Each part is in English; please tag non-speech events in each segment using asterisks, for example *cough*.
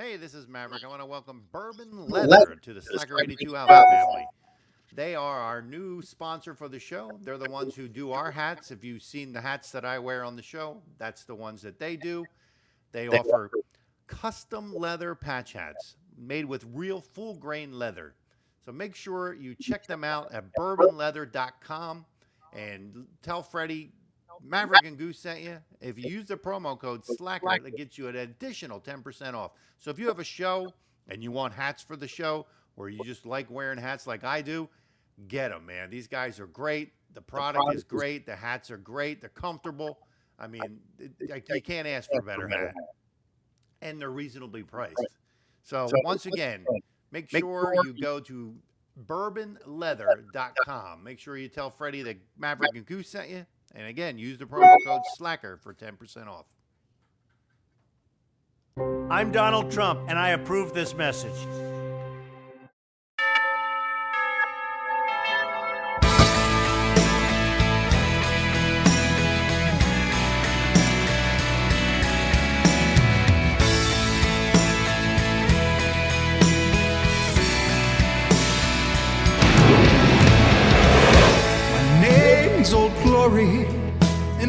Hey, this is Maverick. I want to welcome Bourbon Leather to the Slacker 82 Outlet family. They are our new sponsor for the show. They're the ones who do our hats. If you've seen the hats that I wear on the show, that's the ones that they do. They offer custom leather patch hats made with real full grain leather. So make sure you check them out at bourbonleather.com and tell Freddie Maverick and Goose sent you. If you use the promo code Slacker, that gets you an additional 10% off. So if you have a show and you want hats for the show, or you just like wearing hats like I do, get them, man. These guys are great. The product is great. The hats are great. They're comfortable. I mean, you can't ask for a better hat. And they're reasonably priced. So once again, make sure you go to bourbonleather.com. Make sure you tell Freddie that Maverick and Goose sent you. And again, use the promo code SLACKER for 10% off. I'm Donald Trump, and I approve this message.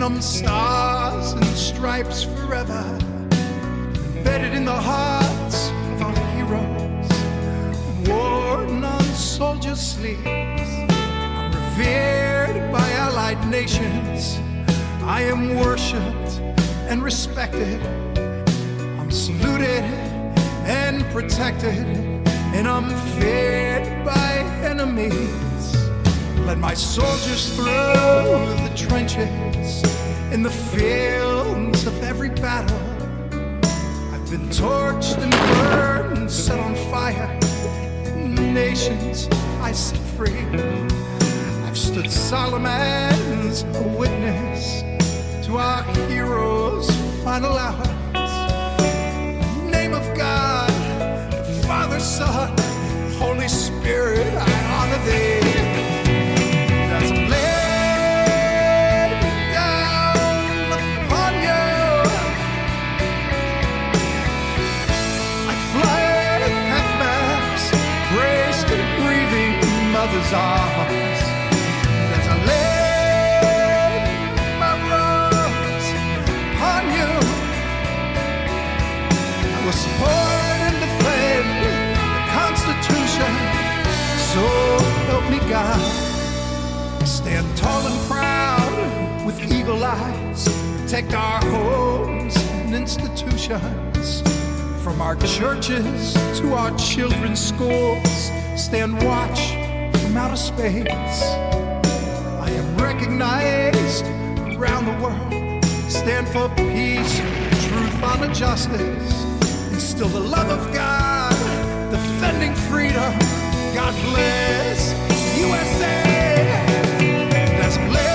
I'm stars and stripes forever. Embedded in the hearts of our heroes, worn on soldiers' sleeves. Revered by allied nations. I am worshipped and respected. I'm saluted and protected, and I'm feared by enemies. Let my soldiers through the trenches in the fields of every battle. I've been torched and burned and set on fire. Nations I set free. I've stood solemn as a witness to our heroes' final hours. Name of God, Father, Son, Holy Spirit, I honor thee. Eagle eyes, protect our homes and institutions. From our churches to our children's schools, stand watch from outer space. I am recognized around the world, stand for peace, truth, honor, justice, instill the love of God, defending freedom. God bless USA. I'm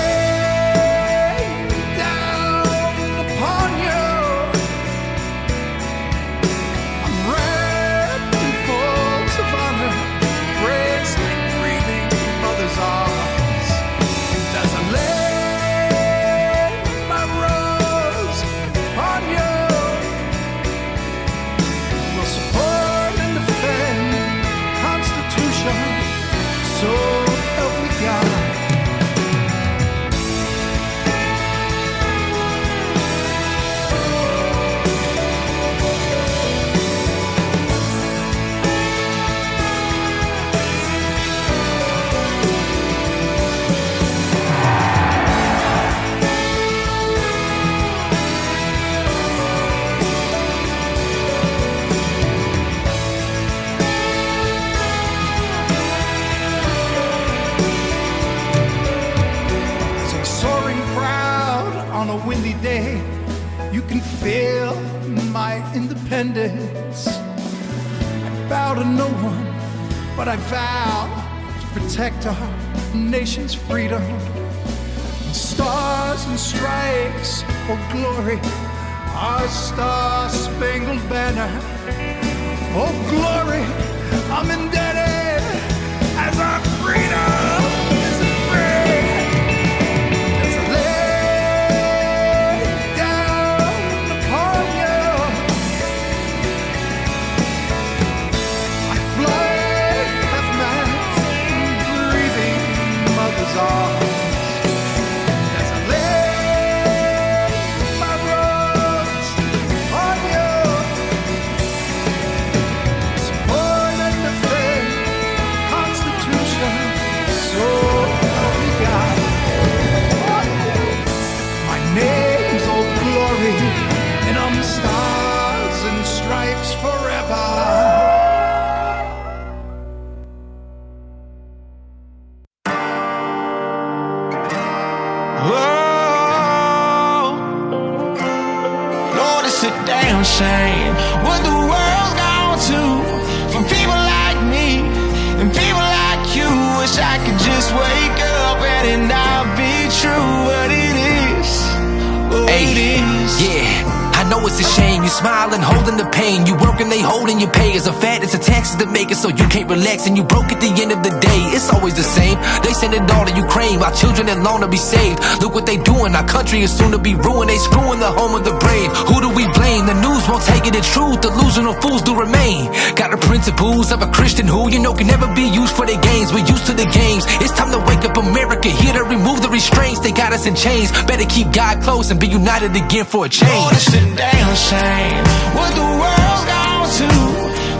long to be saved. Look what they doing. Our country is soon to be ruined. They screwing the home of the brave. Who do we blame? The news won't take it. The truth, delusional fools do remain. Got the principles of a Christian who you know can never be used for their games. We're used to the games. It's time to wake up America. Here to remove the restraints. They got us in chains. Better keep God close and be united again for a change. It's a damn shame what the world's gone to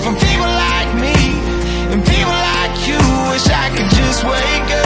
from people like me and people like you. Wish I could just wake up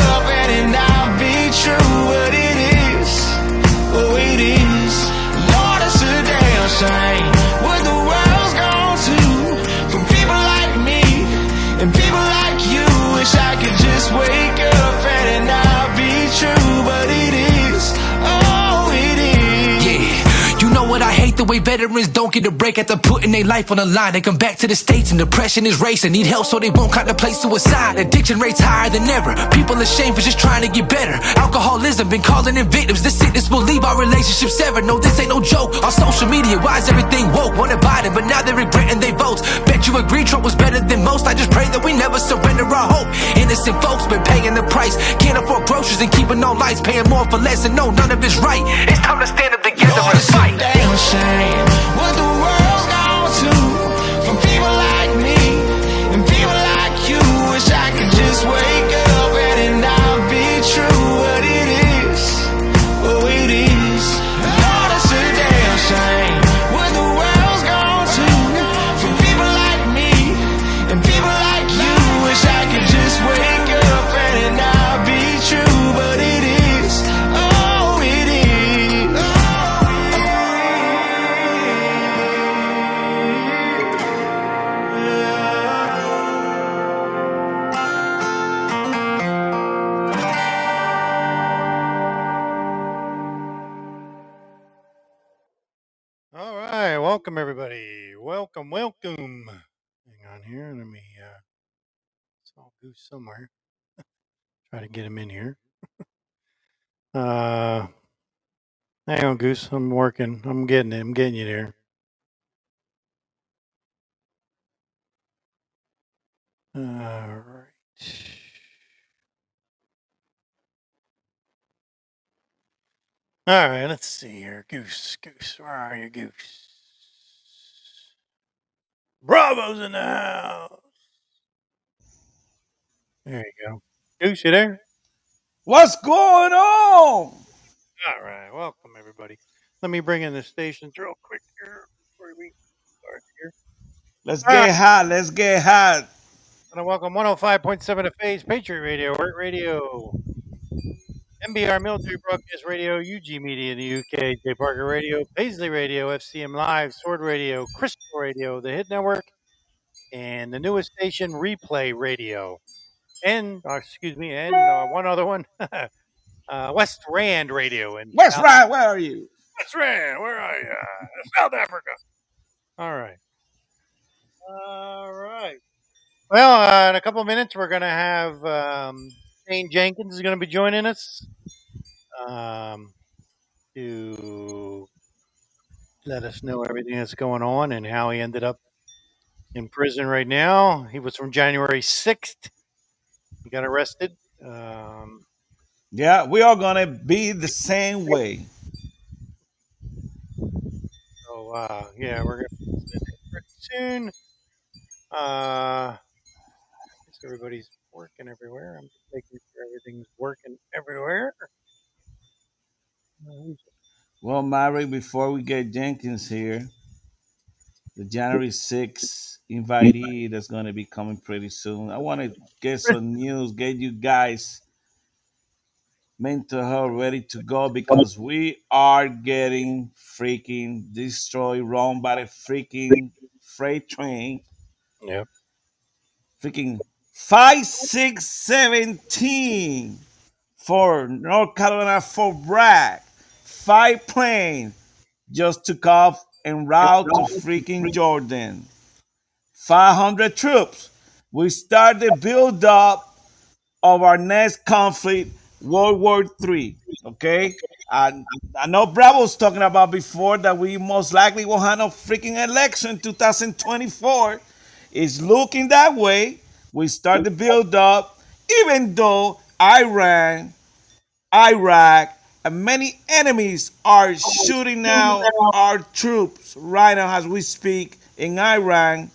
I hate the way veterans don't get a break after putting their life on the line. They come back to the states and depression is racing. Need help so they won't contemplate suicide. Addiction rates higher than ever. People ashamed for just trying to get better. Alcoholism been calling in victims. This sickness will leave our relationships severed. No, this ain't no joke. On social media, why is everything woke? Wanted Biden, but now they're regretting their votes. Bet you agree Trump was better than most. I just pray that we never surrender our hope. Innocent folks been paying the price. Can't afford groceries and keeping on lights. Paying more for less and no, none of it's right. It's time to stand up together Lord, and fight. Damn Welcome, welcome. Hang on here. Let me uh saw Goose somewhere. Try to get him in here. uh hang on, Goose. I'm working. I'm getting it. I'm getting you there. All right. All right, let's see here. Goose, Goose, where are you, Goose? Bravo's in the house. There you go. Goose, you there? What's going on? All right, welcome everybody. Let me bring in the stations real quick here before we start here. Let's All right, get hot. Let's get hot. and welcome 105.7 of Phase Patriot Radio, Work Radio, MBR Military Broadcast Radio, UG Media in the UK, J Parker Radio, Paisley Radio, FCM Live, Sword Radio, Crystal Radio, the Hit Network, and the newest station, Replay Radio, and uh, excuse me, and uh, one other one, *laughs* uh, West Rand Radio in West South Ryan, where are you? West Rand. Where are you? *laughs* South Africa. All right. All right. Well, uh, in a couple of minutes, we're going to have um, Shane Jenkins is going to be joining us um, to let us know everything that's going on and how he ended up in prison right now. He was from January 6th. He got arrested. Um, Yeah, we are gonna be the same way. so, uh, yeah, we're going to pretty soon. Uh, guess everybody's working everywhere. I'm just making sure everything's working everywhere. Well, Mary, before we get Jenkins here, the January 6th invitee that's gonna be coming pretty soon. I wanna get some news, get you guys mental health ready to go because we are getting freaking destroyed, wrong by the freaking freight train. Yep. freaking 5617 for North Carolina for Bragg. Five plane just took off en route to freaking Jordan. 500 troops. We start the build up of our next conflict, World War III. Okay? I, I know Bravo was talking about before that we most likely will have no freaking election 2024. It's looking that way. We start to build up, even though Iran, Iraq, and many enemies are shooting now our troops right now as we speak in Iran,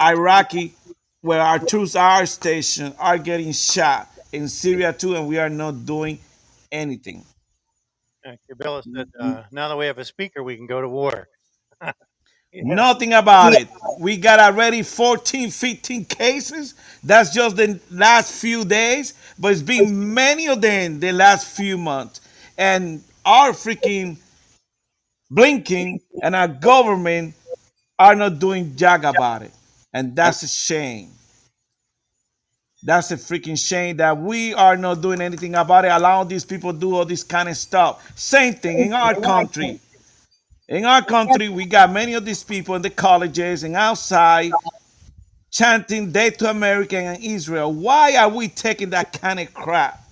Iraqi, where our troops are stationed, are getting shot in Syria too, and we are not doing anything. Uh, said, uh, now that we have a speaker, we can go to war. Nothing about it. We got already 14, 15 cases. That's just the last few days, but it's been many of them the last few months. And our freaking Blinken and our government are not doing jack about it. And that's a shame. That's a freaking shame that we are not doing anything about it, allowing these people do all this kind of stuff. Same thing in our country. In our country, we got many of these people in the colleges and outside chanting Death to America and Israel. Why are we taking that kind of crap,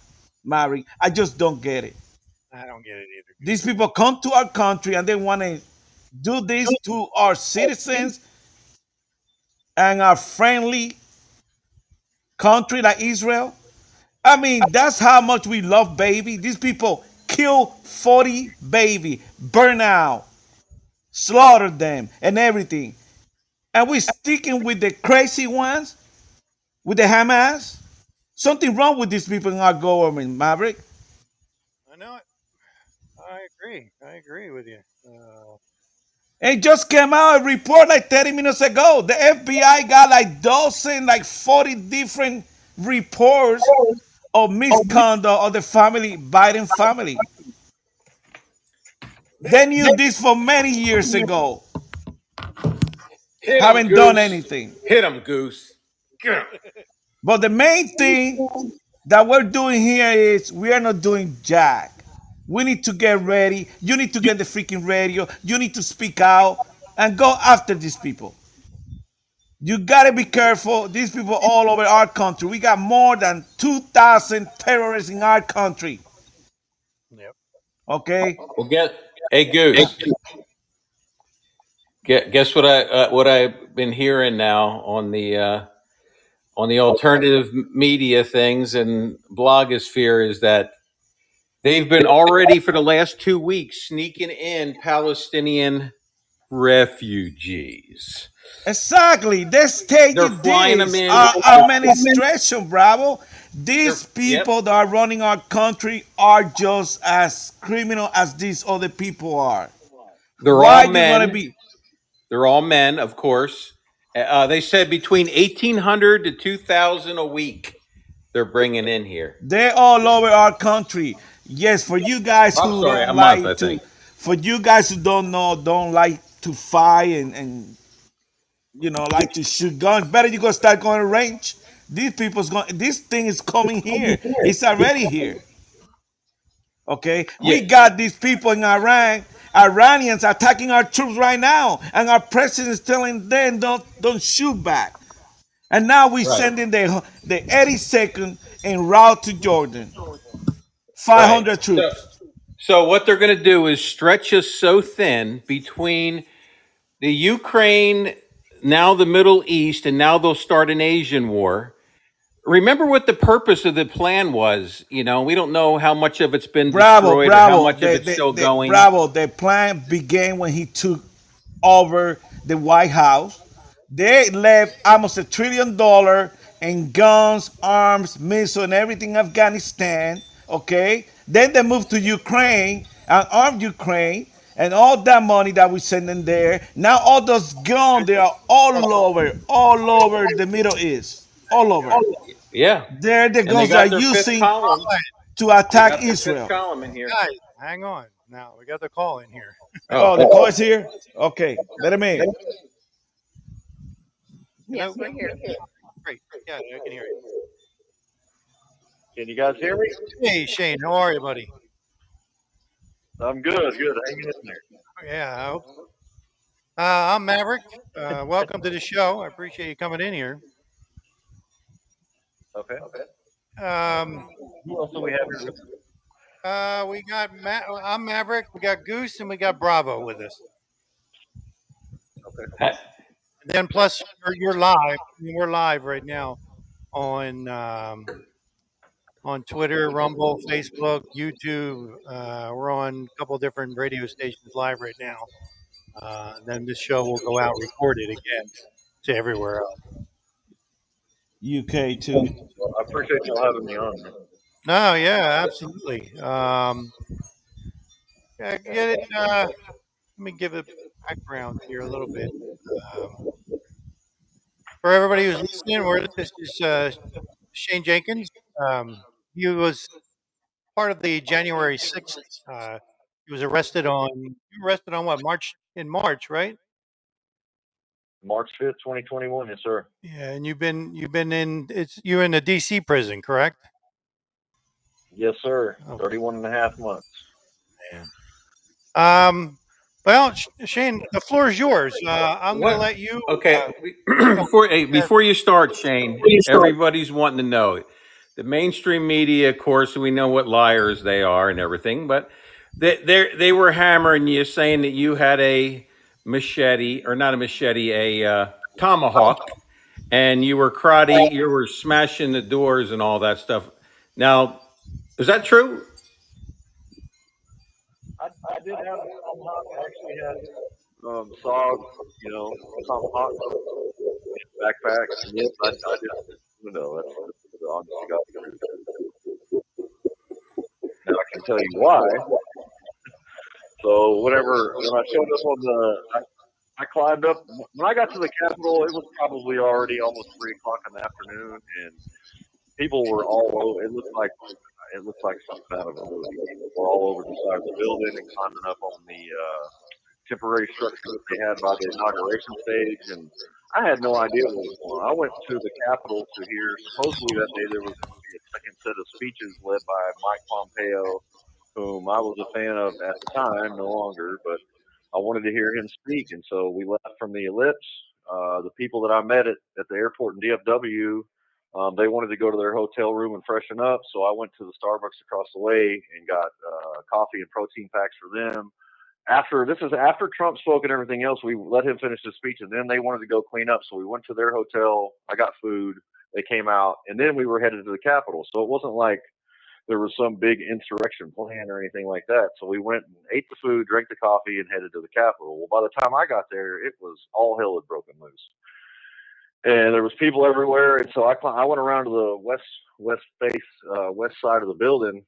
Mary? I just don't get it. I don't get it either. These people come to our country and they want to do this to our citizens and our friendly country like Israel. I mean, that's how much we love baby. These people kill 40 baby, burn out, slaughter them, and everything. And we sticking with the crazy ones, with the Hamas. Something wrong with these people in our government, Maverick. I know it. I agree. I agree with you. Uh, It just came out a report like 30 minutes ago. The FBI got like dozen, like 40 different reports of misconduct of the family, Biden family. They knew this for many years ago. Hit 'em, Haven't done Goose. anything. Hit him, Goose. Get 'em. But the main thing that we're doing here is we are not doing jack. We need to get ready. You need to get the freaking radio. You need to speak out and go after these people. You gotta be careful. These people all over our country. We got more than 2,000 terrorists in our country. yep. Okay? Well, get hey Goose. Get, guess what I uh, what I've been hearing now on the uh, on the alternative media things and blogosphere is that they've been already for the last two weeks sneaking in Palestinian refugees. Exactly. They're staging They're flying this. them in. Our administration, bravo. These They're- yep. people that are running our country are just as criminal as these other people are. They're Why all men. be? They're all men, of course. Uh, they said between eighteen hundred to two thousand a week. They're bringing in here. They're all over our country. Yes, for you guys I'm who sorry, don't month, like to, for you guys who don't know, don't like to fight and, and you know like to shoot guns. Better you go start going to range. These people's going. This thing is coming here. It's already here. Okay, we got these people in Iran, Iranians attacking our troops right now, and our president is telling them don't don't shoot back. And now we Right. sending the the 82nd en route to Jordan. 500 Right. troops. So, so what they're going to do is stretch us so thin between the Ukraine, now the Middle East, and now they'll start an Asian war. Remember what the purpose of the plan was. You know, we don't know how much of it's been Bravo, destroyed or bravo. how much The- of it's the- still the- going. Bravo. The plan began when he took over the White House. They left almost a trillion dollar in guns, arms, missiles, and everything in Afghanistan. Okay. Then they moved to Ukraine and armed Ukraine. And all that money that we send in there, now all those guns, they are all over, all over the Middle East, all over. Yeah. They're the And they guns got they're using to attack Israel. column in here. Guys, hang on. Now we got the call in here. Oh, the call is here? Okay, let him in. Yes, we're here. Great. Yeah, I can hear you. Can you guys hear me? Hey, Shane, how are you, buddy? I'm good. Good. Hanging in there. Yeah, I hope. so. Uh, I'm Maverick. Uh, welcome to the show. I appreciate you coming in here. Okay. Okay. Um, Who else do we have here? Uh, we got Ma- I'm Maverick. We got Goose and we got Bravo with us. Okay. And then plus you're, you're live. We're live right now on um, on Twitter, Rumble, Facebook, YouTube. Uh, we're on a couple different radio stations live right now. Uh, then this show will go out recorded again to everywhere else. UK too. Well, I appreciate y'all having me on. No, yeah, absolutely. Um, yeah, get it. Uh, let me give a background here a little bit. Um, for everybody who's listening, we're, this is uh, Shane Jenkins. Um, he was part of the January 6th. Uh, he was arrested on, you were arrested on what, March, in March, right? March 5th, 2021. Yes, sir. Yeah, and you've been, you've been in, it's, you're in a DC prison, correct? Yes, sir. Okay. 31 and a half months. Um, well, Shane, the floor is yours. Uh, I'm going to let you. Okay, uh, *clears throat* before hey, before you start, Shane, everybody's wanting to know. The mainstream media, of course, we know what liars they are and everything, but they they they were hammering you, saying that you had a machete or not a machete, a uh, tomahawk, and you were karate, you were smashing the doors and all that stuff. Now, is that true? I, I did have a tomahawk. I actually had um, saws, you know, tomahawk, backpack. Yes, I, I did. You know, that's the honest to God. Now I can tell you why. So whatever, when I showed up on the, I, I climbed up. When I got to the Capitol, it was probably already almost three o'clock in the afternoon, and people were all over. It looked like it looked like something out of a movie. People were all over the side of the building and climbing up on the uh, temporary structure that they had by the inauguration stage, and I had no idea what was going on. I went to the Capitol to hear. Supposedly that day there was going to be a second set of speeches led by Mike Pompeo, whom I was a fan of at the time, no longer, but I wanted to hear him speak, and so we left from the ellipse. Uh, the people that I met at, at the airport in DFW, um, they wanted to go to their hotel room and freshen up, so I went to the Starbucks across the way and got uh, coffee and protein packs for them. After this is after Trump spoke and everything else, we let him finish his speech, and then they wanted to go clean up, so we went to their hotel. I got food. They came out, and then we were headed to the Capitol. So it wasn't like there was some big insurrection plan or anything like that. So we went and ate the food, drank the coffee, and headed to the Capitol. Well, by the time I got there, it was all hell had broken loose, and there was people everywhere. And so I I went around to the west west face uh, west side of the building,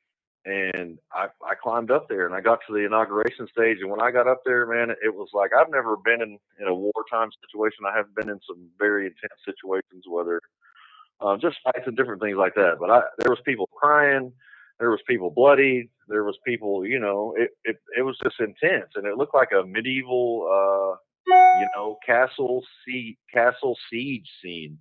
and I I climbed up there and I got to the inauguration stage. And when I got up there, man, it was like I've never been in in a wartime situation. I have been in some very intense situations, whether uh, just fights and different things like that. But I, there was people crying, there was people bloody, there was people, you know, it, it, it was just intense, and it looked like a medieval, uh, you know, castle siege, castle siege scene.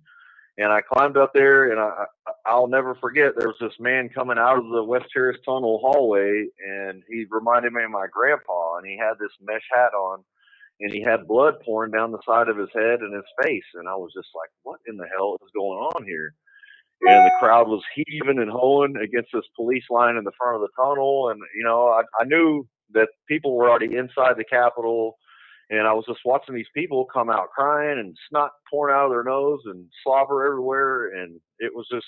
And I climbed up there, and I I'll never forget. There was this man coming out of the West Terrace Tunnel hallway, and he reminded me of my grandpa, and he had this mesh hat on, and he had blood pouring down the side of his head and his face, and I was just like, "What in the hell is going on here?" And the crowd was heaving and hoeing against this police line in the front of the tunnel, and you know, I, I knew that people were already inside the Capitol, and I was just watching these people come out crying and snot pouring out of their nose and slobber everywhere, and it was just.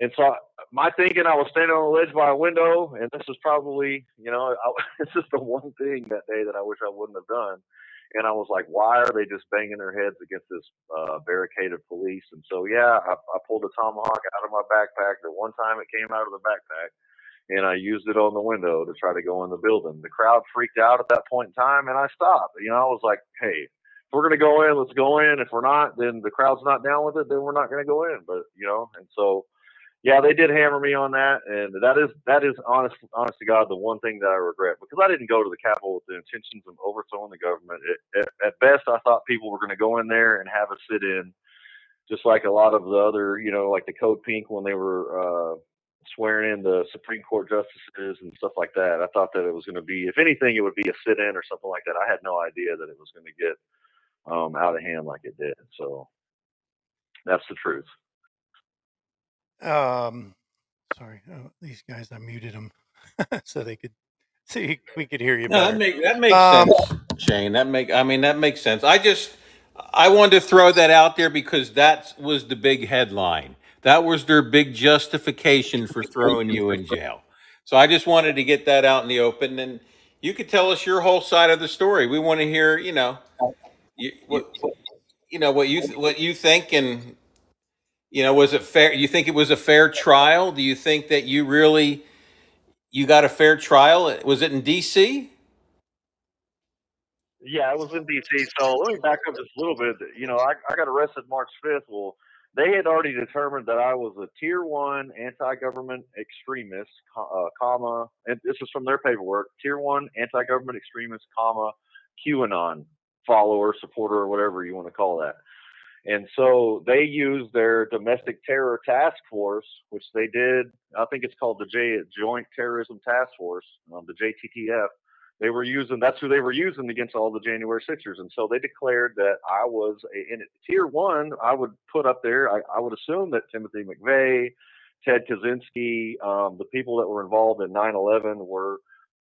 And so my thinking, I was standing on a ledge by a window, and this is probably, you know, *laughs* I, this is the one thing that day that I wish I wouldn't have done and I was like, why are they just banging their heads against this uh, barricade of police? And so, yeah, I, I pulled a tomahawk out of my backpack. The one time it came out of the backpack, and I used it on the window to try to go in the building. The crowd freaked out at that point in time, and I stopped. You know, I was like, hey, if we're gonna go in, let's go in. If we're not, then the crowd's not down with it, then we're not gonna go in. But you know, and so yeah, they did hammer me on that, and that is that is honest honest to God the one thing that I regret because I didn't go to the Capitol with the intentions of overthrowing the government. It, at, at best, I thought people were going to go in there and have a sit in, just like a lot of the other, you know, like the Code Pink when they were uh, swearing in the Supreme Court justices and stuff like that. I thought that it was going to be, if anything, it would be a sit in or something like that. I had no idea that it was going to get um, out of hand like it did. So that's the truth. Um, sorry, oh, these guys, I muted them. *laughs* so they could see we could hear you No, that better. make that makes Um, sense, Shane. That make I mean that makes sense. I just I wanted to throw that out there because that was the big headline. That was their big justification for throwing you in jail. So I just wanted to get that out in the open, and you could tell us your whole side of the story. We want to hear, you know, you, what you know what you th- what you think, and you know, was it fair? You think it was a fair trial? Do you think that you really you got a fair trial? Was it in D.C.? Yeah, I was in DC. So let me back up just a little bit. You know, I, I got arrested March 5th. Well, they had already determined that I was a tier one anti-government extremist, uh, comma, and this is from their paperwork. Tier one anti-government extremist, comma, QAnon follower, supporter, or whatever you want to call that. And so they used their domestic terror task force, which they did. I think it's called the J, Joint Terrorism Task Force, um, the JTTF. They were using that's who they were using against all the January Sixers, and so they declared that I was a, in tier one. I would put up there. I, I would assume that Timothy McVeigh, Ted Kaczynski, um, the people that were involved in 9/11 were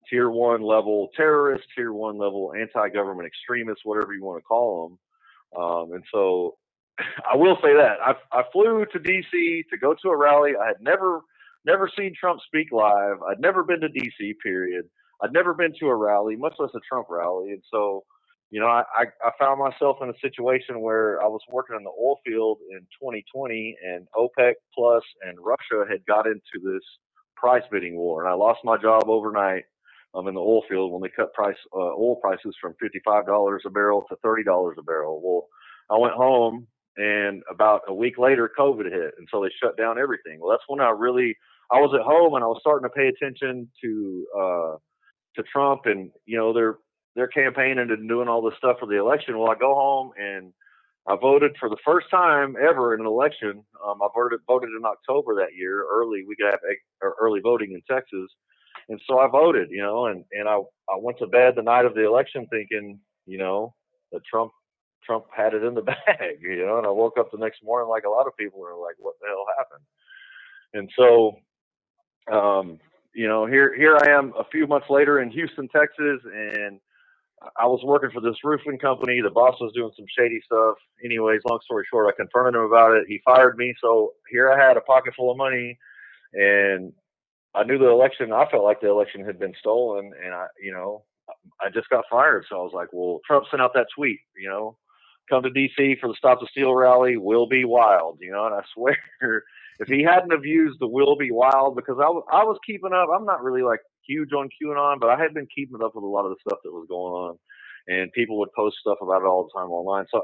tier one level terrorists, tier one level anti-government extremists, whatever you want to call them. Um, and so *laughs* I will say that I, I flew to DC to go to a rally. I had never never seen Trump speak live. I'd never been to DC. Period. I'd never been to a rally, much less a Trump rally. And so, you know, I, I, found myself in a situation where I was working in the oil field in 2020, and OPEC Plus and Russia had got into this price bidding war, and I lost my job overnight. Um, in the oil field when they cut price uh, oil prices from $55 a barrel to $30 a barrel. Well, I went home and about a week later covid hit and so they shut down everything. Well that's when i really i was at home and i was starting to pay attention to uh to trump and you know they're they're campaigning and doing all this stuff for the election. Well i go home and i voted for the first time ever in an election. Um i voted voted in october that year early we got or early voting in texas. And so i voted you know and and i i went to bed the night of the election thinking you know that trump Trump had it in the *laughs* bag, you know. And I woke up the next morning like a lot of people are like, "What the hell happened?" And so, um, you know, here here I am a few months later in Houston, Texas, and I was working for this roofing company. The boss was doing some shady stuff. Anyways, long story short, I confronted him about it. He fired me. So here I had a pocket full of money, and I knew the election. I felt like the election had been stolen, and I, you know, I just got fired. So I was like, well, Trump sent out that tweet, you know, come to DC for the Stop the Steal rally. Will be wild, you know. And I swear, *laughs* if he hadn't have used the "will be wild," because I was I was keeping up. I'm not really like huge on QAnon, but I had been keeping up with a lot of the stuff that was going on, and people would post stuff about it all the time online. So,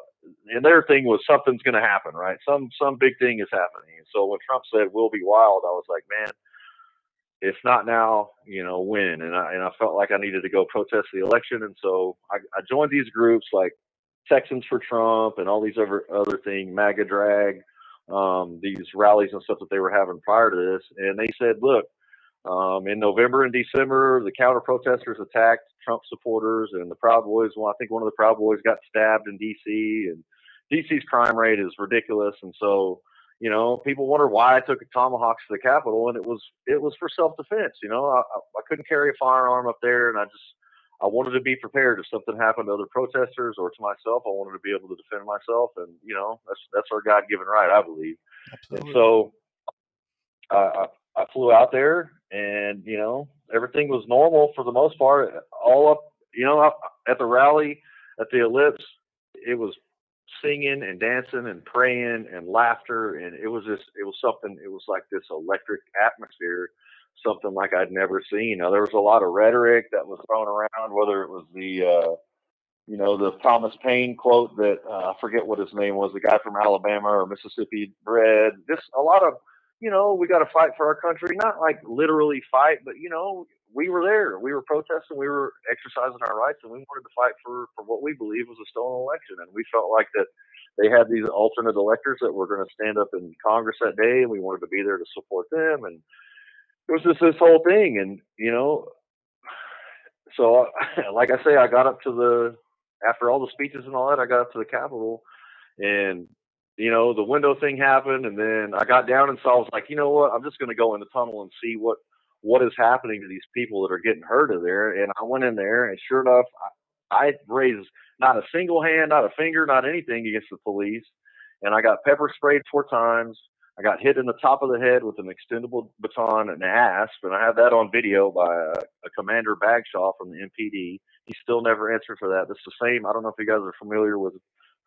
and their thing was something's going to happen, right? Some some big thing is happening. So when Trump said "will be wild," I was like, man. If not now, you know when, and I and I felt like I needed to go protest the election, and so I, I joined these groups like Texans for Trump and all these other other things, MAGA drag, um, these rallies and stuff that they were having prior to this. And they said, look, um, in November and December, the counter protesters attacked Trump supporters, and the Proud Boys. Well, I think one of the Proud Boys got stabbed in D.C. and D.C.'s crime rate is ridiculous, and so you know people wonder why I took a tomahawk to the Capitol, and it was it was for self defense. You know, I, I couldn't carry a firearm up there, and I just I wanted to be prepared if something happened to other protesters or to myself. I wanted to be able to defend myself, and you know that's that's our God given right, I believe. Absolutely. And so I, I I flew out there, and you know everything was normal for the most part. All up, you know, at the rally at the Ellipse, it was singing and dancing and praying and laughter, and it was just it was something. It was like this electric atmosphere something like I'd never seen. Now there was a lot of rhetoric that was thrown around, whether it was the uh, you know the Thomas Paine quote that uh, I forget what his name was, the guy from Alabama or Mississippi bred. Just a lot of you know we got to fight for our country, not like literally fight, but you know we were there, we were protesting, we were exercising our rights, and we wanted to fight for for what we believe was a stolen election, and we felt like that. They had these alternate electors that were going to stand up in Congress that day, and we wanted to be there to support them. And it was just this whole thing, and you know, so *sighs* like I say, I got up to the after all the speeches and all that, I got up to the Capitol, and you know, the window thing happened, and then I got down and so I was like, you know what, I'm just going to go in the tunnel and see what what is happening to these people that are getting hurt in there. And I went in there, and sure enough, I, I raised not a single hand, not a finger, not anything against the police. And I got pepper sprayed four times. I got hit in the top of the head with an extendable baton and an asp, and I have that on video by a, a Commander Bagshaw from the MPD. He still never answered for that. It's the same. I don't know if you guys are familiar with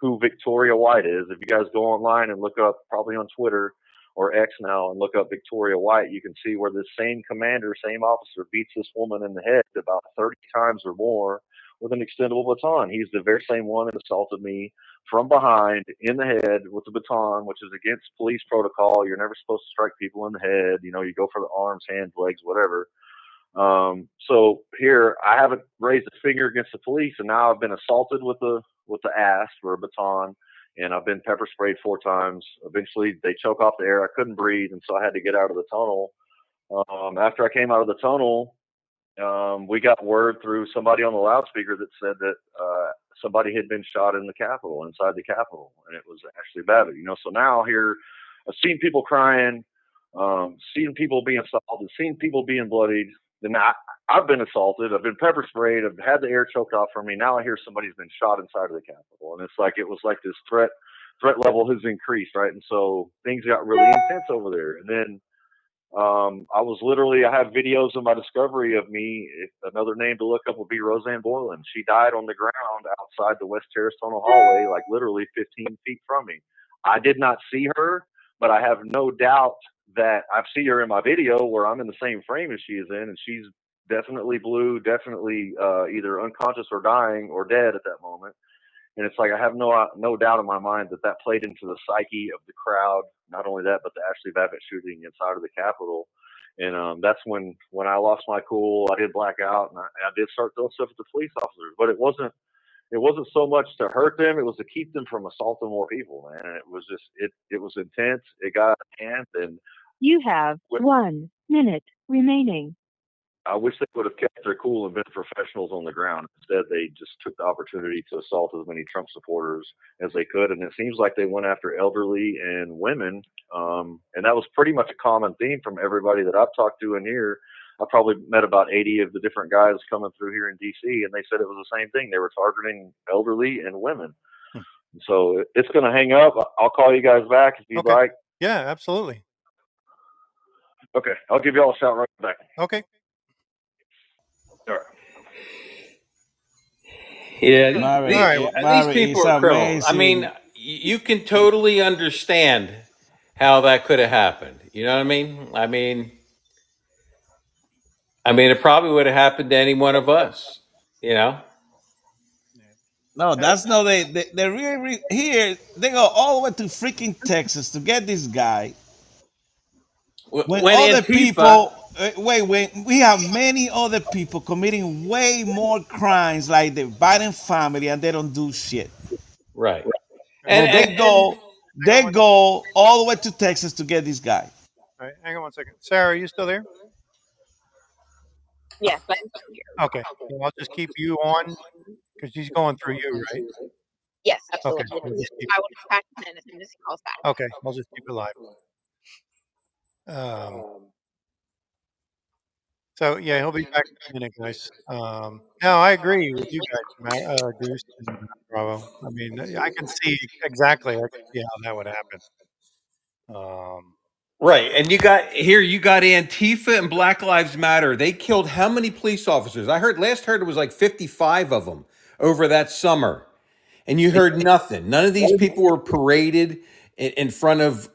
who Victoria White is. If you guys go online and look up, probably on Twitter or X now, and look up Victoria White, you can see where this same commander, same officer, beats this woman in the head about 30 times or more with an extendable baton. He's the very same one that assaulted me from behind in the head with the baton, which is against police protocol. You're never supposed to strike people in the head. You know, you go for the arms, hands, legs, whatever. Um, so here, I haven't raised a finger against the police, and now I've been assaulted with the with the ass or a baton, and I've been pepper sprayed four times. Eventually, they choke off the air. I couldn't breathe, and so I had to get out of the tunnel. Um, after I came out of the tunnel, um, we got word through somebody on the loudspeaker that said that uh, somebody had been shot in the Capitol, inside the Capitol, and it was Ashley Babbitt. You know, so now here, I've seen people crying, um, seen people being assaulted, seen people being bloodied. Then I, I've been assaulted, I've been pepper sprayed, I've had the air choked off from me. Now I hear somebody's been shot inside of the Capitol, and it's like it was like this threat threat level has increased, right? And so things got really intense over there. And then um, I was literally, I have videos of my discovery of me. If another name to look up would be Rosanne Boyland. She died on the ground outside the West Terrace Tunnel hallway, like literally 15 feet from me. I did not see her, but I have no doubt that I've seen her in my video where I'm in the same frame as she is in, and she's definitely blue, definitely uh, either unconscious or dying or dead at that moment. And it's like I have no uh, no doubt in my mind that that played into the psyche of the crowd. Not only that, but the Ashley Babbitt shooting inside of the Capitol. And um, that's when when I lost my cool. I did black out, and I, I did start throwing stuff at the police officers. But it wasn't it wasn't so much to hurt them; it was to keep them from assaulting more people. Man, and it was just it it was intense. It got out of hand, and You have What- one minute remaining. I wish they would have kept their cool and been professionals on the ground. Instead, they just took the opportunity to assault as many Trump supporters as they could, and it seems like they went after elderly and women. Um, and that was pretty much a common theme from everybody that I've talked to in here. I probably met about 80 of the different guys coming through here in DC, and they said it was the same thing. They were targeting elderly and women. So it's going to hang up. I'll call you guys back if you'd Okay. like. Yeah, absolutely. Okay, I'll give y'all a shout right back. Okay. All right. Yeah, Mary, these, All right, these Mary, people it's are criminals. I mean, amazing. you can totally understand how that could have happened. You know what I mean? I mean, I mean, it probably would have happened to any one of us. You know? No, that's no. They they they really, really here. They go all the way to freaking Texas to get this guy. Wh- When, When other Antifa, people, uh, wait, we have many other people committing way more crimes like the Biden family, and they don't do shit. right? And, And, they and, go, they go all the way to Texas to get this guy. All right. Hang on one second. Sarah, are you still there? Yes, I'm here. Okay. Well, I'll just keep you on because she's going through you, right? Yes, Okay. absolutely. We'll just keep, I will just patch him in as soon as he calls back. okay. I'll just keep it live. Um, so yeah, he'll be back in a minute, guys. Um, no, I agree with you guys, Matt, uh, Goose and Bravo. I mean, I can see exactly. I can see how that would happen. Um, right, and you got here. You got Antifa and Black Lives Matter. They killed how many police officers? I heard last heard it was like fifty-five of them over that summer, and you heard nothing. None of these people were paraded in, in front of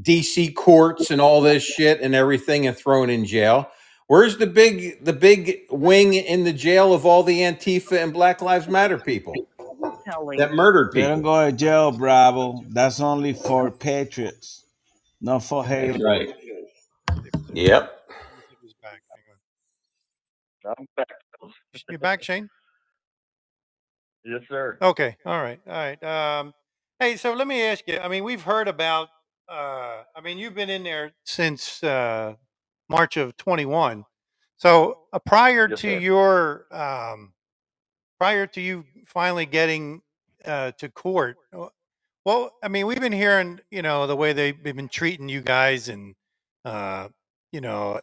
DC courts and all this shit and everything and thrown in jail. Where's the big the big wing in the jail of all the Antifa and Black Lives Matter people that murdered They don't people? go to jail, Bravo. That's only for patriots, not for haters. Right. Yep. he's back. Hang on. I'm back. You back, Shane? Yes, sir. Okay. All right. All right. Um, hey, so let me ask you. I mean, we've heard about. Uh, I mean, you've been in there since uh, March of 21. So uh, prior Yes, to sir. your, um, prior to you finally getting uh, to court, uh, well, I mean, we've been hearing, you know, the way they've been treating you guys, and uh, you know,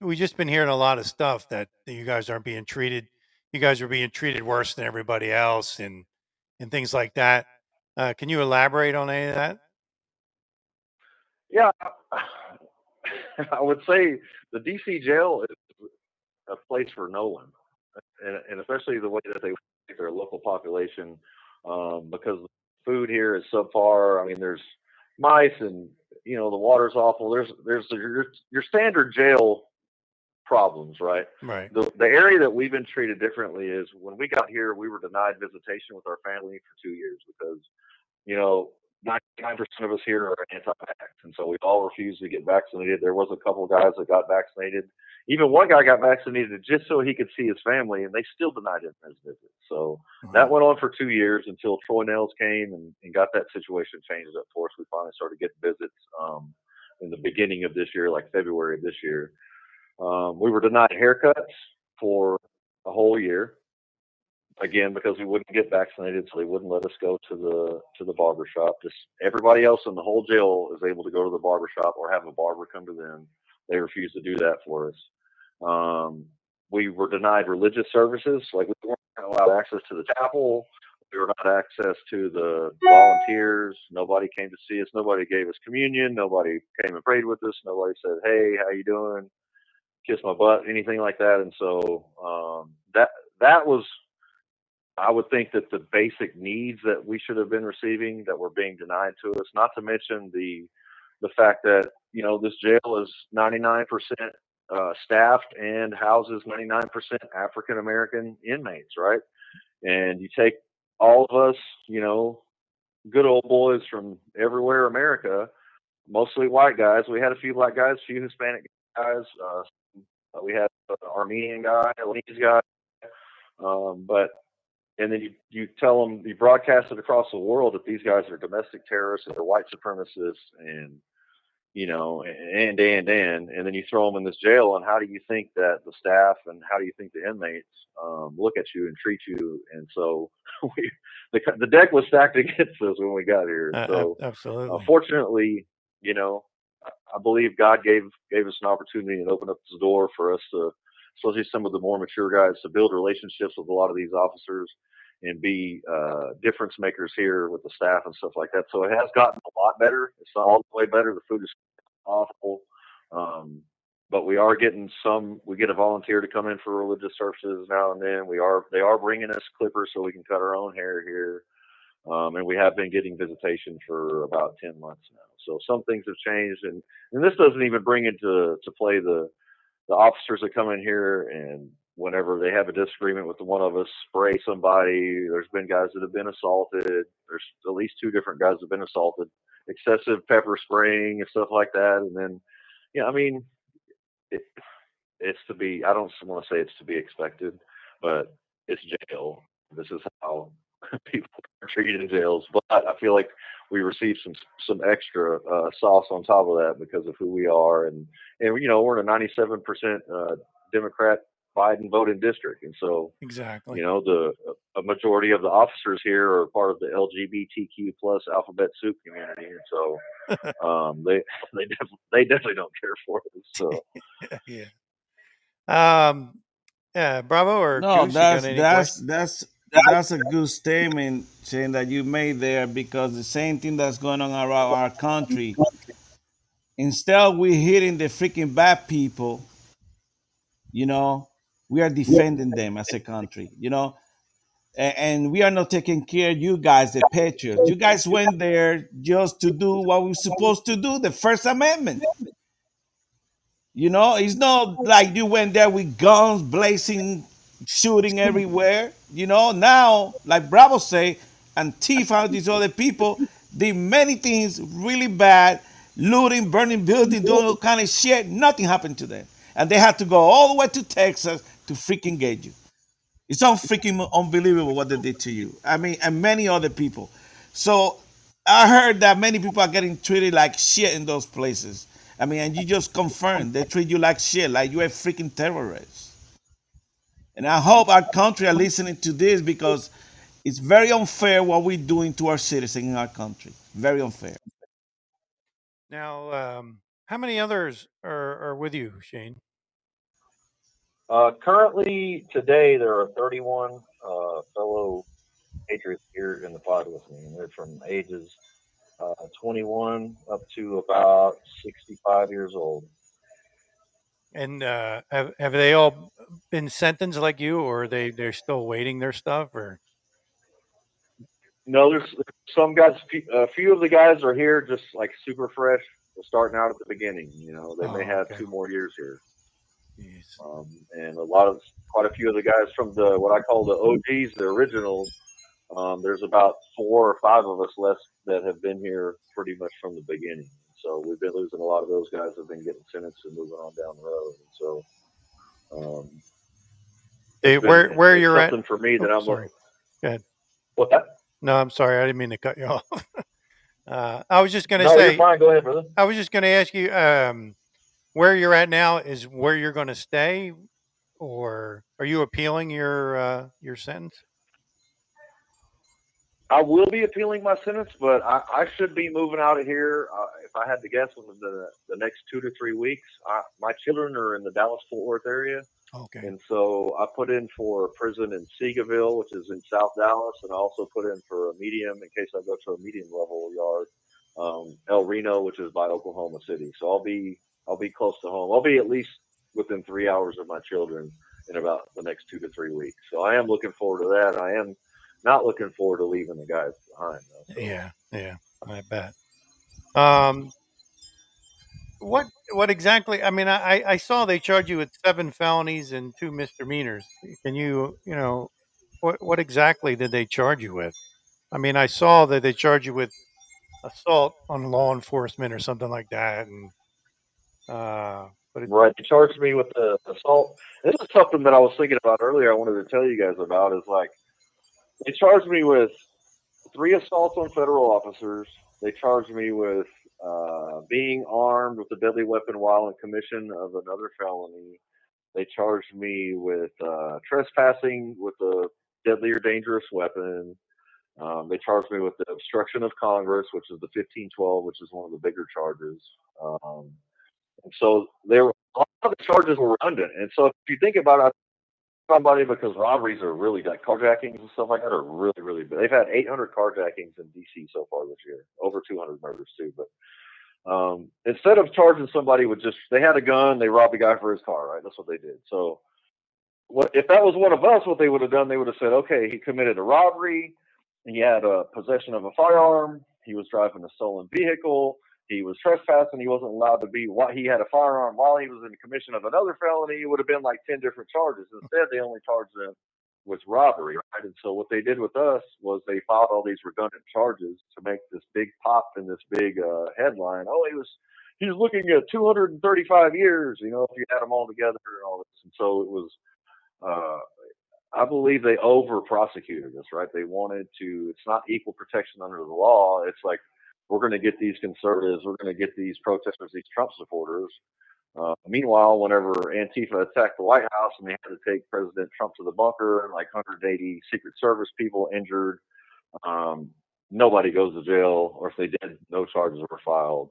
we've just been hearing a lot of stuff that, that you guys aren't being treated. You guys are being treated worse than everybody else, and and things like that. Uh, can you elaborate on any of that? Yeah, *laughs* I would say the DC jail is a place for no one, and, and especially the way that they treat their local population, um, because the food here is subpar. I mean, there's mice, and you know the water's awful. There's there's your your standard jail problems, right? Right. The the area that we've been treated differently is when we got here, we were denied visitation with our family for two years because, you know, 99% of us here are anti-vax, and so we all refused to get vaccinated. There was a couple of guys that got vaccinated. Even one guy got vaccinated just so he could see his family, and they still denied him his visit. So that went on for two years until Troy Nehls came and, and got that situation changed up for us. We finally started getting visits um, in the beginning of this year, like February of this year. Um, we were denied haircuts for a whole year, again because we wouldn't get vaccinated, so they wouldn't let us go to the to the barber shop. Just everybody else in the whole jail is able to go to the barber shop or have a barber come to them. They refuse to do that for us. Um, we were denied religious services, like we weren't allowed access to the chapel. We were not access to the volunteers. Nobody came to see us. Nobody gave us communion. Nobody came and prayed with us. Nobody said, "Hey, how you doing?" kiss my butt, anything like that. And so um, that that was, I would think that the basic needs that we should have been receiving that were being denied to us. Not to mention the the fact that you know this jail is 99% uh, staffed and houses 99% African American inmates, right? And you take all of us, you know, good old boys from everywhere America, mostly white guys. We had a few black guys, a few Hispanic guys, uh, uh, we had an Armenian guy, a Lebanese guy, um, but and then you you tell them you broadcast it across the world that these guys are domestic terrorists and they're white supremacists and you know and and and and then you throw them in this jail and how do you think that the staff and how do you think the inmates um, look at you and treat you and so *laughs* we the the deck was stacked *laughs* against us when we got here Uh, so ab- absolutely. unfortunately you know I I believe God gave gave us an opportunity and opened up this door for us to, especially some of the more mature guys, to build relationships with a lot of these officers and be uh, difference makers here with the staff and stuff like that. So it has gotten a lot better. It's not all the way better. The food is awful, um, but we are getting some. We get a volunteer to come in for religious services now and then. We are they are bringing us clippers so we can cut our own hair here. Um, and we have been getting visitation for about 10 months now. So some things have changed, and, and this doesn't even bring into to play the the officers that come in here and whenever they have a disagreement with one of us, spray somebody. There's been guys that have been assaulted. There's at least two different guys that have been assaulted. Excessive pepper spraying and stuff like that, and then yeah, I mean, it, it's to be. I don't want to say it's to be expected, but it's jail. This is how *laughs* people are treated in jails. But I feel like we received some some extra uh, sauce on top of that because of who we are, and and you know we're in a 97% uh, Democrat Biden voting district, and so Exactly. you know the a majority of the officers here are part of the LGBTQ plus alphabet soup community, and so *laughs* um, they *laughs* they def- they definitely don't care for us. So. *laughs* yeah. Um. Yeah. Bravo or No, Goose, that's that's questions? that's that's a good statement, saying that you made there because the same thing that's going on around our country. Instead, we hitting the freaking bad people. You know, we are defending them as a country. You know, and we are not taking care of you guys, the patriots. You guys went there just to do what we're supposed to do, the First Amendment. You know, it's not like you went there with guns blazing, shooting everywhere. You know, now, like Bravo say, and these other people did many things really bad, looting, burning buildings, doing all kind of shit. Nothing happened to them. And they had to go all the way to Texas to freaking get you. It's unfreaking unbelievable what they did to you. I mean, and many other people. So I heard that many people are getting treated like shit in those places. I mean, and you just confirmed they treat you like shit, like you're a freaking terrorist. And I hope our country are listening to this because it's very unfair what we're doing to our citizens in our country. Very unfair. Now, um, how many others are, are with you, Shane? Uh, currently, today there are 31 uh, fellow patriots here in the pod with me, and they're from ages uh, 21 up to about 65 years old. And uh, have have they all been sentenced like you, or are they they're still waiting their stuff, or No, there's some guys. A few of the guys are here just like super fresh, starting out at the beginning. You know, they may Oh, have okay. two more years here. Um, and a lot of quite a few of the guys from the what I call the OGs, the originals. Um, there's about four or five of us left that have been here pretty much from the beginning. So we've been losing a lot of those guys. That have been getting sentenced and moving on down the road. And so, um, Hey, been- where where you're at? something for me that Oh, I'm sorry. looking. Go ahead. What? No, I'm sorry. I didn't mean to cut you *laughs* off. uh, I was just going to No, say. you're fine. Go ahead, brother. I was just going to ask you um, where you're at now is where you're going to stay, or are you appealing your uh, your sentence? I will be appealing my sentence, but I, I should be moving out of here. Uh, if I had to guess, within the the next two to three weeks. I, my children are in the Dallas Fort Worth area, Okay. and so I put in for a prison in Seagoville, which is in South Dallas, and I also put in for a medium in case I go to a medium level yard, um, El Reno, which is by Oklahoma City. So I'll be I'll be close to home. I'll be at least within three hours of my children in about the next two to three weeks. So I am looking forward to that. I am not looking forward to leaving the guys behind. Though. So, Yeah, yeah, I bet. Um, what what exactly? I mean, I I saw they charge you with seven felonies and two misdemeanors. Can you you know what what exactly did they charge you with? I mean, I saw that they charge you with assault on law enforcement or something like that, and uh, but it, Right. They charged me with the assault. This is something that I was thinking about earlier. I wanted to tell you guys about is like they charged me with three assaults on federal officers. They charged me with uh, being armed with a deadly weapon while in commission of another felony. They charged me with uh, trespassing with a deadly or dangerous weapon. Um, they charged me with the obstruction of Congress, which is the 1512, which is one of the bigger charges. Um, and so there a lot of the charges were redundant. And so if you think about it, somebody because robberies are really like carjackings and stuff like that are really, really big. They've had 800 carjackings in DC so far this year, over 200 murders too. But um, instead of charging somebody with just they had a gun, they robbed a guy for his car, right? That's what they did. So what if that was one of us? What they would have done, they would have said, okay, he committed a robbery, he had a possession of a firearm, he was driving a stolen vehicle, he was trespassing, he wasn't allowed to be. While he had a firearm while he was in the commission of another felony, it would have been like ten different charges. Instead, they only charged them with robbery, right? And so what they did with us was they filed all these redundant charges to make this big pop and this big uh, headline. Oh, he was he was looking at 235 years, you know, if you had them all together and all this. And so it was. Uh, I believe they over prosecuted us, right? They wanted to, it's not equal protection under the law. It's like, we're going to get these conservatives, we're going to get these protesters, these Trump supporters. Uh, meanwhile, whenever Antifa attacked the White House and they had to take President Trump to the bunker, and like 180 Secret Service people injured, um, nobody goes to jail, or if they did, no charges were filed.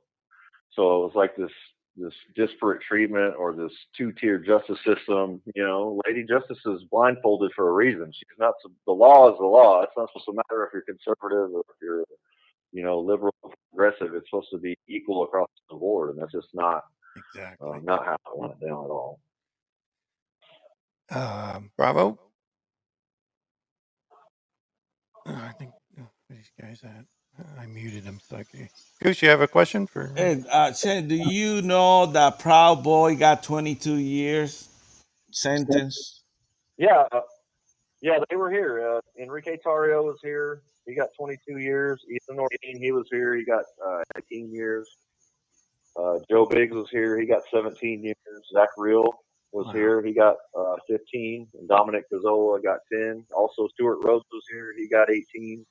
So it was like this this disparate treatment or this two tier justice system. You know, Lady Justice is blindfolded for a reason. She's not the law is the law. It's not supposed to matter if you're conservative or if you're you know liberal progressive. It's supposed to be equal across the board, and that's just not exactly uh, not how it went down at all. um, Bravo. Uh, I think uh, where these guys at. I muted him. So I. Goose, you have a question for? Hey, uh, Shane, do you know that Proud Boy got 22 years sentence? Yeah, uh, yeah, they were here. Uh, Enrique Tarrio was here. He got 22 years. Ethan Ordean, he was here. He got uh, 18 years. Uh, Joe Biggs was here. He got 17 years. Zach Rehl was Wow. here. He got uh, 15. And Dominic Pezzola got 10. Also, Stewart Rhodes was here. He got 18.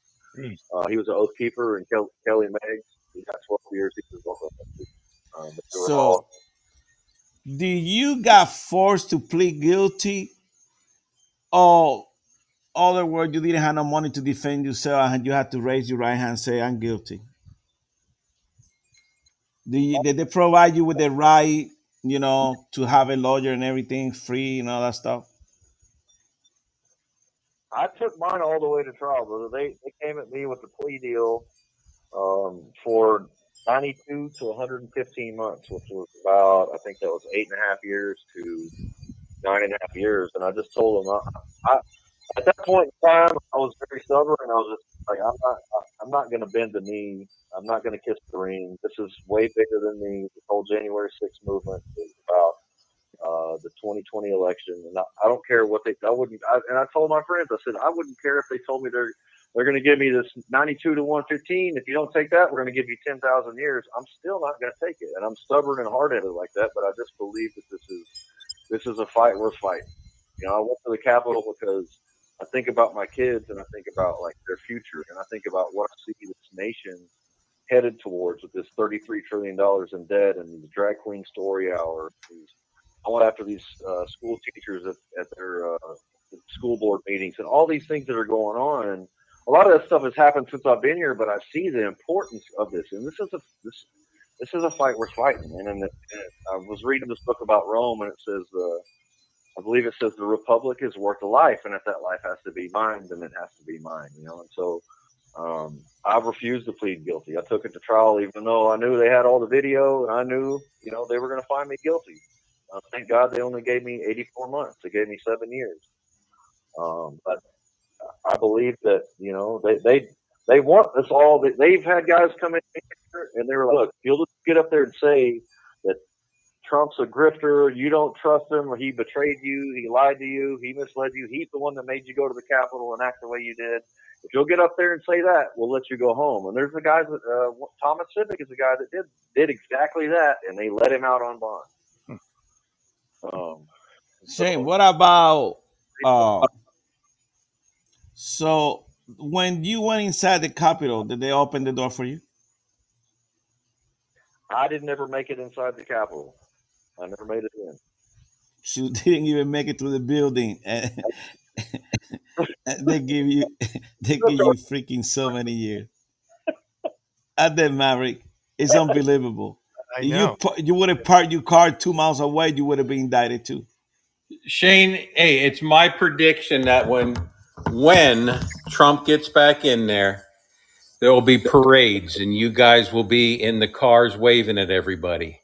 Uh, he was an oath keeper. And Kel- Kelly Meggs, he got 12 years. He was also um, but they were So, all- do you got forced to plead guilty? Or, other word, you didn't have no money to defend yourself and you had to raise your right hand and say, I'm guilty? Did they provide you with the right you know, to have a lawyer and everything free and all that stuff? I took mine all the way to trial, brother. They they came at me with a plea deal um, for 92 to 115 months, which was about I think that was eight and a half years to nine and a half years. And I just told them I, I at that point in time I was very stubborn, and I was just like I'm not I'm not going to bend the knee. I'm not going to kiss the ring. This is way bigger than me. The whole January 6th movement is about uh, the 2020 election, and I, I don't care what they. I wouldn't. I, and I told my friends, I said I wouldn't care if they told me they're they're going to give me this 92 to 115. If you don't take that, we're going to give you 10,000 years. I'm still not going to take it, and I'm stubborn and hard headed like that. But I just believe that this is this is a fight worth fighting. You know, I went to the Capitol because I think about my kids and I think about like their future, and I think about what I see this nation headed towards with this 33 trillion dollars in debt and the drag queen story hour. These I went after these uh, school teachers at, at their uh, school board meetings and all these things that are going on. And a lot of that stuff has happened since I've been here, but I see the importance of this. And this is a this this is a fight worth fighting. And, and, I was reading this book about Rome, and it says uh, I believe it says the republic is worth a life, and if that life has to be mine, then it has to be mine. You know, and so. Um, I refused to plead guilty. I took it to trial, even though I knew they had all the video, and I knew, you know, they were going to find me guilty. Uh, thank God they only gave me 84 months. They gave me seven years. Um, but I believe that you know they they they want us all. They've had guys come in here and they were like, "Look, you'll just get up there and say that Trump's a grifter. You don't trust him, he betrayed you. He lied to you. He misled you. He's the one that made you go to the Capitol and act the way you did." If you'll get up there and say that, we'll let you go home. And there's the guys that uh, Thomas Sibbick is the guy that did did exactly that, and they let him out on bond. Um, Shane, what about uh, so when you went inside the Capitol, did they open the door for you? I didn't ever make it inside the Capitol. I never made it in. She didn't even make it through the building, *laughs* and they give you *laughs* they give you freaking so many years. At the Maverick, it's unbelievable. I You know. pu- you would have parked your car two miles away, you would have been indicted too. Shane, hey, it's my prediction that when when Trump gets back in there, there will be parades and you guys will be in the cars waving at everybody.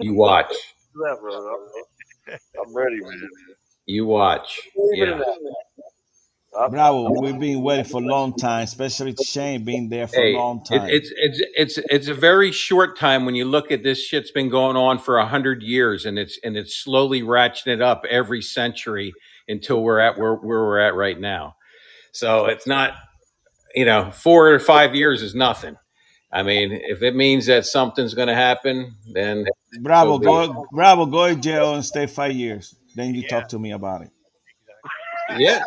You watch. I'm, I'm ready, man. You watch. Believe it or Yeah. Bravo, we've been waiting for a long time, especially Shane being there for a Hey, long it, time. it's it's it's it's a very short time when you look at this shit's been going on for a hundred years and it's and it's slowly ratcheting it up every century until we're at where, where we're at right now. So it's not you know four or five years is nothing. I mean, if it means that something's going to happen, then Bravo, be it. go Bravo, go to jail and stay five years. Then you Yeah. talk to me about it. Yeah,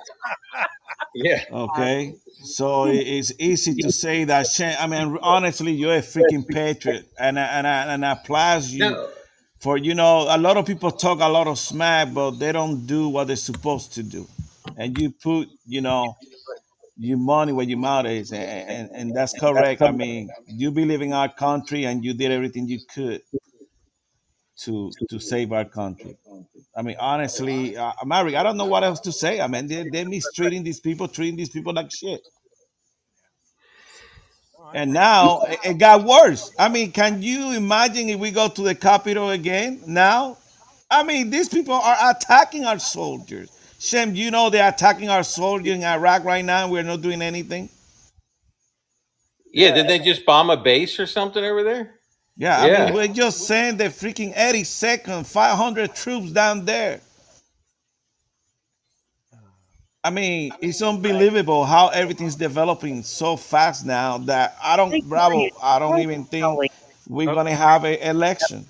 yeah. Okay. So it's easy to say that Shane. I mean, honestly, you're a freaking patriot, and I, and I, and I applaud you No, for you know a lot of people talk a lot of smack, but they don't do what they're supposed to do, and you put you know your money where your mouth is, and, and, and that's correct. I mean, you believe in our country, and you did everything you could to to save our country. I mean, honestly, uh, Mary, I don't know what else to say. I mean, they, they're mistreating these people, treating these people like shit. And now it, it got worse. I mean, can you imagine if we go to the Capitol again now? I mean, these people are attacking our soldiers. Shem, you know they're attacking our soldiers in Iraq right now. and We're not doing anything. yeah. Did they just bomb a base or something over there? Yeah, I mean, we're just saying the freaking 82nd, 500 troops down there. I mean, it's unbelievable how everything's developing so fast now that I don't, bravo, I don't even think we're oh. going to have an election.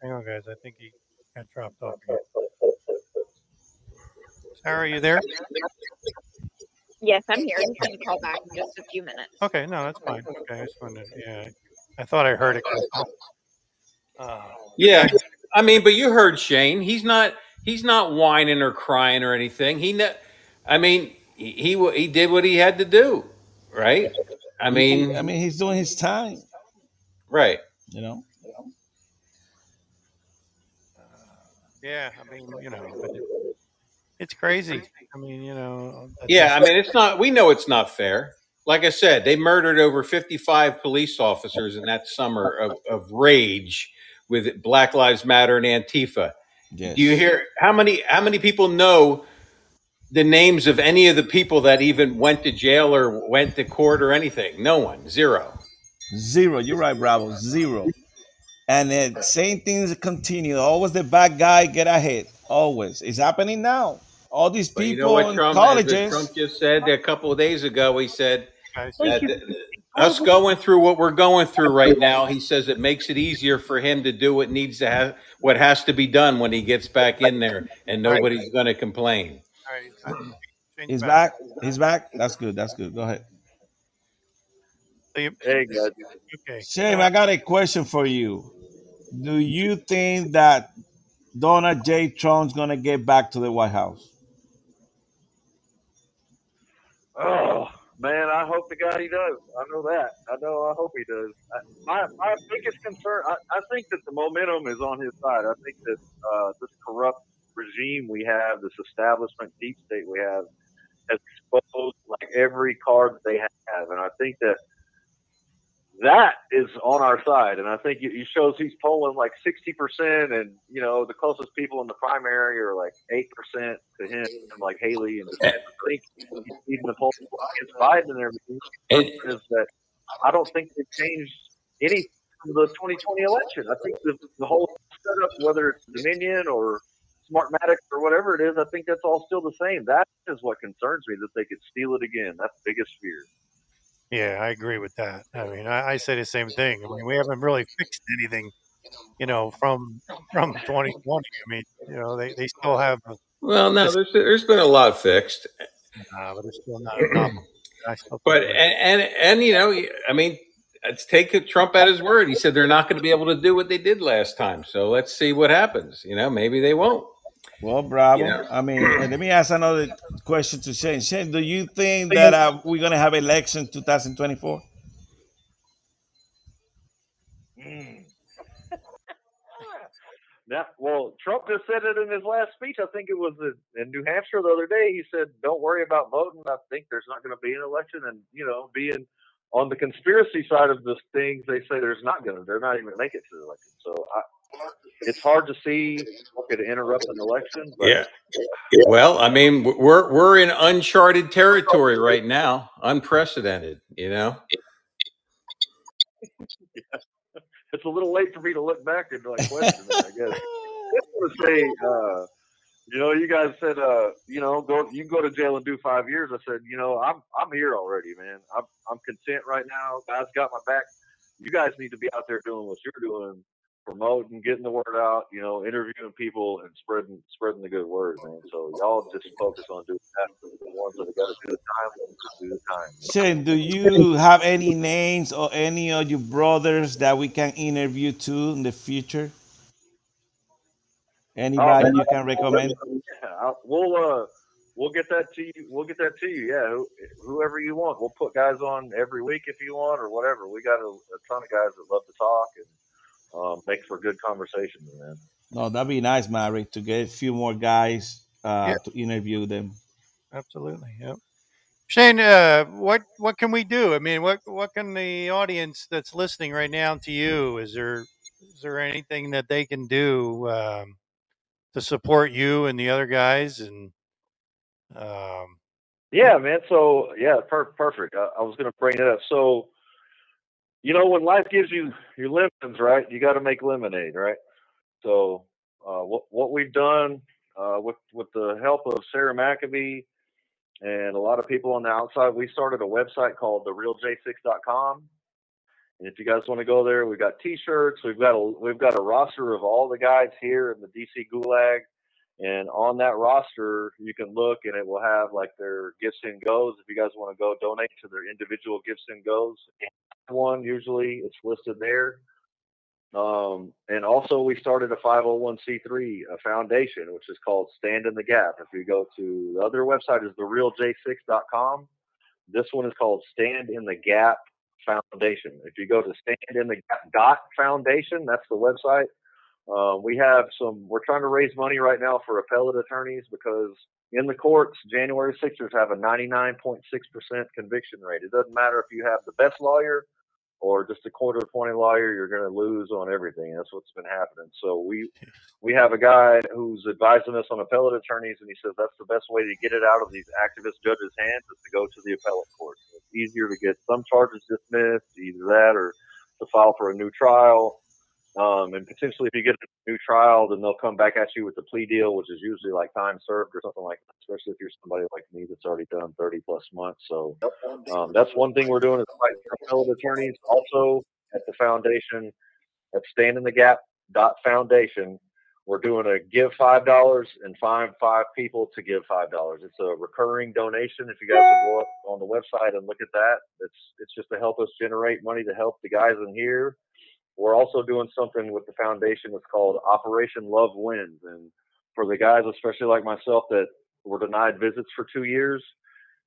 Hang on, guys. I think he got dropped off again. Sarah, are you there? Yes, I'm here. I'm going to call back in just a few minutes. Okay, no, that's fine. Okay, I just wanted. Yeah, I thought I heard it. Uh, Yeah, I mean, but you heard Shane. He's not. He's not whining or crying or anything. He. Ne- I mean, he he he did what he had to do, right? I mean, I mean, he's doing his time, right. you know. Yeah, I mean, you know, but it, it's crazy. I mean, you know, Yeah, I mean, it's not. We know it's not fair. Like I said, they murdered over 55 police officers in that summer of, of rage with Black Lives Matter and Antifa. Do you hear how many how many people know the names of any of the people that even went to jail or went to court or anything? No one, zero. Zero. Zero. You're right, Bravo. Zero. And the same things continue. Always the bad guy get ahead. Always. It's happening now. All these But you know people what in Trump, as colleges. Trump just said a couple of days ago? He said uh, that us going through what we're going through right now, he says it makes it easier for him to do what needs to have what has to be done when he gets back in there, and Right. nobody's going to complain. all right, He's back. back. He's back. That's good. That's good. Go ahead. So Hey guys, Okay. Shame, I got a question for you. Do you think that Donald J. Trump's gonna get back to the White House? Oh man, I hope the God he does. I know that. I know. I hope he does. I, my my biggest concern, I, I think that the momentum is on his side. I think that uh, this corrupt regime we have, this establishment deep state we have, has exposed like every card that they have, and I think that that is on our side. And I think it, it shows he's polling like sixty percent, and you know the closest people in the primary are like eight percent to him, like Haley and. I think even the poll against Biden and everything And is that I don't think they've changed any from the 2020 election. I think the, the whole setup, whether it's Dominion or Smartmatic or whatever it is, I think that's all still the same. That is what concerns me that they could steal it again. That's the biggest fear. Yeah, I agree with that. I mean, I, I say the same thing. I mean, we haven't really fixed anything, you know, from from 2020. I mean, you know, they, they still have, uh, well, no, there's there's been a lot fixed, uh, but it's still not. I still *clears throat* but and and, and you know, I mean, let's take Trump at his word. He said they're not going to be able to do what they did last time. So let's see what happens. You know, maybe they won't. Well, You bravo. know, I mean, and let me ask another question to Shane. Shane, do you think that uh, we're gonna have election 2024? Mm. *laughs* Now, well, Trump just said it in his last speech. I think it was in in New Hampshire the other day. He said, "Don't worry about voting. I think there's not going to be an election." And you know, being on the conspiracy side of this thing, they say there's not going to. They're not even going to make it to the election. So I, it's hard to see what could interrupt an election. But yeah. Well, I mean, we're we're in uncharted territory right now, unprecedented. You know. *laughs* it's a little late for me to look back and like question it. I guess. I just want to say, uh, you know, you guys said, uh, you know, go you can go to jail and do five years. I said, you know, I'm I'm here already, man. I'm I'm content right now. God's got my back. You guys need to be out there doing what you're doing, promoting, getting the word out. You know, interviewing people and spreading spreading the good word, man. So y'all just focus on doing that. The ones that have got to do the time, do the time. Shane, do you have any names or any of your brothers that we can interview too in the future? Oh Anybody man, you can recommend? yeah, I'll- we'll uh we'll get that to you. We'll get that to you. Yeah, who, whoever you want. We'll put guys on every week if you want or whatever. We got a, a ton of guys that love to talk and um, makes for good conversations, man. No, that'd be nice, Mary, to get a few more guys uh, Yeah, to interview them. absolutely. Yep. Shane, uh, what what can we do? I mean, what what can the audience that's listening right now to you? Is there is there anything that they can do um, to support you and the other guys? And um, Yeah, man. So yeah, per- perfect. I, I was gonna bring it up. So you know, when life gives you your lemons, right? You got to make lemonade, right? So uh, what what we've done uh, with with the help of Sarah McAbee and a lot of people on the outside, we started a website called therealj6.com. And if you guys want to go there, we've got T-shirts. We've got a we've got a roster of all the guys here in the DC Gulag, and on that roster you can look, and it will have like their GiveSendGos. If you guys want to go donate to their individual GiveSendGos, one usually it's listed there. Um, and also we started a 501c3 a foundation, which is called Stand in the Gap. If you go to the other website is therealj6.com. This one is called Stand in the Gap Foundation. If you go to Stand in the Gap dot Foundation, that's the website. Uh, we have some. We're trying to raise money right now for appellate attorneys because in the courts, January Sixers have a 99.6% conviction rate. It doesn't matter if you have the best lawyer or just a quarter appointed lawyer, you're going to lose on everything. That's what's been happening. So we *laughs* we have a guy who's advising us on appellate attorneys, and he says that's the best way to get it out of these activist judges' hands is to go to the appellate court. It's easier to get some charges dismissed, either that or to file for a new trial. Um, and potentially, if you get a new trial, then they'll come back at you with a plea deal, which is usually like time served or something like that, especially if you're somebody like me that's already done 30 plus months. So um, that's one thing we're doing is fighting appellate attorneys. Also, at the foundation, at Stand in the Gap dot foundation, we're doing a give five dollars and find five people to give five dollars. It's a recurring donation. If you guys would go up on the website and look at that, it's it's just to help us generate money to help the guys in here we're also doing something with the foundation that's called Operation Love Wins. And for the guys, especially like myself, that were denied visits for two years,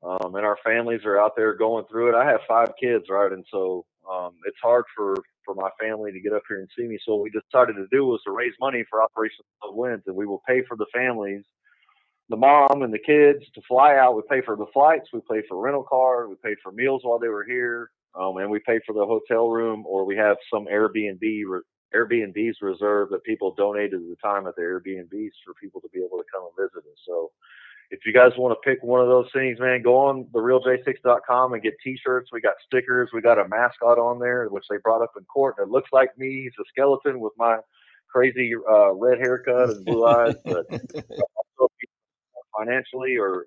um, and our families are out there going through it. I have five kids, right? And so um, it's hard for, for my family to get up here and see me. So what we decided to do was to raise money for Operation Love Wins, and we will pay for the families the mom and the kids to fly out. We pay for the flights, we pay for rental car, we paid for meals while they were here um, and we pay for the hotel room, or we have some Airbnb re- Airbnbs reserved that people donated the time at the Airbnbs for people to be able to come and visit us. So if you guys want to pick one of those things, man, go on therealj6.com and get T-shirts. We got stickers. We got a mascot on there, which they brought up in court. And it looks like me. He's a skeleton with my crazy uh, red haircut and blue eyes. But *laughs* financially, or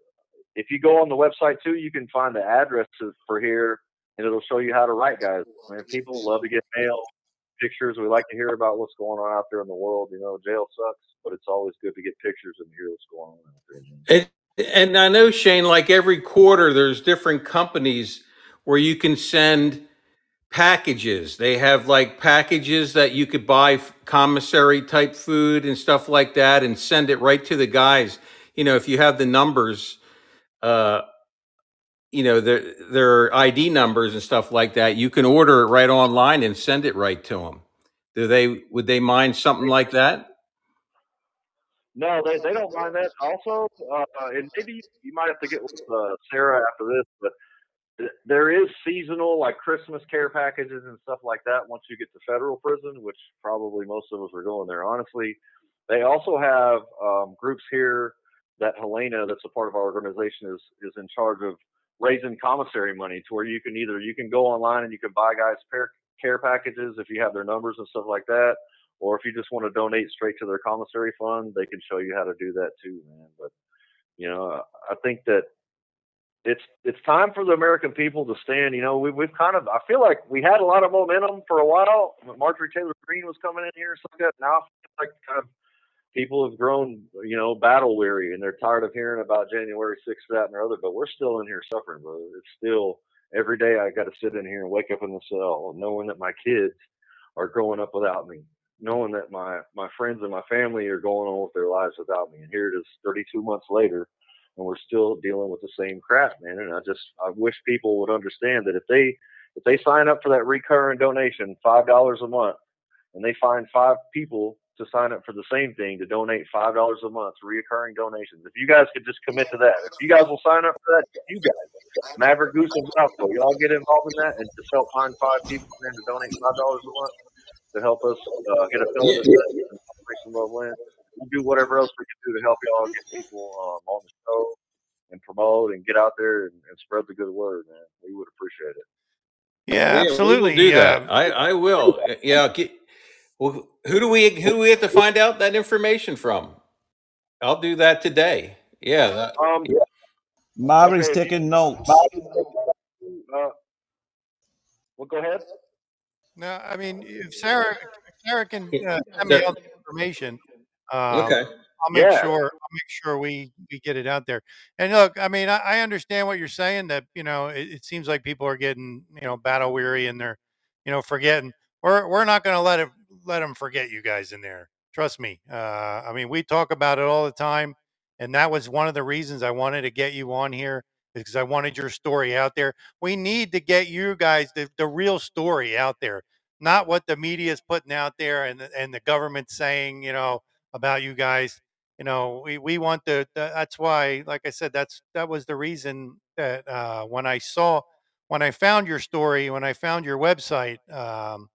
if you go on the website too, you can find the addresses for here and it'll show you how to write, guys. I mean, people love to get mail, pictures. We like to hear about what's going on out there in the world. You know, jail sucks, but it's always good to get pictures and hear what's going on out there. It, and I know Shane, like every quarter, there's different companies where you can send packages. They have like packages that you could buy commissary type food and stuff like that, and send it right to the guys. You know, if you have the numbers. Uh, you know their their ID numbers and stuff like that, you can order it right online and send it right to them. Do they would they mind something like that? No, they, they don't mind that. Also, uh, and maybe you might have to get with uh, Sarah after this, but th- there is seasonal like Christmas care packages and stuff like that. Once you get to federal prison, which probably most of us are going there, honestly, they also have um, groups here that Helena, that's a part of our organization, is is in charge of raising commissary money to where you can either you can go online and you can buy guys care packages if you have their numbers and stuff like that, or if you just want to donate straight to their commissary fund, they can show you how to do that too, man. But you know, I think that it's it's time for the American people to stand. You know, we, we've kind of I feel like we had a lot of momentum for a while. Marjorie Taylor Greene was coming in here, so now I feel like kind of people have grown, you know, battle weary and they're tired of hearing about January 6th, that, and the other. But we're still in here suffering, brother. It's still every day I got to sit in here and wake up in the cell knowing that my kids are growing up without me, knowing that my my friends and my family are going on with their lives without me. And here it is, 32 months later, and we're still dealing with the same crap, man. And I just I wish people would understand that if they if they sign up for that recurring donation, five dollars a month, and they find five people to sign up for the same thing to donate five dollars a month, reoccurring donations. If you guys could just commit to that, if you guys will sign up for that, you guys, Maverick Goose and Malco, y'all get involved in that and just help find five people and to donate five dollars a month to help us uh, get a film yeah. Operation Love Land. We'll do whatever else we can do to help y'all get people um, on the show and promote and get out there and, and, spread the good word, man. We would appreciate it. Yeah, yeah absolutely. do that. I, I will. Yeah. Get, well, who do we who do we have to find out that information from? I'll do that today. Yeah. That, Um, yeah. Maverick's Okay. taking notes. Uh, well, go ahead. No, I mean, if Sarah, if Sarah can uh, send me all the information, um, Okay. I'll make Yeah. sure I'll make sure we we get it out there. And look, I mean, I, I understand what you're saying. That you know, it, it seems like people are getting you know battle weary and they're you know forgetting. We're we're not going to let it let them forget you guys in there. Trust me. Uh, I mean, we talk about it all the time, and that was one of the reasons I wanted to get you on here because I wanted your story out there. We need to get you guys the, the real story out there. not what the media is putting out there and and the government saying, you know, about you guys. You know, we, we want the that's why, like I said, that's that was the reason that uh, when I saw when I found your story, when I found your website, um,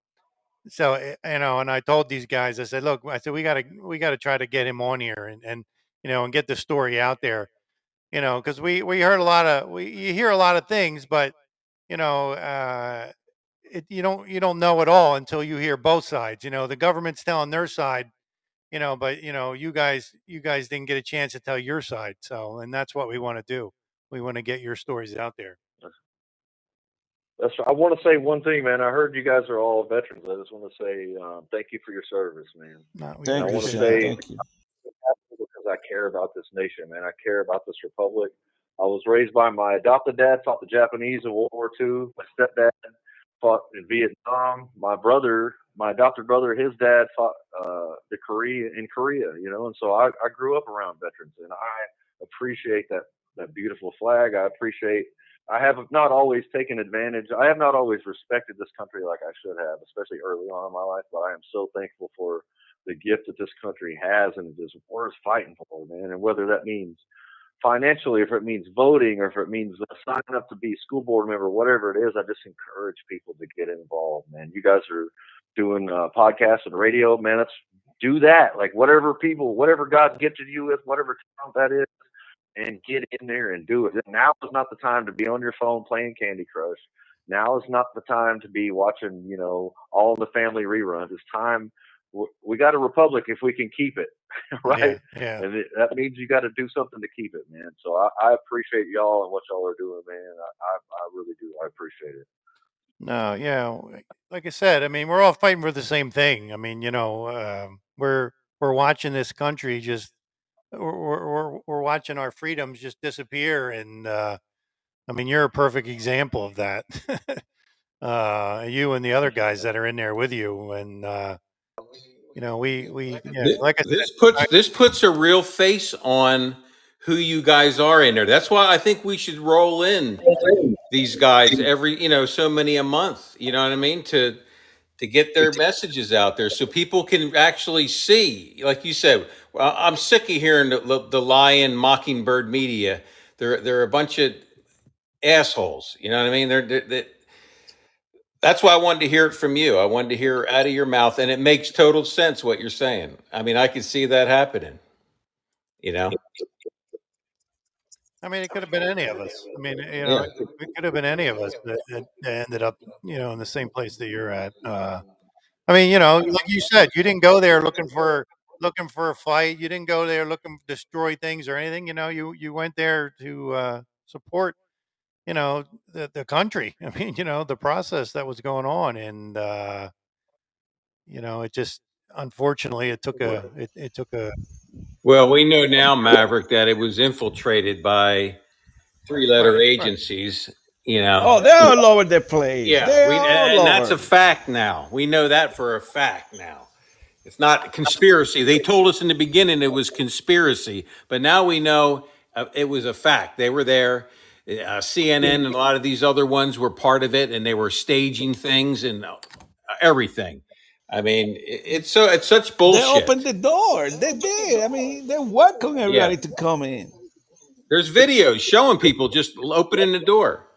so eh, you know, and I told these guys, I said, look, I said we got to we got to try to get him on here and and you know and get the story out there, you know, because we we heard a lot of we you hear a lot of things, but you know, uh, it, you don't you don't know it all until you hear both sides. You know, the government's telling their side, you know, but you know, you guys you guys didn't get a chance to tell your side. So, and that's what we want to do. We want to get your stories out there. That's. I want to say one thing, man. I heard you guys are all veterans. I just want to say um, thank you for your service, man. No, Thank I you, want to say Thank you. because I care about this nation, man. I care about this republic. I was raised by my adopted dad, fought the Japanese in World War II. My stepdad fought in Vietnam. My brother, my adopted brother, his dad fought uh, the Korea in Korea. You know, and so I, I grew up around veterans, and I appreciate that that beautiful flag. I appreciate. I have not always taken advantage. I have not always respected this country like I should have, especially early on in my life. But I am so thankful for the gift that this country has and it is worth fighting for, man. And whether that means financially, if it means voting, or if it means signing up to be school board member, whatever it is, I just encourage people to get involved, man. You guys are doing uh, podcasts and radio, man. Let's do that. Like whatever people, whatever God gifted you with, whatever talent that is, and get in there and do it. Now is not the time to be on your phone playing Candy Crush. Now is not the time to be watching, you know, all the family reruns. It's time. We got a republic if we can keep it, *laughs* right? Yeah, yeah. And it, that means you got to do something to keep it, man. So I, I appreciate y'all and what y'all are doing, man. I, I, I really do. I appreciate it. No, yeah, like I said, I mean, we're all fighting for the same thing. I mean, you know, um, we're we're watching this country just we're we're watching our freedoms just disappear, and uh, I mean, you're a perfect example of that. *laughs* uh, you and the other guys that are in there with you, and uh, you know, we we yeah, Thi- like I said, This puts I, this puts a real face on who you guys are in there. That's why I think we should roll in these guys every you know so many a month. You know what I mean to to get their messages out there so people can actually see. Like you said, well, I'm sick of hearing the, the, lion mockingbird media. They're they're a bunch of assholes. You know what I mean? They're, they're, they that's why I wanted to hear it from you. I wanted to hear it out of your mouth, and it makes total sense what you're saying. I mean, I could see that happening. You know? I mean, it could have been any of us. I mean, you know, it, it could have been any of us that, that, that ended up, you know, in the same place that you're at. Uh, I mean, you know, like you said, you didn't go there looking for looking for a fight. You didn't go there looking to destroy things or anything. You know, you you went there to uh, support, you know, the the country. *laughs* I mean, you know, the process that was going on, and uh, you know, it just unfortunately it took a it, it took a Well, we know now, Maverick, that it was infiltrated by three letter right, right. agencies, you know. Oh, they're all over the place. Yeah, we, all and that's a fact now. We know that for a fact now. It's not conspiracy. They told us in the beginning it was conspiracy, but now we know uh, it was a fact. They were there. Uh, CNN and a lot of these other ones were part of it, and they were staging things and uh, everything. I mean, it- it's so it's such bullshit. They bullshit. opened the door. They did. I mean, they welcome Yeah, everybody to come in. there's videos showing people just opening the door.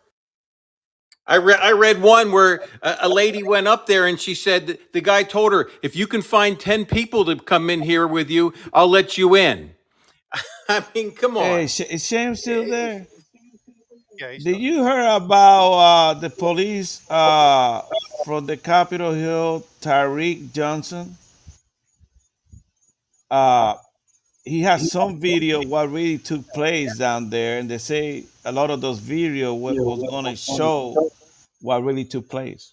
I read I read one where a, a lady went up there and she said the guy told her, "If you can find ten people to come in here with you, I'll let you in." *laughs* I mean, come Hey, on. Sh- is Shane still there? yeah. He's Did still, you hear about uh, the police uh, from the Capitol Hill, Tariq Johnson? Uh, he has some video what really took place down there, and they say a lot of those video wa- was going to show what really took place.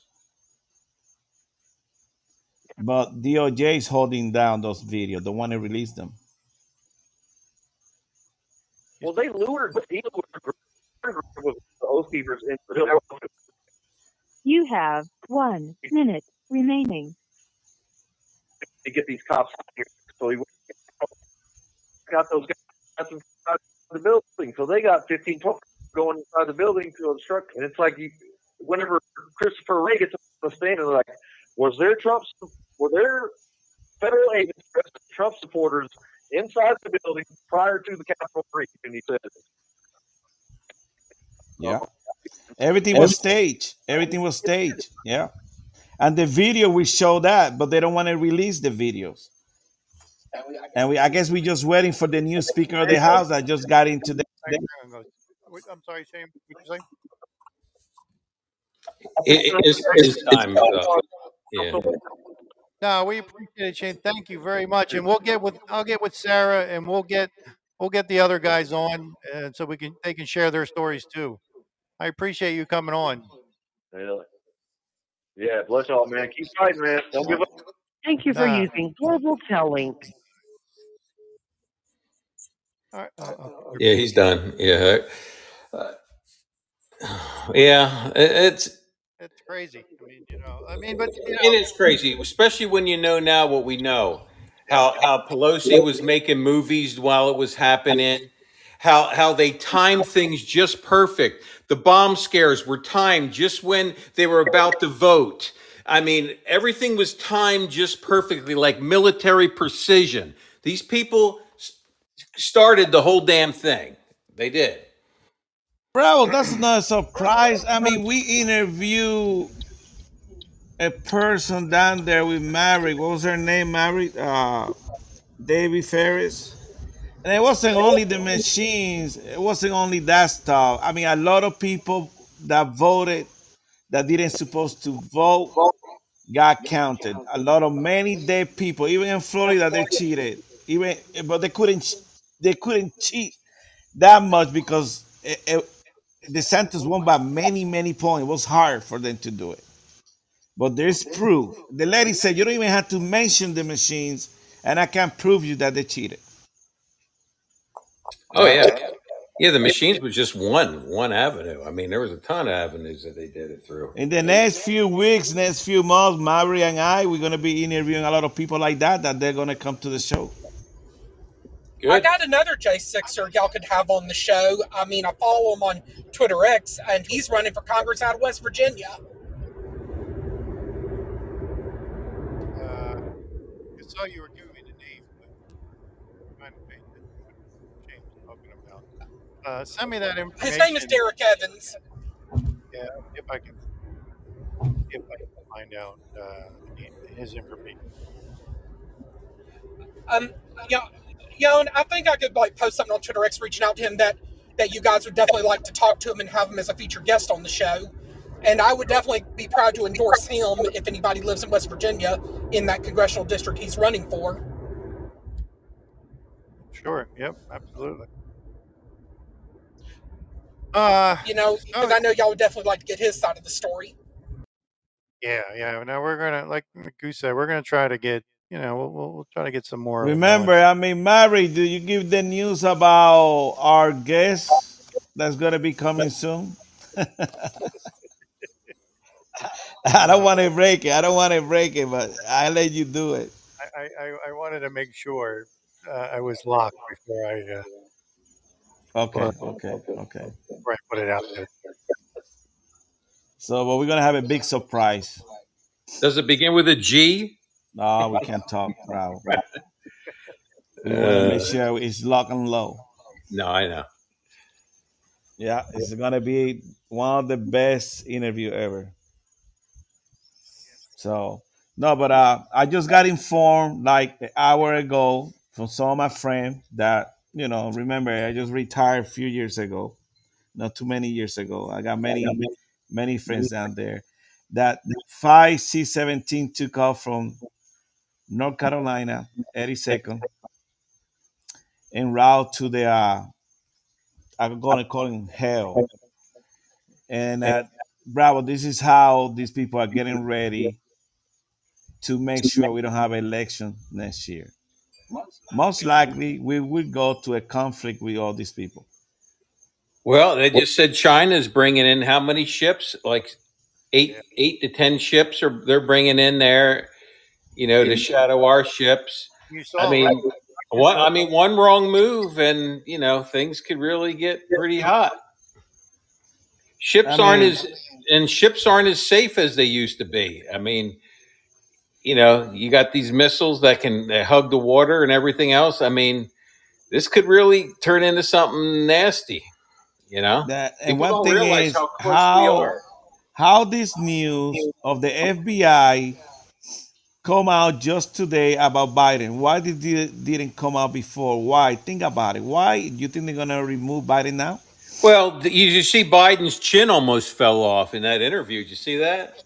But DOJ is holding down those videos. Don't want to release them. Well, they lured he lured with the Oath Keepers into the You have one minute remaining. to get these cops out here. So he got those guys inside the building. So they got 15 12 going inside the building to obstruct. And it's like you, whenever Christopher Wray gets on the stand and they're like, Was there Trump? Were there federal agents Trump supporters inside the building prior to the Capitol breach? And he said, Yeah. Oh, Everything was staged. Everything was staged. Yeah. And the video will show that, but they don't want to release the videos. And we, I guess we just waiting for the new Speaker of the House that just got into the. I'm sorry, Shane. What you say? It, it, his, his time is up. Yeah. No, we appreciate it, Shane. Thank you very much, and we'll get with I'll get with Sarah, and we'll get we'll get the other guys on, and so we can they can share their stories too. I appreciate you coming on. Really? Yeah, bless y'all, man. Keep fighting, man. Don't give up. Thank you for Nah. using Global Tel Link. All right, uh, Yeah, he's done. Yeah. Uh, yeah, it- it's it's crazy. I mean, you know, I mean, but you it know, is crazy, especially when you know now what we know. How how Pelosi was making movies while it was happening. How how they timed things just perfect. The bomb scares were timed just when they were about to vote. I mean, everything was timed just perfectly, like military precision. These people s- started the whole damn thing. They did. Bro, that's not a surprise. I mean, we interview a person down there we married. What was her name? Married? Uh, Davy Ferris. And it wasn't only the machines. It wasn't only that stuff. I mean, a lot of people that voted that didn't supposed to vote got counted. A lot of many dead people, even in Florida, they cheated. Even, but they couldn't. They couldn't cheat that much because it, it, DeSantis won by many, many points. It was hard for them to do it. But there's proof. The lady said you don't even have to mention the machines, and I can prove you that they cheated. Oh yeah, yeah. The machines was just one one avenue. I mean, there was a ton of avenues that they did it through. In the next few weeks, next few months, Mary and I, we're gonna be interviewing a lot of people like that that they're gonna come to the show. I got another J6er y'all could have on the show. I mean, I follow him on Twitter X, and he's running for Congress out of West Virginia. uh, I saw you were giving me the name, but I'm trying to think what Shane's talking about. Uh, send me that information. His name is Derrick Evans. Yeah, if I can, if I can find out uh, his information. Um, yeah, and I think I could like post something on Twitter X reaching out to him that that you guys would definitely like to talk to him and have him as a featured guest on the show. And I would definitely be proud to endorse him if anybody lives in West Virginia in that congressional district he's running for. Sure. Yep. Absolutely. Uh, You know, because I know y'all would definitely like to get his side of the story. yeah, yeah. Now we're gonna, like Goose said, we're gonna try to get, you know, we'll, we'll, we'll try to get some more. of 'em on. Remember, I mean, Mary, do you give the news about our guest that's gonna be coming soon? *laughs* I don't want to break it. I don't want to break it, but I let you do it. I, I, I- I wanted to make sure uh, I was locked before I uh, Okay, Well- okay, okay. before I put it out there. So, but we're gonna have a big surprise. Does it begin with a G? No, we *laughs* can't talk, bro. We want to make Uh, sure it's lock and low. no, I know. Yeah, it's gonna be one of the best interview ever. So no, but uh, I just got informed like an hour ago from some of my friends that you know. Remember, I just retired a few years ago, not too many years ago. I got many, many friends down there. That five C seventeen took off from North Carolina, eighty second, en route to the uh, I'm gonna call it hell. And uh, Bravo, this is how these people are getting ready to make sure we don't have election next year. Most likely, we will go to a conflict with all these people. Well, they just said China's bringing in how many ships? Like eight, eight to ten ships are they're bringing in there. You know, to shadow our ships. Saw, I mean, right? one. I mean, one wrong move, and you know, things could really get pretty hot. Ships I aren't as and ships aren't as safe as they used to be. I mean, you know, you got these missiles that can that hug the water and everything else. I mean, this could really turn into something nasty. You know, That and people one thing is how how this news of the FBI come out just today about Biden. Why did it didn't come out before? Why? Think about it. Why do you think they're gonna remove Biden now? Well, you, you see, Biden's chin almost fell off in that interview. Did you see that?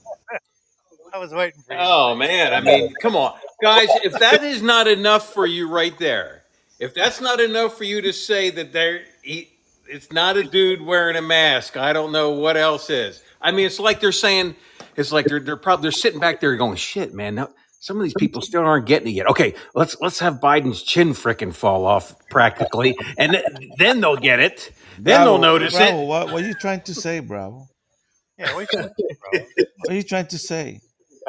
I was waiting for you. Oh man, I mean, come on, guys. If that is not enough for you right there, if that's not enough for you to say that there, he, it's not a dude wearing a mask. I don't know what else is. I mean, it's like they're saying, it's like they're they're probably they're sitting back there going, "Shit, man." Now, some of these people still aren't getting it yet. Okay, let's let's have Biden's chin frickin' fall off practically, and th- then they'll get it. Then they'll notice Bravo, it. what, what are you trying to say, Bravo? Yeah, what are you trying to say, bro? *laughs* What are you trying to say?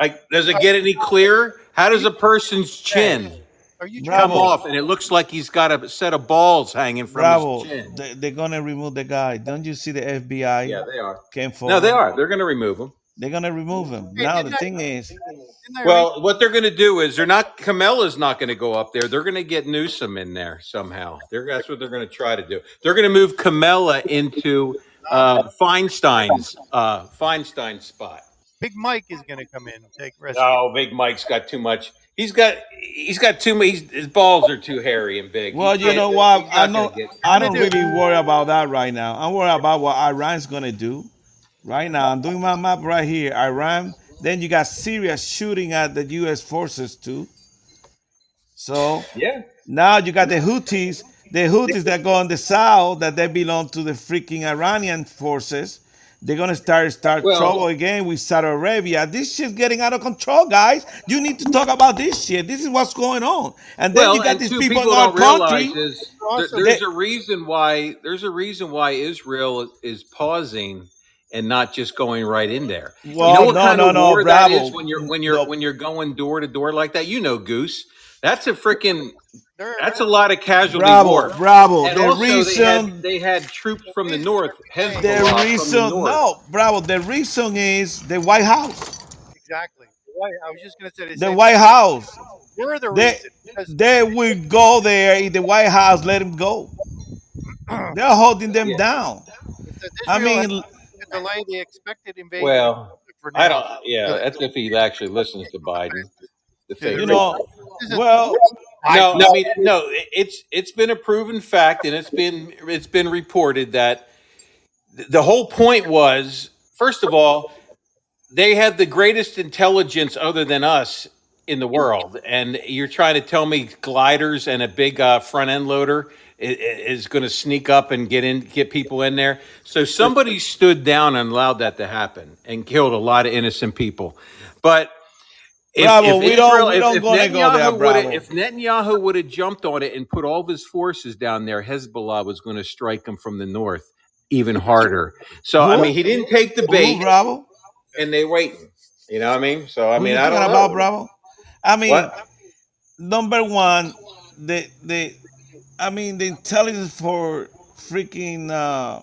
Like, does it get any clearer? How does a person's chin Are you trying come Bravo. off and it looks like he's got a set of balls hanging from Bravo, his chin? they, they're gonna remove the guy. Don't you see the FBI Yeah, they are. came forward? No, they are. They're going to remove him. They're gonna remove him. Hey, Now didn't the I- thing is, didn't Well, what they're going to do is they're not. Kamala's not going to go up there. They're going to get Newsom in there somehow. They're, that's what they're going to try to do. They're going to move Kamala into uh, Feinstein's uh, Feinstein spot. Big Mike is going to come in and take rest. Oh, Big Mike's got too much. He's got he's got too many. His balls are too hairy and big. well, He you can't- know what? he's I not know get- I don't really worry about that right now. I'm worried about what Iran's gonna do. Right now, I'm doing my map right here. Iran. Then you got Syria shooting at the U.S. forces too. So Yeah. now you got the Houthis. The Houthis that go on the south that they belong to the freaking Iranian forces. They're gonna start start Well- trouble again with Saudi Arabia. This shit's getting out of control, guys. You need to talk about this shit. This is what's going on. And then well, you got these two people in our don't country. is there- there's they- a reason why there's a reason why Israel is pausing and not just going right in there. you know what no, kind no, of no, war that Bravo. when you're when you're No. when you're going door to door like that. You know, Goose. That's a freaking. That's a lot of casualty Bravo, war. Bravo. And The also, they reason, had, they had troops from the north, Hezbollah the from the reason, north. no, Bravo. The reason is the White House. exactly. I was just going to say the The White. House. We're the They, reason because they will go there in the White House. Let them go. *clears throat* They're holding them Yeah. down. I mean, had to delay the expected invasion. Well, for I don't. Yeah, that's if he actually listens to Biden. The Yeah, you know, This is- well, no, I mean no. it- It's it's been a proven fact, and it's been it's been reported that the whole point was first of all they had the greatest intelligence other than us in the world, and you're trying to tell me gliders and a big uh, front end loader i- i- is going to sneak up and get in get people in there. So somebody stood down and allowed that to happen and killed a lot of innocent people, but. If, Bravo, if we don't- we if- don't if go there, Netanyahu would've- If Netanyahu would have jumped on it and put all of his forces down there, Hezbollah was going to strike him from the north even harder. So I mean, he didn't take the bait, Bravo? and they waiting. You know what I mean? So I mean, I don't know about. Bravo? I mean, What? number one, the the, I mean, the intelligence for freaking uh,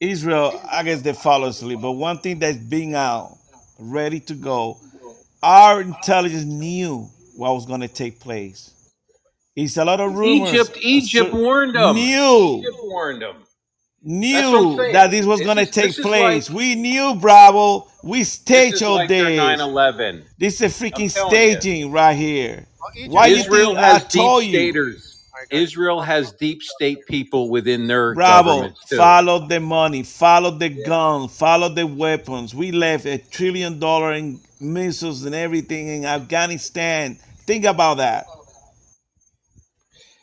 Israel. I guess they fall asleep. But one thing that's being out, ready to go, our intelligence knew what was going to take place. It's a lot of rumors. Egypt, Egypt So- warned them. Knew, Egypt warned them. That's what I'm knew that this was going to take place. like- we knew, Bravo. We This staged is all like their this. 9/11. This is a freaking I'm you. staging right here. Well, Egypt- Why you Israel think has I told deep you? staters. Israel has deep state people within their Bravo. government too. Follow the money. Follow the guns. Follow the weapons. We left a trillion dollar in missiles and everything in Afghanistan. Think about that.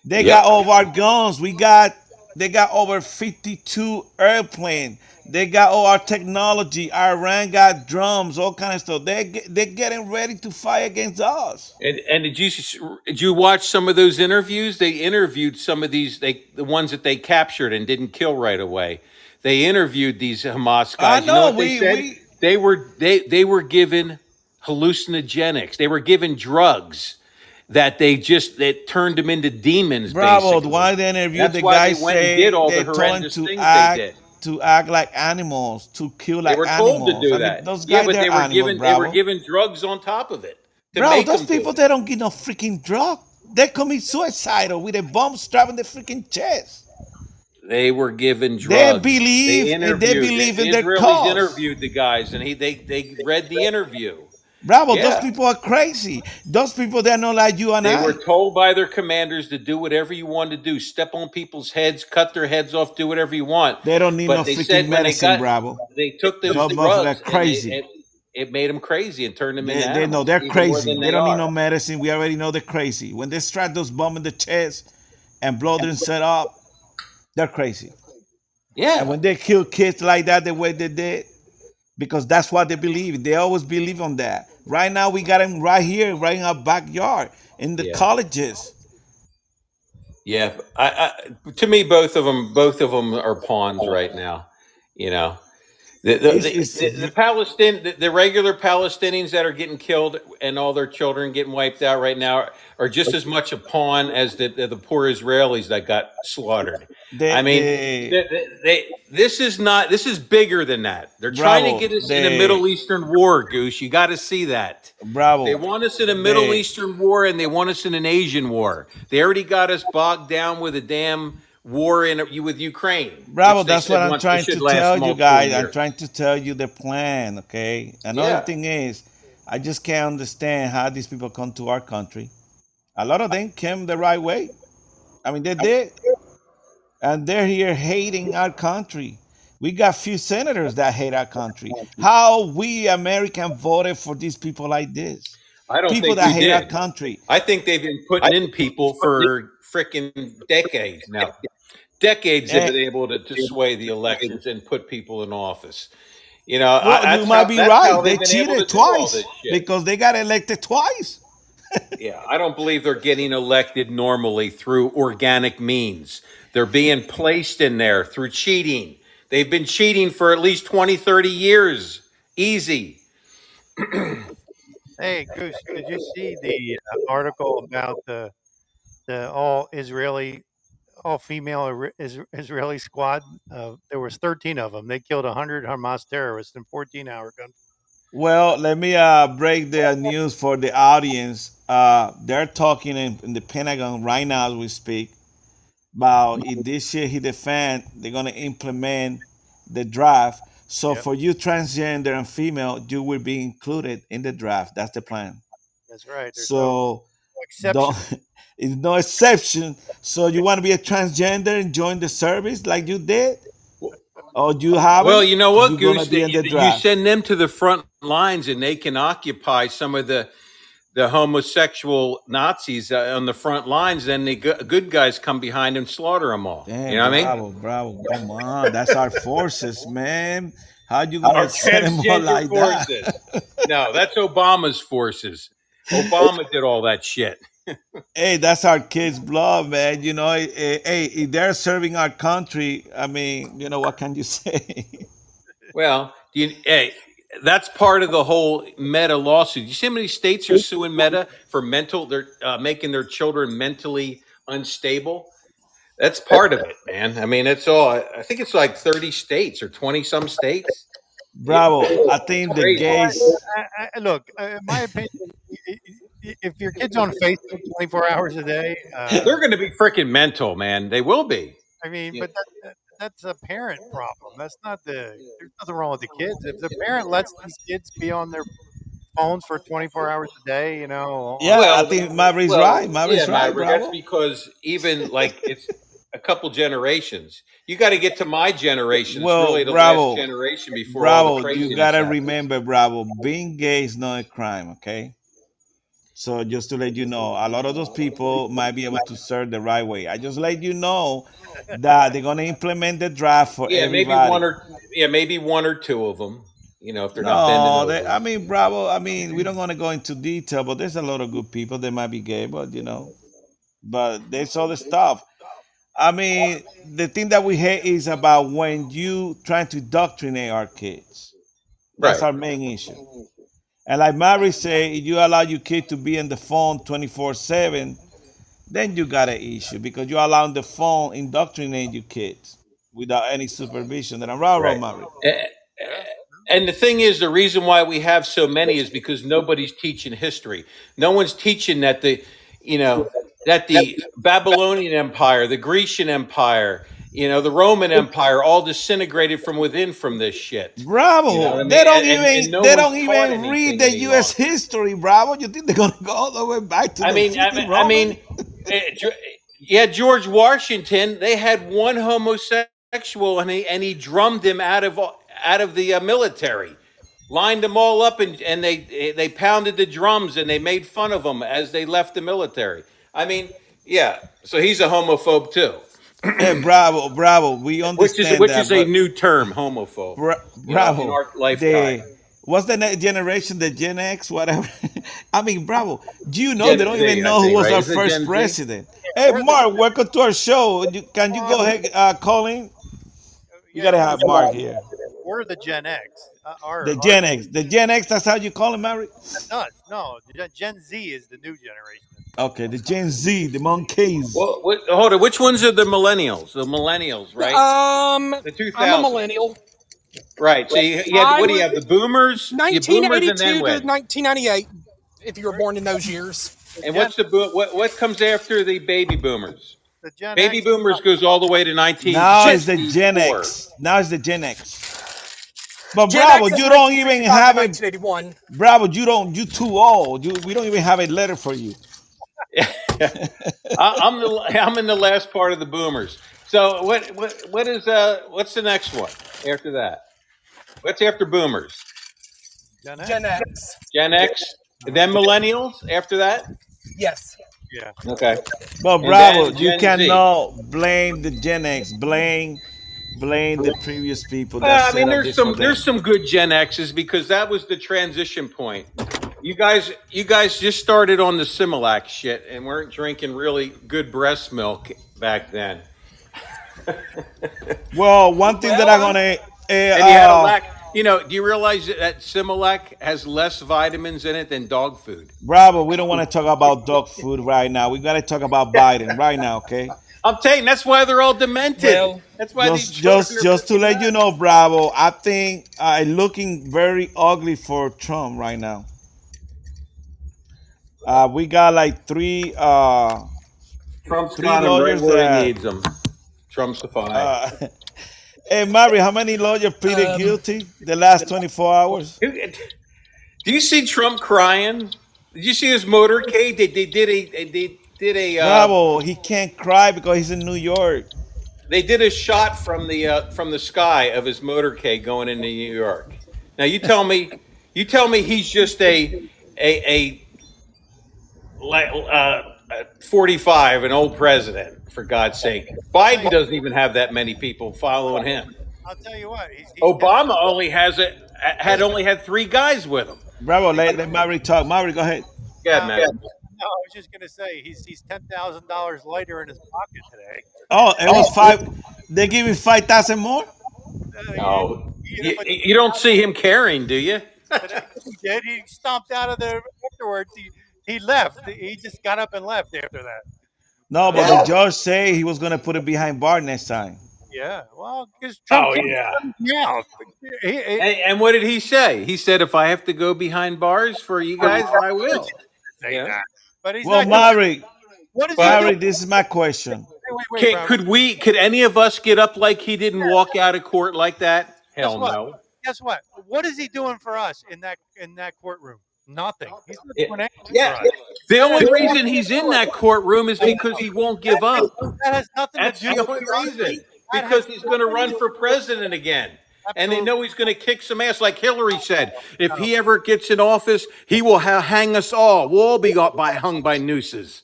They Yep. got all of our guns. We got they got over 52 airplane. They got all our technology. Iran got drums, all kind of stuff. They they're getting ready to fight against us. And, and did you did you watch some of those interviews? They interviewed some of these they the ones that they captured and didn't kill right away. They interviewed these Hamas I guys. know, you know what they we- we- they were they they were given hallucinogenics. They were given drugs that they just that turned them into demons. Bravo, basically. why they interviewed That's the why guy they went and did all the horrendous things act they did. To act like animals, to kill like animals. They were told animals. to do I mean, that. those Yeah, guys, but they're were animals, given they were given drugs on top of it to Bro, those people, they don't get no freaking drug. They commit suicidal with a bomb strapped in the freaking chest. They were given drugs. They believe- they interviewed- believe the in their Israelis cause. interviewed the guys, and he they they read the interview. Bravo, Yeah. those people are crazy. Those people, they're not like you and They I. were told by their commanders to do whatever you want to do, step on people's heads, cut their heads off, do whatever you want. They don't need But no they freaking they medicine, got- Bravo. They took those Those drugs. and they- crazy. it, made them crazy and turned them They, into they know they're crazy. than They don't are. need no medicine. We already know they're crazy. When they strike those bomb in the chest and blow them set up, they're crazy. Yeah. And when they kill kids like that the way they did, because that's what they believe. They always believe on that. Right now, we got them right here, right in our backyard, in the Yeah. colleges. Yeah, I, I, to me, both of them, both of them are pawns oh. right now. You know, the the, It's- the, it's- the, Palestinian, the, the regular Palestinians that are getting killed and all their children getting wiped out right now are just as much a pawn as the the, poor Israelis that got slaughtered. They- I mean, they- they, this is not this is bigger than that. They're trying Bravo, to get us in a Middle Eastern war, Goose. You got to see that. Bravo. They want us in a Middle Eastern war and they want us in an Asian war. They already got us bogged down with a damn war in with Ukraine. Bravo, that's what I'm once trying to tell you multiple guys. I'm trying to tell you the plan, okay? Another Yeah. thing is, I just can't understand how these people come to our country. A lot of them came the right way. I mean, they did. And they're here hating our country. We got few senators that hate our country. How we American voted for these people like this? I don't people think that we hate our country. I think they've been putting in people for freaking decades now. Decades they've Eh. been able to, to sway the elections and put people in office. You know, I- Well, that's you might how- be right. They they've been able cheated to do all twice because they got elected twice. *laughs* Yeah, I don't believe they're getting elected normally through organic means. They're being placed in there through cheating. They've been cheating for at least 20, 30 years. Easy. *clears throat* Hey, Goose, did you see the uh, article about the the all Israeli, all female Israeli squad? Uh, there was 13 of them. They killed 100 Hamas terrorists in 14 hour gun. Well, let me uh, break the *laughs* news for the audience. Uh, they're talking in, in the Pentagon right now as we speak about if this year hit the fan, they're gonna implement the draft. So Yep. for you transgender and female, you will be included in the draft. That's the plan. That's right. There's no So exception. don't it's no exception. So you want to be a transgender and join the service like you did, or you have? Well, you know what, Goose? in You, the you send them to the front lines and they can occupy some of the the homosexual Nazis uh, on the front lines. Then the go- good guys come behind and slaughter them all. Damn, you know what I mean? bravo, bravo. Come on, that's our forces, man. How you gonna Our set them transgender like that? forces. no, that's Obama's forces. Obama *laughs* did all that shit. Hey, that's our kids' blood, man. You know, eh, hey, if they're serving our country, I mean, you know, what can you *laughs* say? Well, you, hey, that's part of the whole Meta lawsuit. You see how many states are suing Meta for mental? They're uh, making their children mentally unstable. That's part of it, man. I mean, it's all. I think it's like thirty states or twenty some states. Bravo. I think the Crazy. gays. I, I, look, uh, in my opinion, i- i- if your kid's on Facebook 24 hours a day, uh, They're going to be freaking mental, man. They will be. I mean, Yeah. but that, that, that's a parent problem. That's not the. There's nothing wrong with the kids. If the parent lets these kids be on their phones for 24 hours a day, you know. Yeah, Well, I think Maverick's well, right. Maverick's yeah, right, Maverick, that's because even like it's a couple generations. You got to get to my generation. Well, it's really the bravo, last generation before all the bravo. You gotta remember, bravo. Being gay is not a crime, okay? So just to let you know, a lot of those people might be able to serve the right way. I just let you know that they're gonna implement the draft for Yeah, maybe one or yeah, maybe one or two of them. You know, if they're not bending No, they, I mean, bravo. I mean, we don't want to go into detail, but there's a lot of good people. They might be gay, but you know, but there's the stuff. I mean, the thing that we hate is about when you trying to indoctrinate our kids. That's Right. our main issue. And like Mary say, if you allow your kid to be in the phone 24 7, then you got an issue because you're allowing the phone indoctrinate your kids without any supervision. Then I'm right, Right. Eh, And the thing is, the reason why we have so many is because nobody's teaching history. No one's teaching that the, you know, that the Babylonian Empire, the Grecian Empire, you know, the Roman Empire, all disintegrated from within from this shit. Bravo! You know I mean? They don't And- and- even and no they don't even read the. U.S. history, Bravo. You think they're gonna go all the way back to I the mean, I 50 mean, I mean, eh, yeah, George Washington. They had one homosexual, and he and he drummed him out of out of the uh, military, lined them all up, and and they they pounded the drums and they made fun of them as they left the military. I mean, yeah. So he's a homophobe too, *clears throat* bravo, bravo. We which understand is which that, is a new term, homophobe. bra- you know, in bravo. our lifetime. The what's the next generation? The Gen X, whatever. *laughs* I mean, bravo. Do you know Gen they don't Z, even I know who was right? our Is first president? Hey, Mark, welcome to our show. Can you go ahead, uh, Colin? You gotta have Mark here. We're the Gen X. Uh, our, The our- Gen X. The Gen X. That's how you call him, Mary. No, no. Gen- Gen Z is the new generation. Okay, the Gen Z, the monkeys. Well, what, hold on. Which ones are the millennials? The millennials, right? Um, the two I'm a millennial. Right. So you, you had, I what do you was have? The boomers, you boomers, 1982 and then to what? 1998, if you were born in those years. And what's the bo- what? What comes after the baby boomers? The Gen Baby X- boomers goes all the way to nineteen. Now it's the Gen X. Now it's the Gen X. But Gen Bravo, X is you don't even 1965 to have it. 1981. Bravo, you don't. You too old. You we don't even have a letter for you. *laughs* I, I'm the I'm in the last part of the boomers. So what what what is uh what's the next one after that? What's after boomers? Gen X. Gen X. Gen X, then millennials after that. Yes. Yeah. Okay. But And Bravo, you Gen Z. cannot blame the Gen X. Blame blame the previous people. That Well, I mean, there's some there's some good Gen X's because that was the transition point. You guys, you guys just started on the Similac shit and weren't drinking really good breast milk back then. *laughs* Well, one thing that I'm gonna. Uh, And you had a uh, lack. You know, do you realize that Similac has less vitamins in it than dog food? Bravo, we don't want to talk about dog food right now. We got to talk about Biden right now, okay? I'm telling you, that's why they're all demented. Well, that's why just these just are just to let you know, Bravo, I think uh, looking very ugly for Trump right now. Uh, we got like three uh, Trump's three got him right where that- he needs them. Trump's the five. uh, *laughs* Hey, Mary, how many lawyers pleaded Um, guilty the last 24 hours? Do you see Trump crying? Did you see his motorcade? They, they did a they did a uh, Bravo, he can't cry because he's in New York. they did a shot from the uh, from the sky of his motorcade going into New York. Now you tell me you tell me he's just a a a like uh, uh, 45 an old president for God's sake. Biden doesn't even have that many people following him. I'll tell you what. He's, he's Obama only has it had only had 3 guys with him. Bravo, let, let Mary talk. Mary, go ahead. Yeah, man. No, I was just gonna say he's he's ten thousand dollars lighter in his pocket today. Oh, it was five. They give you 5,000 more? Uh, No. you- You, but you don't see him caring, do you? he did. He stomped out of there afterwards. He he left. He just got up and left after that. No, but the judge say he was gonna put it behind bar next time. Yeah. Well, because oh, Trump. Oh, kept yeah. him down. He- he- And, and what did he say? He said, "If I have to go behind bars for you guys, I will." *laughs* say Yeah. that. But he's Well, not. Mary, what is he this is my question. Wait, wait, Can, Robert. could we? Could any of us get up like he didn't walk out of court like that? Hell Guess what? no. Guess what? What is he doing for us in that in that courtroom? Nothing. He's not Yeah. doing Yeah. The only reason he's in that courtroom is because he won't give up. That has nothing That's to do the only reason. Because he's going to run for president again. And they know he's going to kick some ass, like Hillary said. If he ever gets in office, he will ha- hang us all. We'll all be got by, hung by nooses.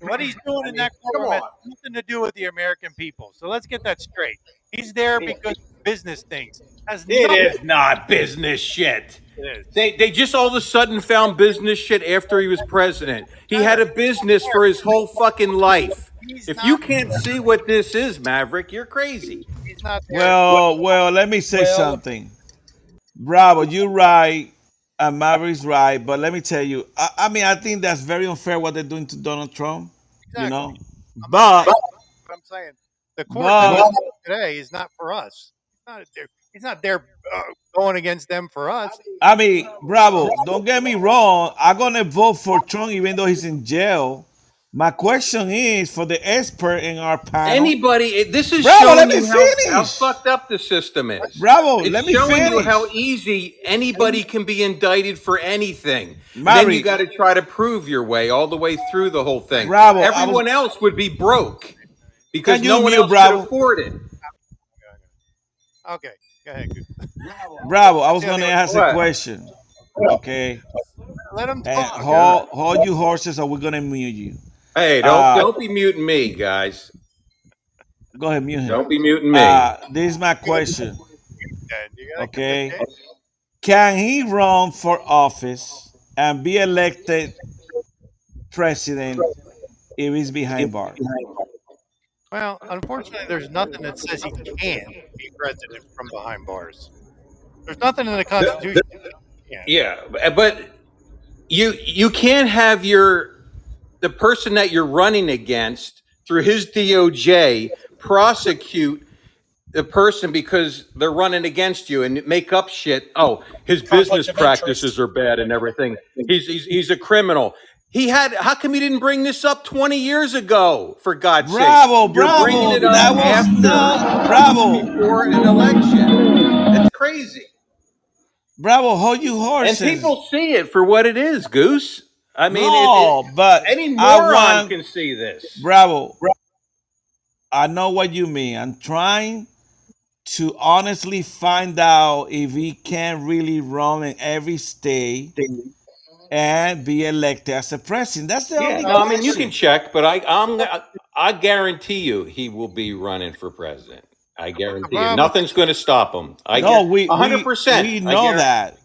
What he's doing in that courtroom has nothing to do with the American people. So let's get that straight. He's there because business things. Has It nothing- is not business shit. It is. They, they just all of a sudden found business shit after he was president. He had a business for his whole fucking life. If you can't see what this is, Maverick, you're crazy. He's not there. Well, well, let me say Well- something. Bravo, you're right. And Maverick's right. But let me tell you, I, I mean, I think that's very unfair what they're doing to Donald Trump. You know? But What I'm saying. The court. but today is not for us. He's not there. He's not there uh, going against them for us. I mean, Bravo, don't get me wrong. I'm gonna vote for Trump even though he's in jail. My question is for the expert in our panel. Anybody, this is Bravo, showing let me you how, how fucked up the system is. Bravo, it's let me showing you how easy anybody can be indicted for anything. then you got to try to prove your way all the way through the whole thing. Bravo, I was- Everyone else would be broke because Can you no one mute else Bravo? could afford it. Okay, go ahead. Bravo, I was gonna ask a question. Okay. Let him And talk. hold, hold you horses or we're gonna mute you. Hey, don't Uh, don't be muting me, guys. Go ahead, mute him. Don't be muting me. Uh, this is my question. Okay. Can he run for office and be elected president if he's behind bars? Well, unfortunately, there's nothing that says he can be president from behind bars. There's nothing in the Constitution. that he can't. Yeah, but you you can't have your the person that you're running against through his DOJ prosecute the person because they're running against you and make up shit. Oh, his business of practices are bad and everything. He's he's he's a criminal. He had. How come you didn't bring this up 20 years ago? For God's Bravo, sake, You're bravo. bringing it up That was after, not bravo. before an election. It's crazy. Bravo, hold you horse. And people see it for what it is, Goose. I mean, no, it, it- but any I moron want- can see this. Bravo. I know what you mean. I'm trying to honestly find out if he can really run in every state and be elected as a president. That's the Yeah, only no, I mean, you can check, but I, I'm, I guarantee you, he will be running for president. I guarantee you, nothing's going to stop him. I no, we, 100%. We, we know that.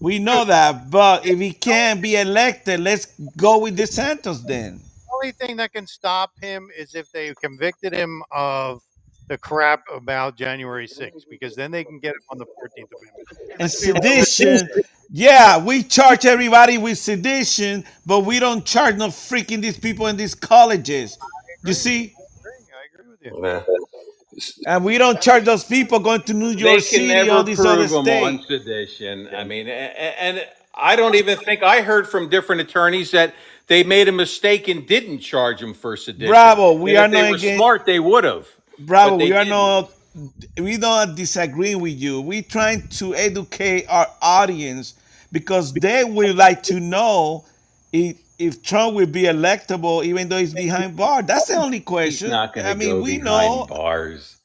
We know that. But if he can't be elected, let's go with DeSantis then. The only thing that can stop him is if they convicted him of the crap about January 6th, because then they can get him on the 14th Amendment. And sedition, yeah, we charge everybody with sedition, but we don't charge no freaking these people in these colleges. You see? Yeah. And we don't charge those people going to New York City, never all these other prove him on sedition. I mean, a- a- and I don't even think I heard from different attorneys that they made a mistake and didn't charge them for sedition. Bravo, we And are if they not were against- smart, they would have. Bravo, we are didn't. not we don't disagree with you. We're trying to educate our audience because they would like to know if if Trump will be electable even though he's behind bars. That's the only question. He's not going to I mean, go we behind know bars.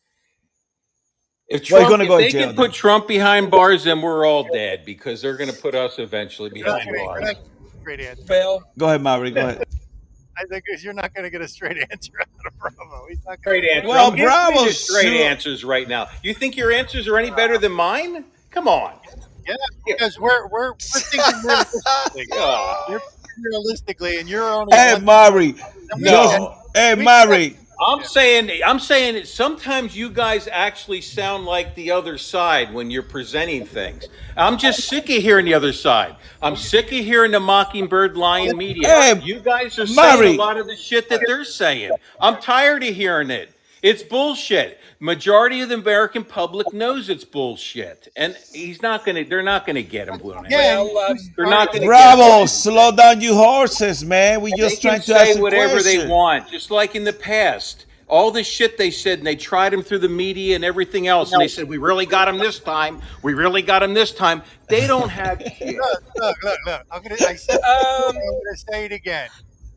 If Well, he's Trump, gonna if go they jail can put Trump behind bars, then we're all dead because they're going to put us eventually behind bars. Straight answer. Well, Go ahead, Maverick. Go ahead. I think you're not going to get a straight *laughs* answer out of Bravo. He's not Straight going answer. Well, I'm giving you Bravo straight sure- answers right now. You think your answers are any better than mine? Come on. Yeah, because we're we're, we're thinking *laughs* realistically. You're realistically, and you're only. Hey, one- Maverick. No. Just, hey, Maverick. I'm saying I'm saying that sometimes you guys actually sound like the other side when you're presenting things. I'm just sick of hearing the other side. I'm sick of hearing the mockingbird lion media. Hey, you guys are saying Murray. a lot of the shit that they're saying. I'm tired of hearing it. It's bullshit. Majority of the American public knows it's bullshit, and he's not gonna. They're not gonna get him. William. well, um, They're not gonna. Bravo. Get Slow down you horses, man. We him. just trying to say a whatever they want, just like in the past. All the shit they said, and they tried him through the media and everything else, and they said, "We really got him this time. We really got him this time." They don't have *laughs* shit. Look, look, look, look. I'm gonna. I said. Um, I'm gonna say it again.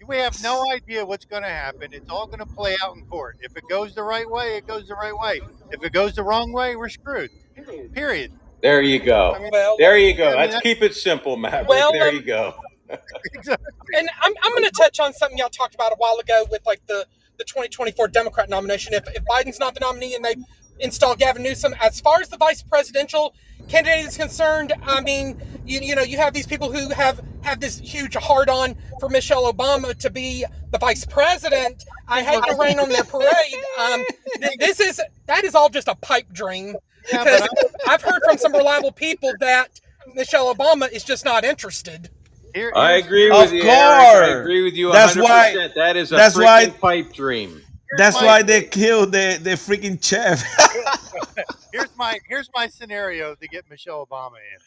We have no idea what's going to happen. It's all going to play out in court. If it goes the right way, it goes the right way. If it goes the wrong way, we're screwed. Period. There you go. well, There you go. I mean, Let's that- keep it simple, Matt. Well, there um, you go. *laughs* and I'm, I'm going to touch on something y'all talked about a while ago with like the, the 2024 Democrat nomination. If, if Biden's not the nominee and they install Gavin Newsom, as far as the vice presidential candidate is concerned, I mean, you, you know, you have these people who have have this huge hard on for Michelle Obama to be the vice president. I hate to rain on their parade. Um, this is that is all just a pipe dream because but I've heard from some reliable people that Michelle Obama is just not interested. I here's- agree Of with you. Eric. I agree with you. 100%. That's why- That is a that's freaking why- pipe dream. That's why they killed the the freaking chef. *laughs* here's my here's my scenario to get Michelle Obama in.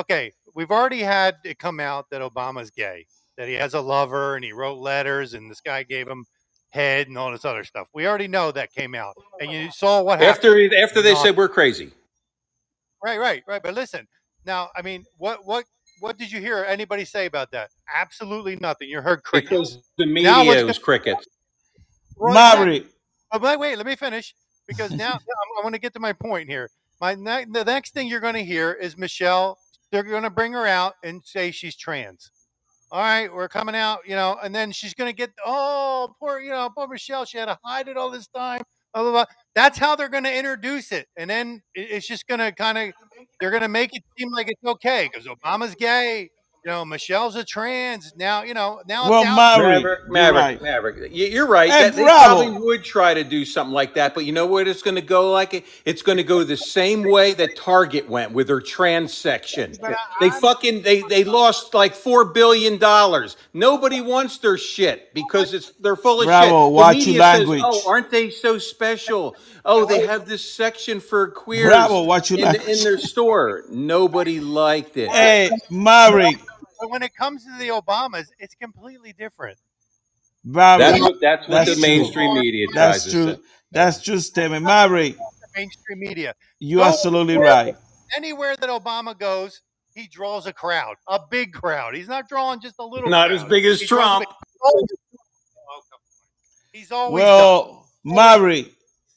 Okay, we've already had it come out that Obama's gay, that he has a lover, and he wrote letters, and this guy gave him head and all this other stuff. We already know that came out, and you saw what happened. After after they No. said we're crazy. Right, right, right. But listen, now, I mean, what what what did you hear anybody say about that? Absolutely nothing. You heard crickets. Because the Now what's media gonna- was crickets. Well, exactly. Oh, wait, wait, let me finish because now I want to get to my point here. My ne- the next thing you're going to hear is Michelle. They're going to bring her out and say she's trans. All right, we're coming out, you know, and then she's going to get oh poor, you know, poor Michelle. She had to hide it all this time. Blah, blah, blah. That's how they're going to introduce it, and then it's just going to kind of they're going to make it seem like it's okay because Obama's gay. You know, Michelle's a trans. Now, you know, now well, it's out. Maverick, Maverick, you're Maverick, right. Maverick. You- You're right. That- they probably would try to do something like that, but you know what? It's going to go like it. It's going to go the same way that Target went with their trans section. They fucking they they lost like four billion dollars. Nobody wants their shit because it's they're full of shit. Bravo, The watch your media language. Says, oh, aren't they so special? Oh, they have this section for queers Bravo, watch your in, language. in their store. Nobody liked it. Hey, Maverick, But when it comes to the Obamas, it's completely different. Maverick. That's what that's what That's the mainstream true. media tries That's true. say. That's true statement. Maverick, Mainstream media. you're Go absolutely anywhere- right. Anywhere that Obama goes, he draws a crowd, a big crowd. He's not drawing just a little. Not crowd. as big as He Trump. big- He's always. Well, Maverick,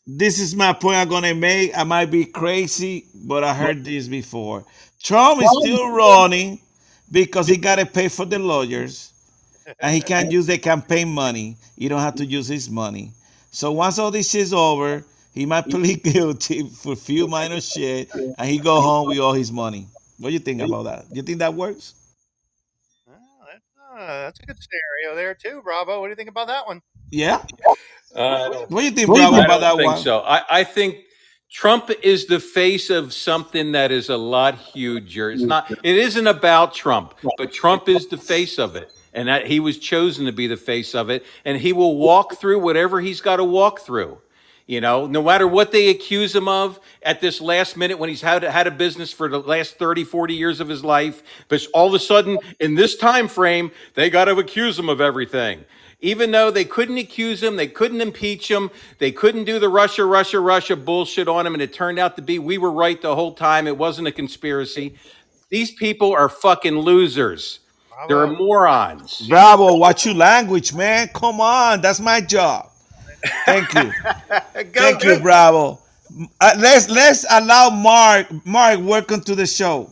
this is my point I'm gonna make. I might be crazy, but I heard this before. Trump is still running because he gotta pay for the lawyers and he can't use the campaign money. You don't have to use his money. So once all this is over, he might *laughs* plead guilty for a few minor shit and he go home with all his money. What do you think about that? You think that works? That's, uh, that's a good scenario there too, Bravo. What do you think about that one? Yeah? Uh, What do you think, I Bravo, don't about that think one? so. I, I think Trump is the face of something that is a lot huger. It's not. It isn't about Trump, but Trump is the face of it, and that he was chosen to be the face of it, and he will walk through whatever he's got to walk through. You know, no matter what they accuse him of at this last minute when he's had had a business for the last 30, 40 years of his life, but all of a sudden in this time frame, they got to accuse him of everything. Even though they couldn't accuse him, they couldn't impeach him, they couldn't do the Russia, Russia, Russia bullshit on him, and it turned out to be we were right the whole time. It wasn't a conspiracy. These people are fucking losers. They're morons. Bravo, watch your language, man. Come on, that's my job. Thank you. *laughs* Thank you, Bravo. Uh, let's let's allow Mark. Mark, welcome to the show.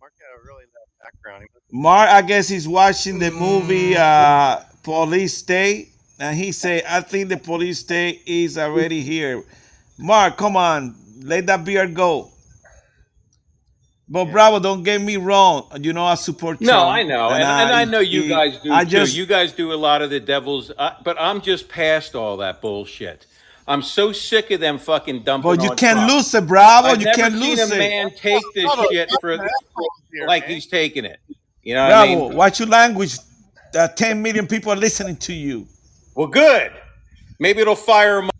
Mark got a really loud background. Mark, I guess he's watching the movie uh, Police State, and he say, "I think the police state is already here." Mark, come on, let that beard go. But Bravo, don't get me wrong. You know I support No, Trump, I know, and, and I know you he- guys do I too. just you guys do a lot of the devil's, uh, but I'm just past all that bullshit. I'm so sick of them fucking dumping. But you on can't Trump. lose it, Bravo. I've you never can't seen lose a it. man take this shit for like he's taking it. You know what I Bravo, mean? watch your language. Uh, 10 million people are listening to you. Well, good. Maybe it'll fire. Up.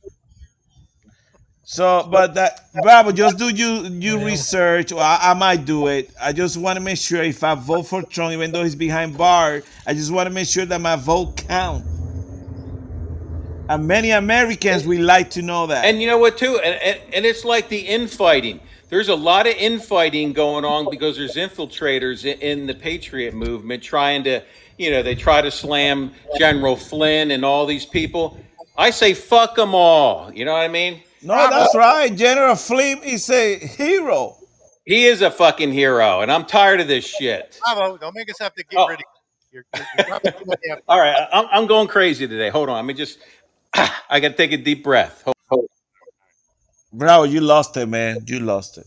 So, but that Bravo, just do you you research. Or I, I might do it. I just want to make sure if I vote for Trump, even though he's behind bar, I just want to make sure that my vote count. And many Americans would like to know that. And you know what, too? And, and, and it's like the infighting. There's a lot of infighting going on because there's infiltrators in, in the Patriot movement trying to, you know, they try to slam General Flynn and all these people. I say, fuck them all. You know what I mean? no, that's right. General Flynn is a hero. He is a fucking hero, and I'm tired of this shit. Bravo, don't make us have to get Oh. rid of you. You're, you're dropping too much effort. All right, I'm, I'm going crazy today. Hold on. Let me just, *clears throat* I got to take a deep breath. Hold, hold. Bravo, you lost it, man. You lost it.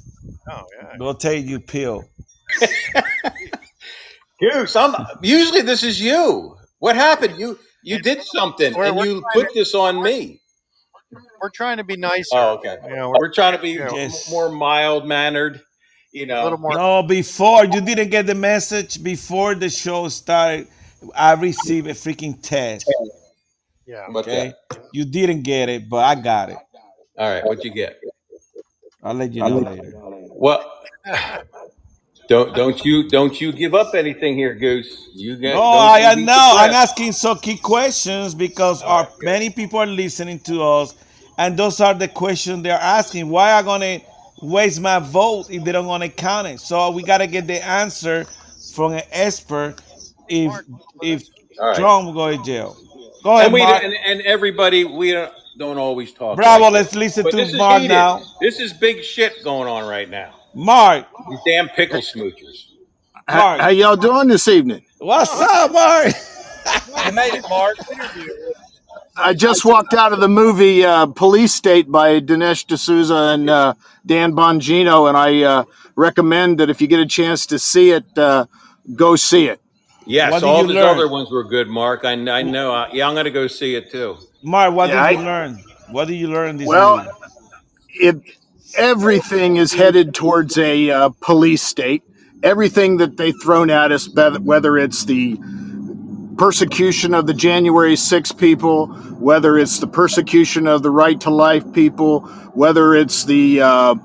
Oh, yeah. Go take your pill. *laughs* Goose, I'm, usually this is you. What happened? You you did something, We're- and we're you trying put this on me. We're trying to be nicer. Oh, okay. You know, we're We're trying to be Yeah. Yes. more mild mannered. You a know, little more. No, before you didn't get the message before the show started. I received a freaking test. Yeah. What's Okay, you didn't get it, but I got it. All right, what'd you get? I'll let you know later. Well, *laughs* don't don't you don't you give up anything here, Goose. You get No, don't I you I be know. I'm asking so key questions because our many people are listening to us, and those are the questions they're asking. Why are I gonna waste my vote if they don't gonna count it? So we gotta get the answer from an expert if if All right. Trump will go to jail. Go ahead, And we Mark. and, and everybody we don't, don't always talk. Bravo. like Let's this. listen But to this Mark now. This is big shit going on right now. Mark, You damn pickle smoochers. How, Mark, how y'all doing this evening? what's up, Mark? You made it, Mark. I just walked out of the movie uh, Police State by Dinesh D'Souza and uh, Dan Bongino, and I uh, recommend that if you get a chance to see it, uh, go see it. Yes, What all you those learn? other ones were good, Mark. I, I know. I, yeah, I'm gonna go see it too. Mark, what Yeah, did you learn? What did you learn this well, movie? it everything is headed towards a uh, police state. Everything that they've thrown at us, whether it's the persecution of the January 6 people, whether it's the persecution of the right to life people, whether it's the uh,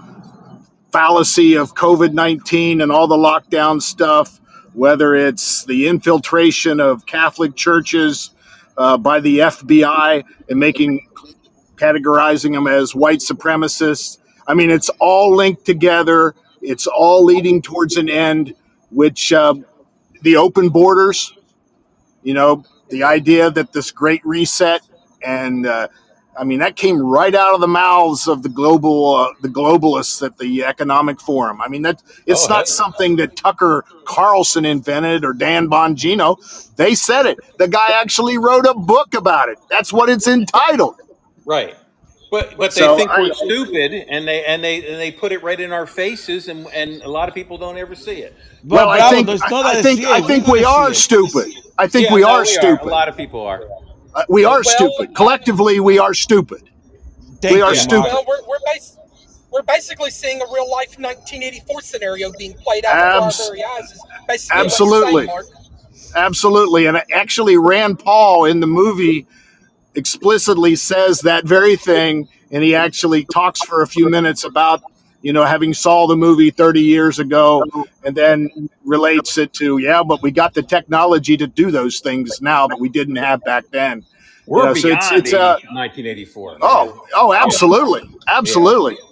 fallacy of COVID 19 and all the lockdown stuff, whether it's the infiltration of Catholic churches uh, by the FBI and making categorizing them as white supremacists. I mean, it's all linked together. It's all leading towards an end, which uh, the open borders, you know, the idea that this great reset and uh, I mean that came right out of the mouths of the global uh, the globalists at the Economic Forum. I mean that it's Oh, hey. not something that Tucker Carlson invented or Dan Bongino. They said it. The guy actually wrote a book about it. That's what it's entitled. Right. But but they So think we're stupid, and they and they and they put it right in our faces, and and a lot of people don't ever see it. But well, I Bravo, think there's I, not I think I it. We're think we are see it. stupid. I think Yeah, we no, are we are. A lot of people are. Uh, we are Well, stupid. Collectively, we are stupid. We are you, stupid. Well, we're we're, bas- we're basically seeing a real life 1984 scenario being played out before our very eyes. Is basically what you're saying, absolutely, absolutely. And actually, Rand Paul in the movie explicitly says that very thing, and he actually talks for a few minutes about you know having saw the movie 30 years ago, and then relates it to yeah, but we got the technology to do those things now that we didn't have back then. You We're know, so it's it's uh 1984, man. oh oh Yeah. absolutely, Yeah.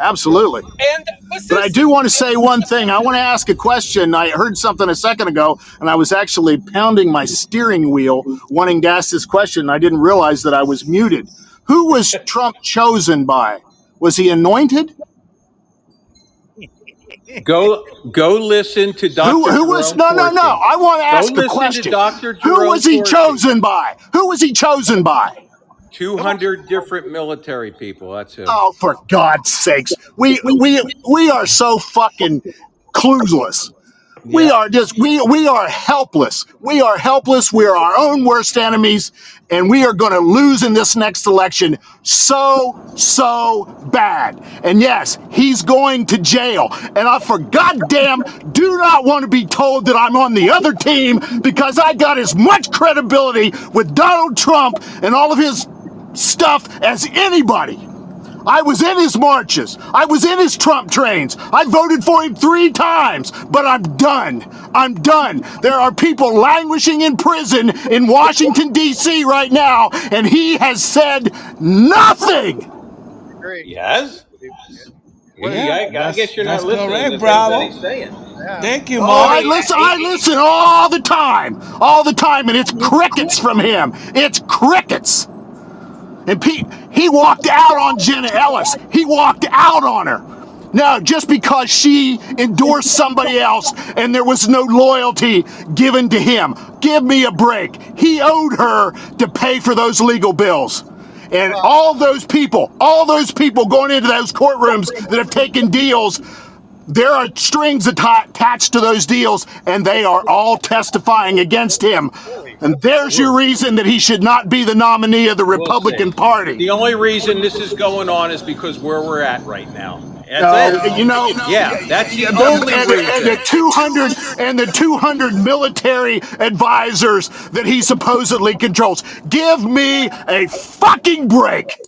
Absolutely, absolutely. And was But I do want to say one thing. I want to ask a question. I heard something a second ago, and I was actually pounding my steering wheel wanting to ask this question. I didn't realize that I was muted. Who was Trump chosen by? Was he anointed? Go go listen to Dr. who was no no no. I want to ask Go ask a listen to question. Dr. Who was he chosen by? Who was he chosen by? 200 different military people. That's who. Oh, for God's sakes. We we we are so fucking clueless. We are just we we are helpless. We are helpless. We are our own worst enemies, and we are going to lose in this next election so so bad. And yes, he's going to jail. And I for goddamn do not want to be told that I'm on the other team because I got as much credibility with Donald Trump and all of his stuff as anybody. I was in his marches. I was in his Trump trains. I voted for him three times, but I'm done. I'm done. There are people languishing in prison in Washington, D.C. right now, and he has said nothing. Yes? Yeah, Yeah, I, I guess you're not listening to correct, the things Bravo. he's saying. Thank you, Oh, I Mark. listen. I listen all the time, all the time, and it's crickets from him. It's crickets. And Pete, he walked out on Jenna Ellis. He walked out on her. Now, just because she endorsed somebody else and there was no loyalty given to him, give me a break. He owed her to pay for those legal bills. And all those people, all those people going into those courtrooms that have taken deals, there are strings attached to those deals, and they are all testifying against him. And there's your reason that he should not be the nominee of the. Republican Party. The only reason this is going on is because where we're at right now. That's Uh, it. you know, yeah, that's the only and, and the reason. 200 and the 200 military advisors that he supposedly controls. Give me a fucking break.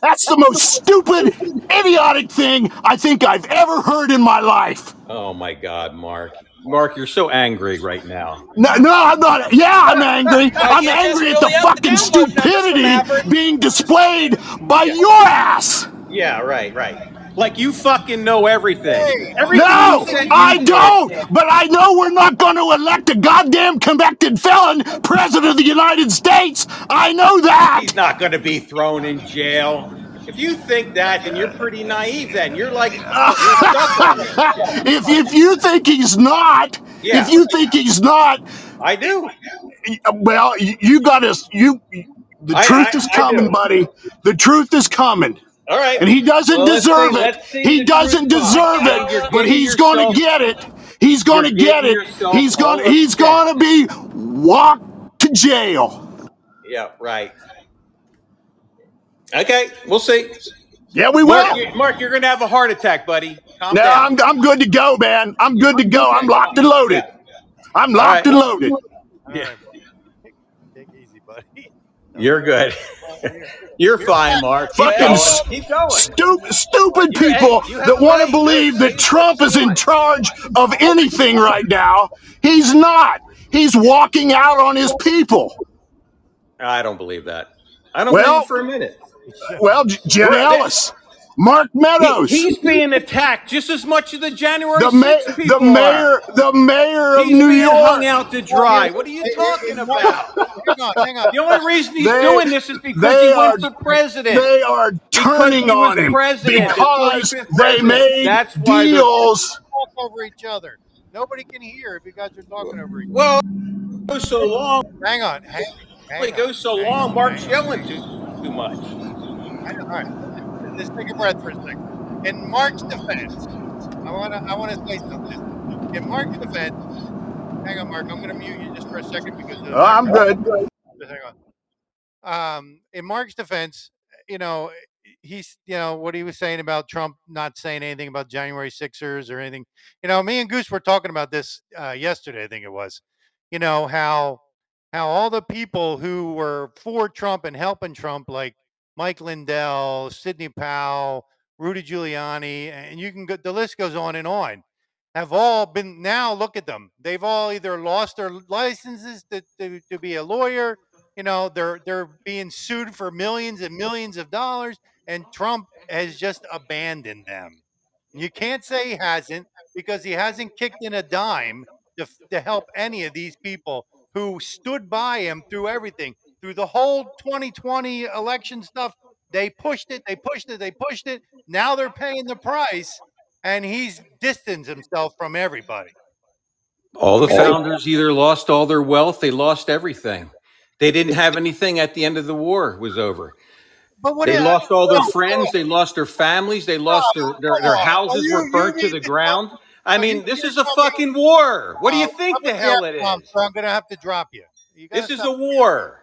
That's the most stupid, idiotic thing I think I've ever heard in my life. Oh my God, Mark. Mark, you're so angry right now. No, no, I'm not. Yeah, I'm angry. *laughs* I'm angry at really the the fucking download stupidity being displayed by your ass. Yeah, right, right. Like you fucking know everything. Everything No, you you I don't. But I know we're not going to elect a goddamn convicted felon president of the United States. I know that. He's not going to be thrown in jail. If you think that, then you're pretty naive. Then you're like, you're stuck on it. if if you think he's not, Yeah. if you think he's not, I do. well, you, got to you. The I- truth I- is coming, buddy. The truth is coming. All right. And he doesn't Well, deserve see- it. He doesn't deserve it, but he's going to get it. He's going to get it. He's going. He's going to be walked to jail. Yeah, right. Okay, we'll see. Yeah, we Mark, will. you, Mark, you're going to have a heart attack, buddy. Calm No, down. I'm I'm good to go, man. I'm good to go. I'm locked and loaded. I'm locked and loaded. Yeah. Take easy, buddy. *laughs* You're good. *laughs* You're fine, Mark. Fucking going. s- stupid, stupid You- hey, people that want to believe that Trump is in charge of anything right now. He's not. He's walking out on his people. I don't believe that. I don't Well- believe for a minute. *laughs* Well, J- Jen Well, Ellis, Mark Meadows, He- he's being attacked just as much as the January the 6th ma- people the mayor, the mayor are. of He's New York. hung out to dry. What are you talking about? Hang on, hang on. The only reason he's They- doing this is because they he went are- for president. They are turning on him president, because 25th they made That's why they're- deals. Talk over each other. Nobody can hear if you guys are talking over each other. Well, it goes so long. Hang on. Hang, hang It goes so hang long. on, Mark's yelling too too much. On, All right. Just take a breath for a second. In Mark's defense, I want to I want to say something. In Mark's defense, hang on, Mark. I'm going to mute you just for a second because Oh, I'm good. Just hang on. Um, in Mark's defense, you know, he's, you know, what he was saying about Trump not saying anything about January Sixers or anything. You know, me and Goose were talking about this uh, yesterday, I think it was. You know, how how all the people who were for Trump and helping Trump, like Mike Lindell, Sidney Powell, Rudy Giuliani, and you can go, the list goes on and on, have all been now look at them. They've all either lost their licenses to, to, to be a lawyer, you know, they're they're being sued for millions and millions of dollars, and Trump has just abandoned them. You can't say he hasn't because he hasn't kicked in a dime to, to help any of these people who stood by him through everything, through the whole 2020 election stuff. They pushed it, they pushed it, they pushed it. Now they're paying the price, and he's distanced himself from everybody. All the founders either lost all their wealth, they lost everything. They didn't have anything at the end of the war was over. But what They is- lost all their no, friends, they lost their families, they lost their their, their houses you- were burnt to the to ground. I mean, this is a talk- fucking war. What do you Uh, think I'm the hell yeah, it Tom, is? So I'm going to have to drop you. You This is a stop. war.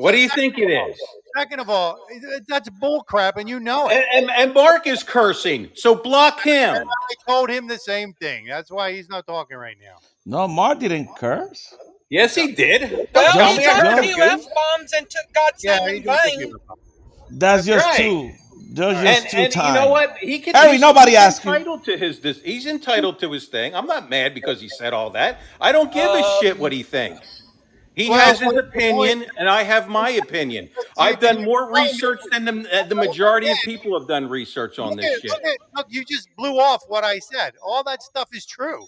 What do you think it is? Second of all, that's bull crap, and you know it. And, and, and Mark is cursing, so block him. And I told him the same thing. That's why he's not talking right now. No, Mark didn't curse. Yes, he did. Well, Tell he me dropped a heard few. F bombs and took God's Yeah, name in vain. few. That's just Right. two. That's And, just two and times. you know what? He can. Harry, he's, nobody he's asked you. entitled to his. This, he's entitled to his thing. I'm not mad because he said all that. I don't give a um, shit what he thinks. He Well, has his opinion, and I have my opinion. *laughs* I've done more research than the, uh, the majority of people have done research on Look this at, shit. look, at, look, you just blew off what I said. All that stuff is true.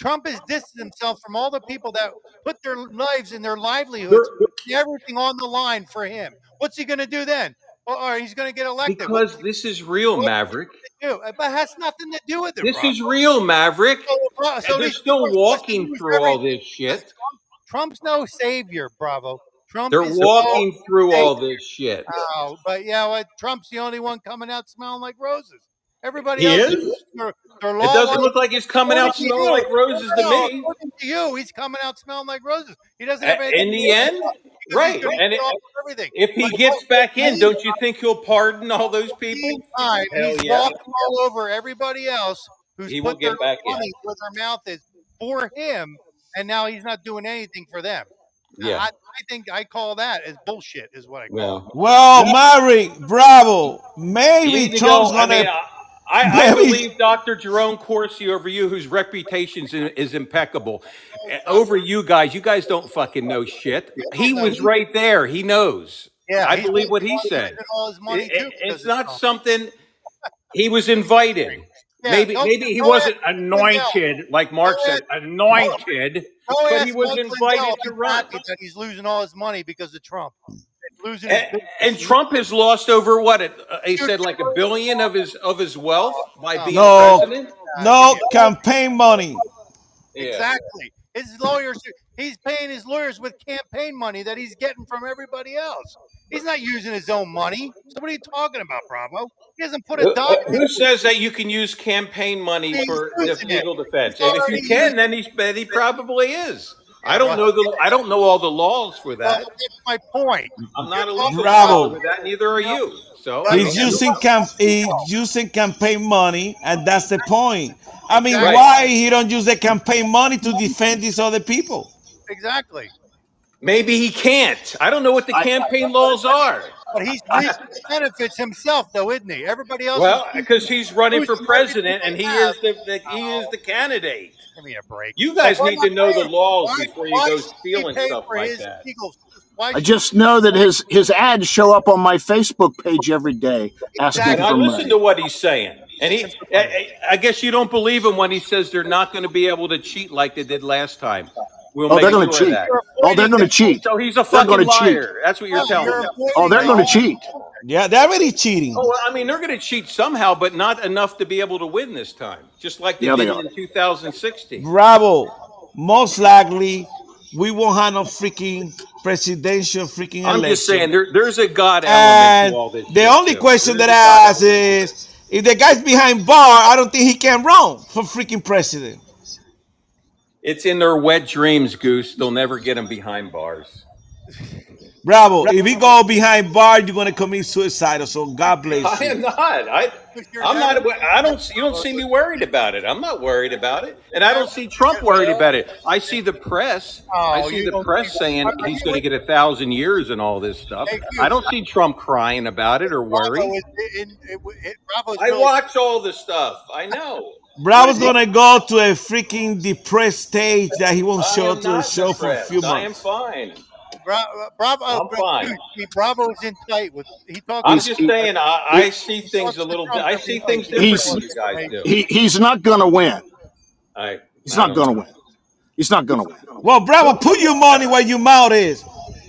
Trump has distanced himself from all the people that put their lives and their livelihoods, everything on the line for him. What's he going to do then? Or he's going to get elected. Because this is real, Maverick. do? But it has nothing to do with it. This Rob. is real, Maverick. So, uh, so they're still walking through all this shit. Trump's no savior, Bravo. Trump They're is walking no through all this shit. Oh, but yeah, what? Trump's the only one coming out smelling like roses. Everybody He else, is? They're, they're It doesn't look like he's coming out smelling you. like roses to me. According to you, he's coming out smelling like roses. He doesn't have anything In the end. Right, and it- everything. If he But gets the back in, don't you think he'll pardon all those people? Hell he's yeah. walking all over everybody else who's He put will get their back in. money where their mouth is for him, and now he's not doing anything for them. Yeah. I, I think I call that as bullshit. Is what I call. it. Well, Mary, bravo. Maybe You Trump's go- I gonna. mean, I, I, I believe Dr. Jerome Corsi over you, whose reputation is, is impeccable, eh, over you guys. You guys don't fucking know shit. He was right there. He knows. Yeah, I believe what he said. losing all his money It- it- it's not something he was invited. Yeah, maybe go- maybe he go wasn't ask anointed, like Mark Go said, ask- anointed, Go but he was Mike invited Lindell to he's run. happy he's losing all his money because of Trump. Losing And, business. and Trump has lost over what? uh, He said like a billion of his of his wealth by being No, president. no campaign money. Yeah. Exactly. His lawyers, he's paying his lawyers with campaign money that he's getting from everybody else. He's not using his own money. So what are you talking about, Bravo? He hasn't put a Who, who says that you can use campaign money He's for using it. legal defense? And if you can, then he's then he probably is. I don't know the I don't know all the laws for Well, that. that's my point. I'm not a legal Bravo. scholar with that. Neither are you. So He's using camp. He's using campaign money, and that's the point. I mean, Right. why he don't use the campaign money to defend these other people? Exactly. maybe he can't. I don't know what the campaign laws are. But he's reaping benefits himself, though, isn't he? Everybody else. Well, because he's running for president and he have- is the, the he is the candidate. Give me a break. You guys need to know pay the laws Why- before you go stealing stuff like that. legal- I just know that his his ads show up on my Facebook page every day asking And I for listen money. to what he's saying, and he. I, I- I guess you don't believe him when he says they're not going to be able to cheat like they did last time. We'll Oh, they're going to cheat. Oh, they're going to cheat. So he's a They're fucking going to cheat. liar. That's what you're Oh, telling you're me. Oh, they're going to cheat. Yeah, they're already cheating. Oh, well, I mean, they're going to cheat somehow, but not enough to be able to win this time, just like they Yeah, did are. in 2016. Bravo. Most likely, we won't have no freaking presidential freaking I'm election. just saying, there, there's a God element and to all this. the only too. question There's that I ask is, if the guy's behind bar, I don't think he can run for freaking president. It's in their wet dreams, Goose. They'll never get him behind bars. Bravo. If he go behind bar, you're gonna commit suicide. So God bless *laughs* you. I am not. I, I'm not. I don't. See you don't see me *laughs* worried about it. I'm not worried about it, and I don't see Trump worried about it. I *laughs* see the press. I Oh, see the press saying he's going to get a thousand years and all this stuff. I don't see Trump crying about it or Bravo worried. is, in, it, it, Bravo's I watch all the stuff. I *laughs* know. Bravo's gonna go to a freaking depressed stage that he won't show to the not show for a few months. I am fine. Bra- Bravo. I'm fine. dude, see, Bravo's in tight with. He talks. I'm to- just saying. I, I see things a little. I see things different He's- than you guys do. He he's not going to win. I, He's I not going to win. He's not going to win. Well, Bravo, put your money where your mouth is.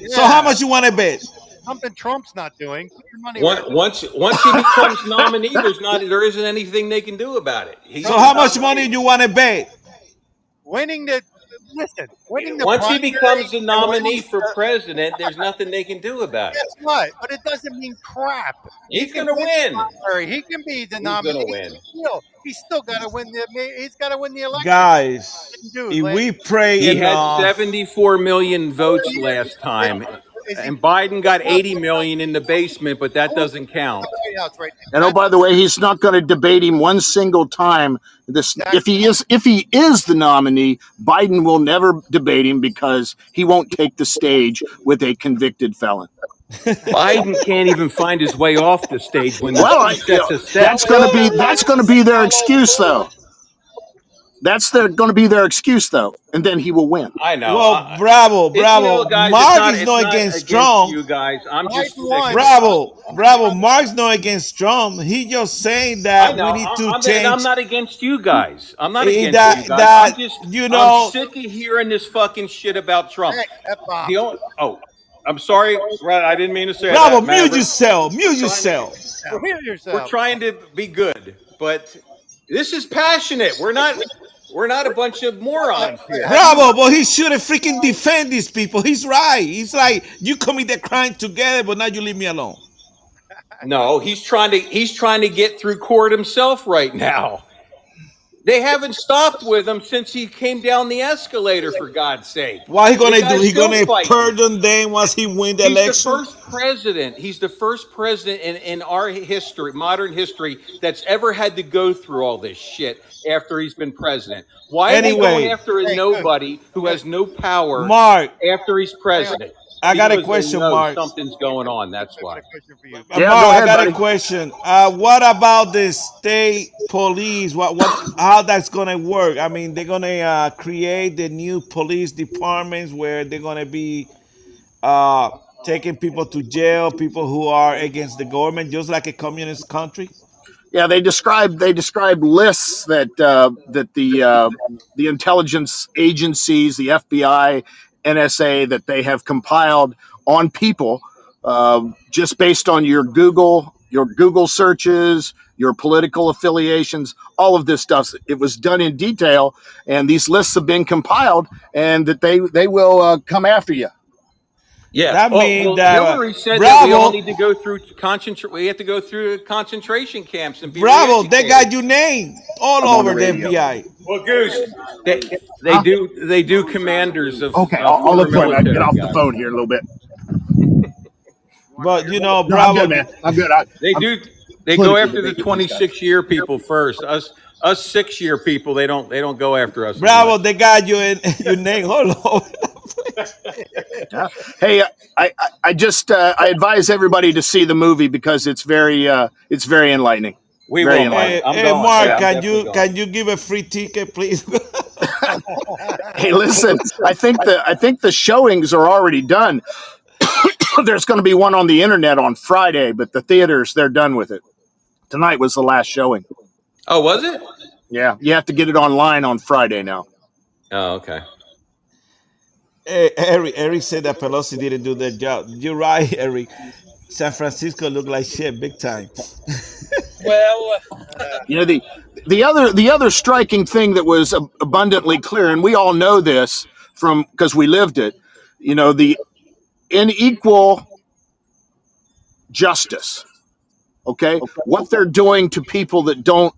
So how much you want to bet? Something Trump's not doing. Put your money Once once once he becomes nominee, there's not there isn't anything they can do about it. He's So how much money do you want to bet? winning the. Listen, winning the. once he becomes the nominee winning for president, there's nothing they can do about it. Guess what? But it doesn't mean crap. He's can gonna the win. primary. He can be the He's nominee. gonna win. Still, he's still got to win the. He's got to win the election. Guys, Dude, we pray He had 74 million votes oh, last time, and Biden got 80 million in the basement, but that doesn't count. Right. And oh, by the way, he's not going to debate him one single time. This, if he is, if he is the nominee, Biden will never debate him because he won't take the stage with a convicted felon. Biden can't even find his way off the stage when Well, I, he sets a set. that's going to be that's going to be their excuse, though. That's their going to be their excuse, though, and then he will win. I know. well, I- bravo, bravo. know, guys, Mark not, is not not against Trump. you guys. I'm just Biden won. sick. Bravo, bravo. Mark's not against Trump. He just saying that we need I- to I'm, change. I'm not against you guys. I'm not Eh, against that- you guys. that, I'm just, you know- I'm sick of hearing this fucking shit about Trump. Heck, only, oh, I'm sorry, Brad. I didn't mean to say Bravo, that. mute Maverick. yourself. Mute yourself. Mute yourself. We're trying to be good, but this is passionate. We're not. We're not a bunch of morons here. Bravo, but he should have freaking defend these people. He's right. He's like, you commit the crime together, but now you leave me alone. No, he's trying to. He's trying to get through court himself right now. They haven't stopped with him since he came down the escalator. For God's sake, What he The gonna do? He gonna fighting. pardon them once he win the He's the election? first president. He's the first president in, in our history, modern history, that's ever had to go through all this shit after he's been president. Why are they going Anyway. after a nobody who has no power Mark, after he's president? I got a question, Mark. Something's going on. That's why. Uh, Yeah, Mark, go I got buddy. a question. Uh, what about the state police? What, what, how that's gonna work? I mean, they're gonna uh, create the new police departments where they're gonna be uh, taking people to jail, people who are against the government, just like a communist country. Yeah, they described they described lists that uh, that the uh, the intelligence agencies, the FBI, NSA, that they have compiled on people uh, just based on your Google your Google searches, your political affiliations, all of this stuff. It was done in detail, and these lists have been compiled, and that they they will uh, come after you. Yeah. That oh, mean well, that, uh, Hillary said that we all need to go through concentrate. We have to go through concentration camps and be Bravo, they re-educated. got your name all I'm over the the. FBI. Well, Goose, they they Huh? do they do commanders of Okay, uh, I'll, I'll look for it. I get off the phone here a little bit. *laughs* But you know, No, I'm Bravo, good, man. I'm good. I, They I'm do they go after the debate with twenty these guys. six year people first. Us us six year people they don't they don't go after us as Bravo, they got you in *laughs* your name all over. *laughs* Yeah. Hey, I, I, I just uh, I advise everybody to see the movie because it's very uh, it's very enlightening. We Very will, enlightening. Hey, hey. Mark, Yeah, can you going. can you give a free ticket, please? *laughs* Hey, listen, I think the I think the showings are already done. *coughs* There's going to be one on the internet on Friday, but the theaters they're done with it. Tonight was the last showing. Oh, was it? Yeah, you have to get it online on Friday now. Oh, okay. Hey, Eric, Eric said that Pelosi didn't do their job. You're right, Eric. San Francisco looked like shit big time. Well, *laughs* You know the the other the other striking thing that was ab- abundantly clear, and we all know this from because we lived it. You know the unequal justice. Okay, what they're doing to people that don't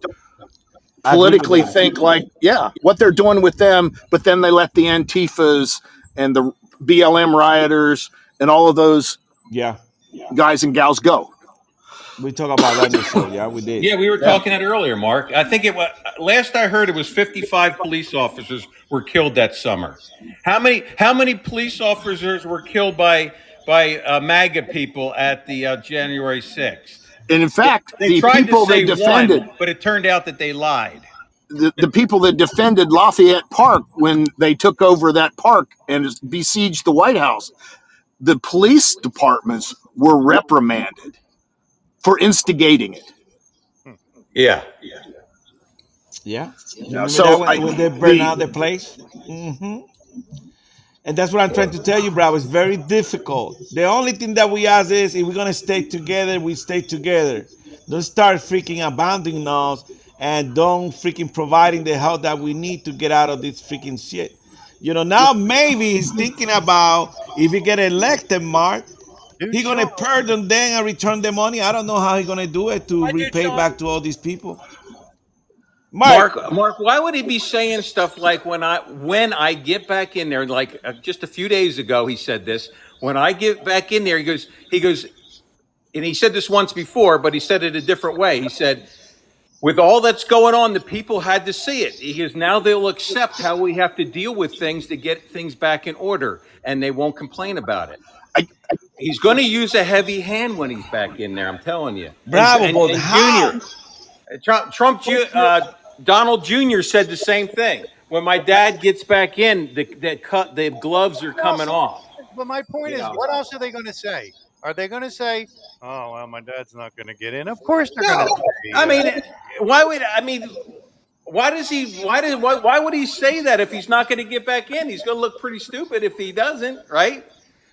I agree with politically think like yeah, what they're doing with them, but then they let the Antifas and the BLM rioters and all of those Yeah, guys and gals go. we talked about that in the show. Yeah, we did. Yeah, we were Yeah. talking that earlier, Mark. I think it was last I heard it was 55 police officers were killed that summer. How many how many police officers were killed by by uh, MAGA people at the uh, January 6th? And in fact, They the tried to people say that defended one, but it turned out that they lied. The, the people that defended Lafayette Park when they took over that park and besieged the White House, the police departments were reprimanded for instigating it. Yeah. Yeah. You Yeah, so when, I, when they burn the out the place? hmm And that's what I'm trying to tell you, bro. It's very difficult. The only thing that we ask is if we're gonna stay together, we stay together. Don't start freaking abandoning us and don't freaking providing the help that we need to get out of this freaking shit. You know, now maybe he's thinking about if he get elected, Mark, he gonna pardon them and return the money. I don't know how he gonna do it to I repay Sean. back to all these people. Mark, Mark, Mark, why would he be saying stuff like when I when I get back in there? Like uh, just a few days ago, he said this. When I get back in there, he goes, he goes, and he said this once before, but he said it a different way. He said, with all that's going on, the people had to see it. He goes, now they'll accept how we have to deal with things to get things back in order, and they won't complain about it. I, He's going to use a heavy hand when he's back in there. I'm telling you. And, bravo, and, but and? Junior, Trump, Trump, Ju- uh, Donald Jr. said the same thing. When my dad gets back in, the, the cut, the gloves are coming off. But my point You is, know. what else are they going to say? Are they going to say, "Oh, well, my dad's not going to get in"? Of course they're going to. I mean, why would I mean? Why does he? Why does? Why, why would he say that if he's not going to get back in? He's going to look pretty stupid if he doesn't, right?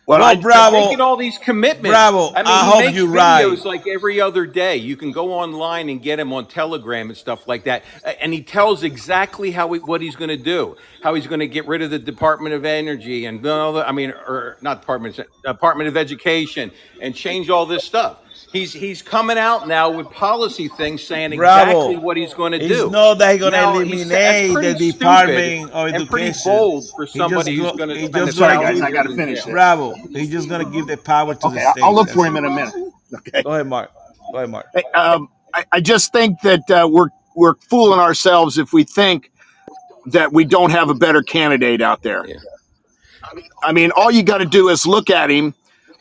Well, Well, I, bravo, making all these commitments. bravo. I mean, I he hope right. videos like every other day. You can go online and get him on Telegram and stuff like that, and he tells exactly how he, what he's going to do, how he's going to get rid of the Department of Energy and all the, I mean, or not Department, Department of Education, and change all this stuff. He's he's coming out now with policy things saying Bravo. exactly what he's going to do. He's not that he's gonna Now, eliminate the stupid Department of and pretty Education. bold for He somebody just who's going to he spend just Sorry, guys, I got to finish this. Bravo. He's just gonna give the power to Okay, the I'll. I'll look for him in a minute. Okay. Go ahead, Mark. Go ahead, Mark. Hey, um, I, I just think that uh, we're we're fooling ourselves if we think that we don't have a better candidate out there. Yeah. I mean, all you got to do is look at him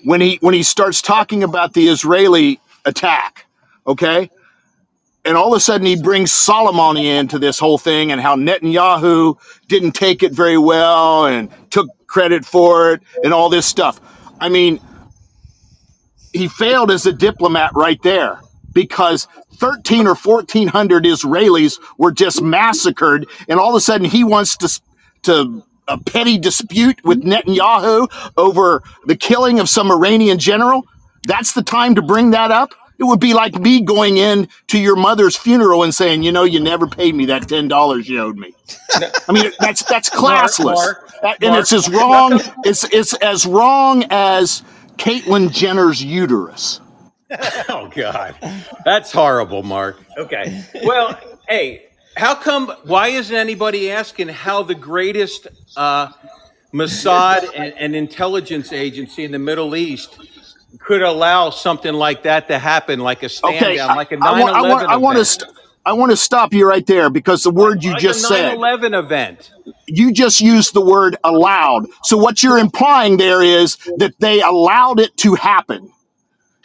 when he when he starts talking about the Israeli attack, okay? And all of a sudden he brings Soleimani into this whole thing and how Netanyahu didn't take it very well and took credit for it and all this stuff. I mean, he failed as a diplomat right there because 13 or 1400 Israelis were just massacred and all of a sudden he wants to to a petty dispute with Netanyahu over the killing of some Iranian general? That's the time to bring that up? It would be like me going in to your mother's funeral and saying you know you never paid me that $10 you owed me. I mean that's that's classless. Mark, That- and Mark, it's as wrong it's it's as wrong as Caitlyn Jenner's uterus. *laughs* Oh God, that's horrible, Mark. Okay, well, hey, how come? Why isn't anybody asking how the greatest uh, Mossad and, and intelligence agency in the Middle East could allow something like that to happen, like a stand Okay, down, I, like a I 9 want, I want, I want to, st- I want to stop you right there because the word you Like just a 9 said, 11 event. you just used the word allowed. So what you're implying there is that they allowed it to happen.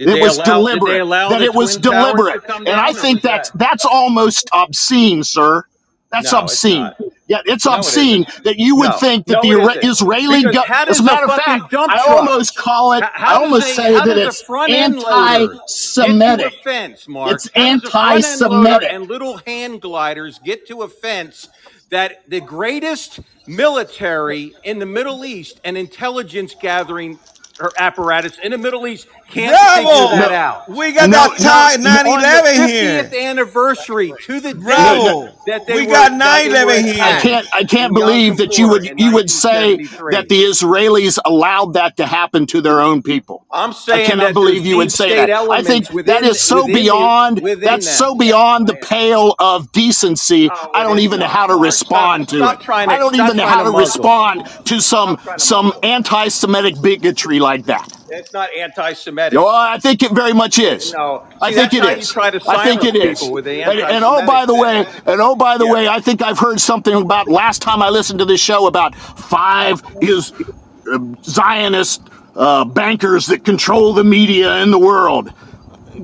Did it was allow? Deliberate. That it was Twin Towers to deliberate, and I think that's that? that's almost obscene, sir. That's No, obscene. not. Yeah, it's No, it obscene that you would No, think that the it Ira- Israeli government. As a matter of fact, I almost call it. How, I how does almost a say that it's front end loader get to a anti-Semitic. fence, Mark? It's How does a front end loader anti-Semitic. and little hand gliders get to a fence that the greatest military in the Middle East and intelligence gathering apparatus in the Middle East can't figure that out? We got No, that tie no, 9 11 here. 50th anniversary to the day Bravo. that they We were got that they were 9/11 I here. attacked can't I can't believe that you would you would say that the Israelis allowed that to happen to their own people. I'm saying I cannot that believe you would say that. I think that within is so within beyond within that's them. so beyond the pale of decency. Oh, I don't even know how to respond to it. I don't even know how to to respond to some Stop trying to some anti-Semitic bigotry like that. It's not anti-Semitic. No, I think it very much is. No, I think that's it how you is. try to I think silence it is. people with the And, and oh, by anti-Semitic the thing. way, and oh, by the Yeah. way, I think I've heard something about last time I listened to this show about five is uh, Zionist uh, bankers that control the media in the world.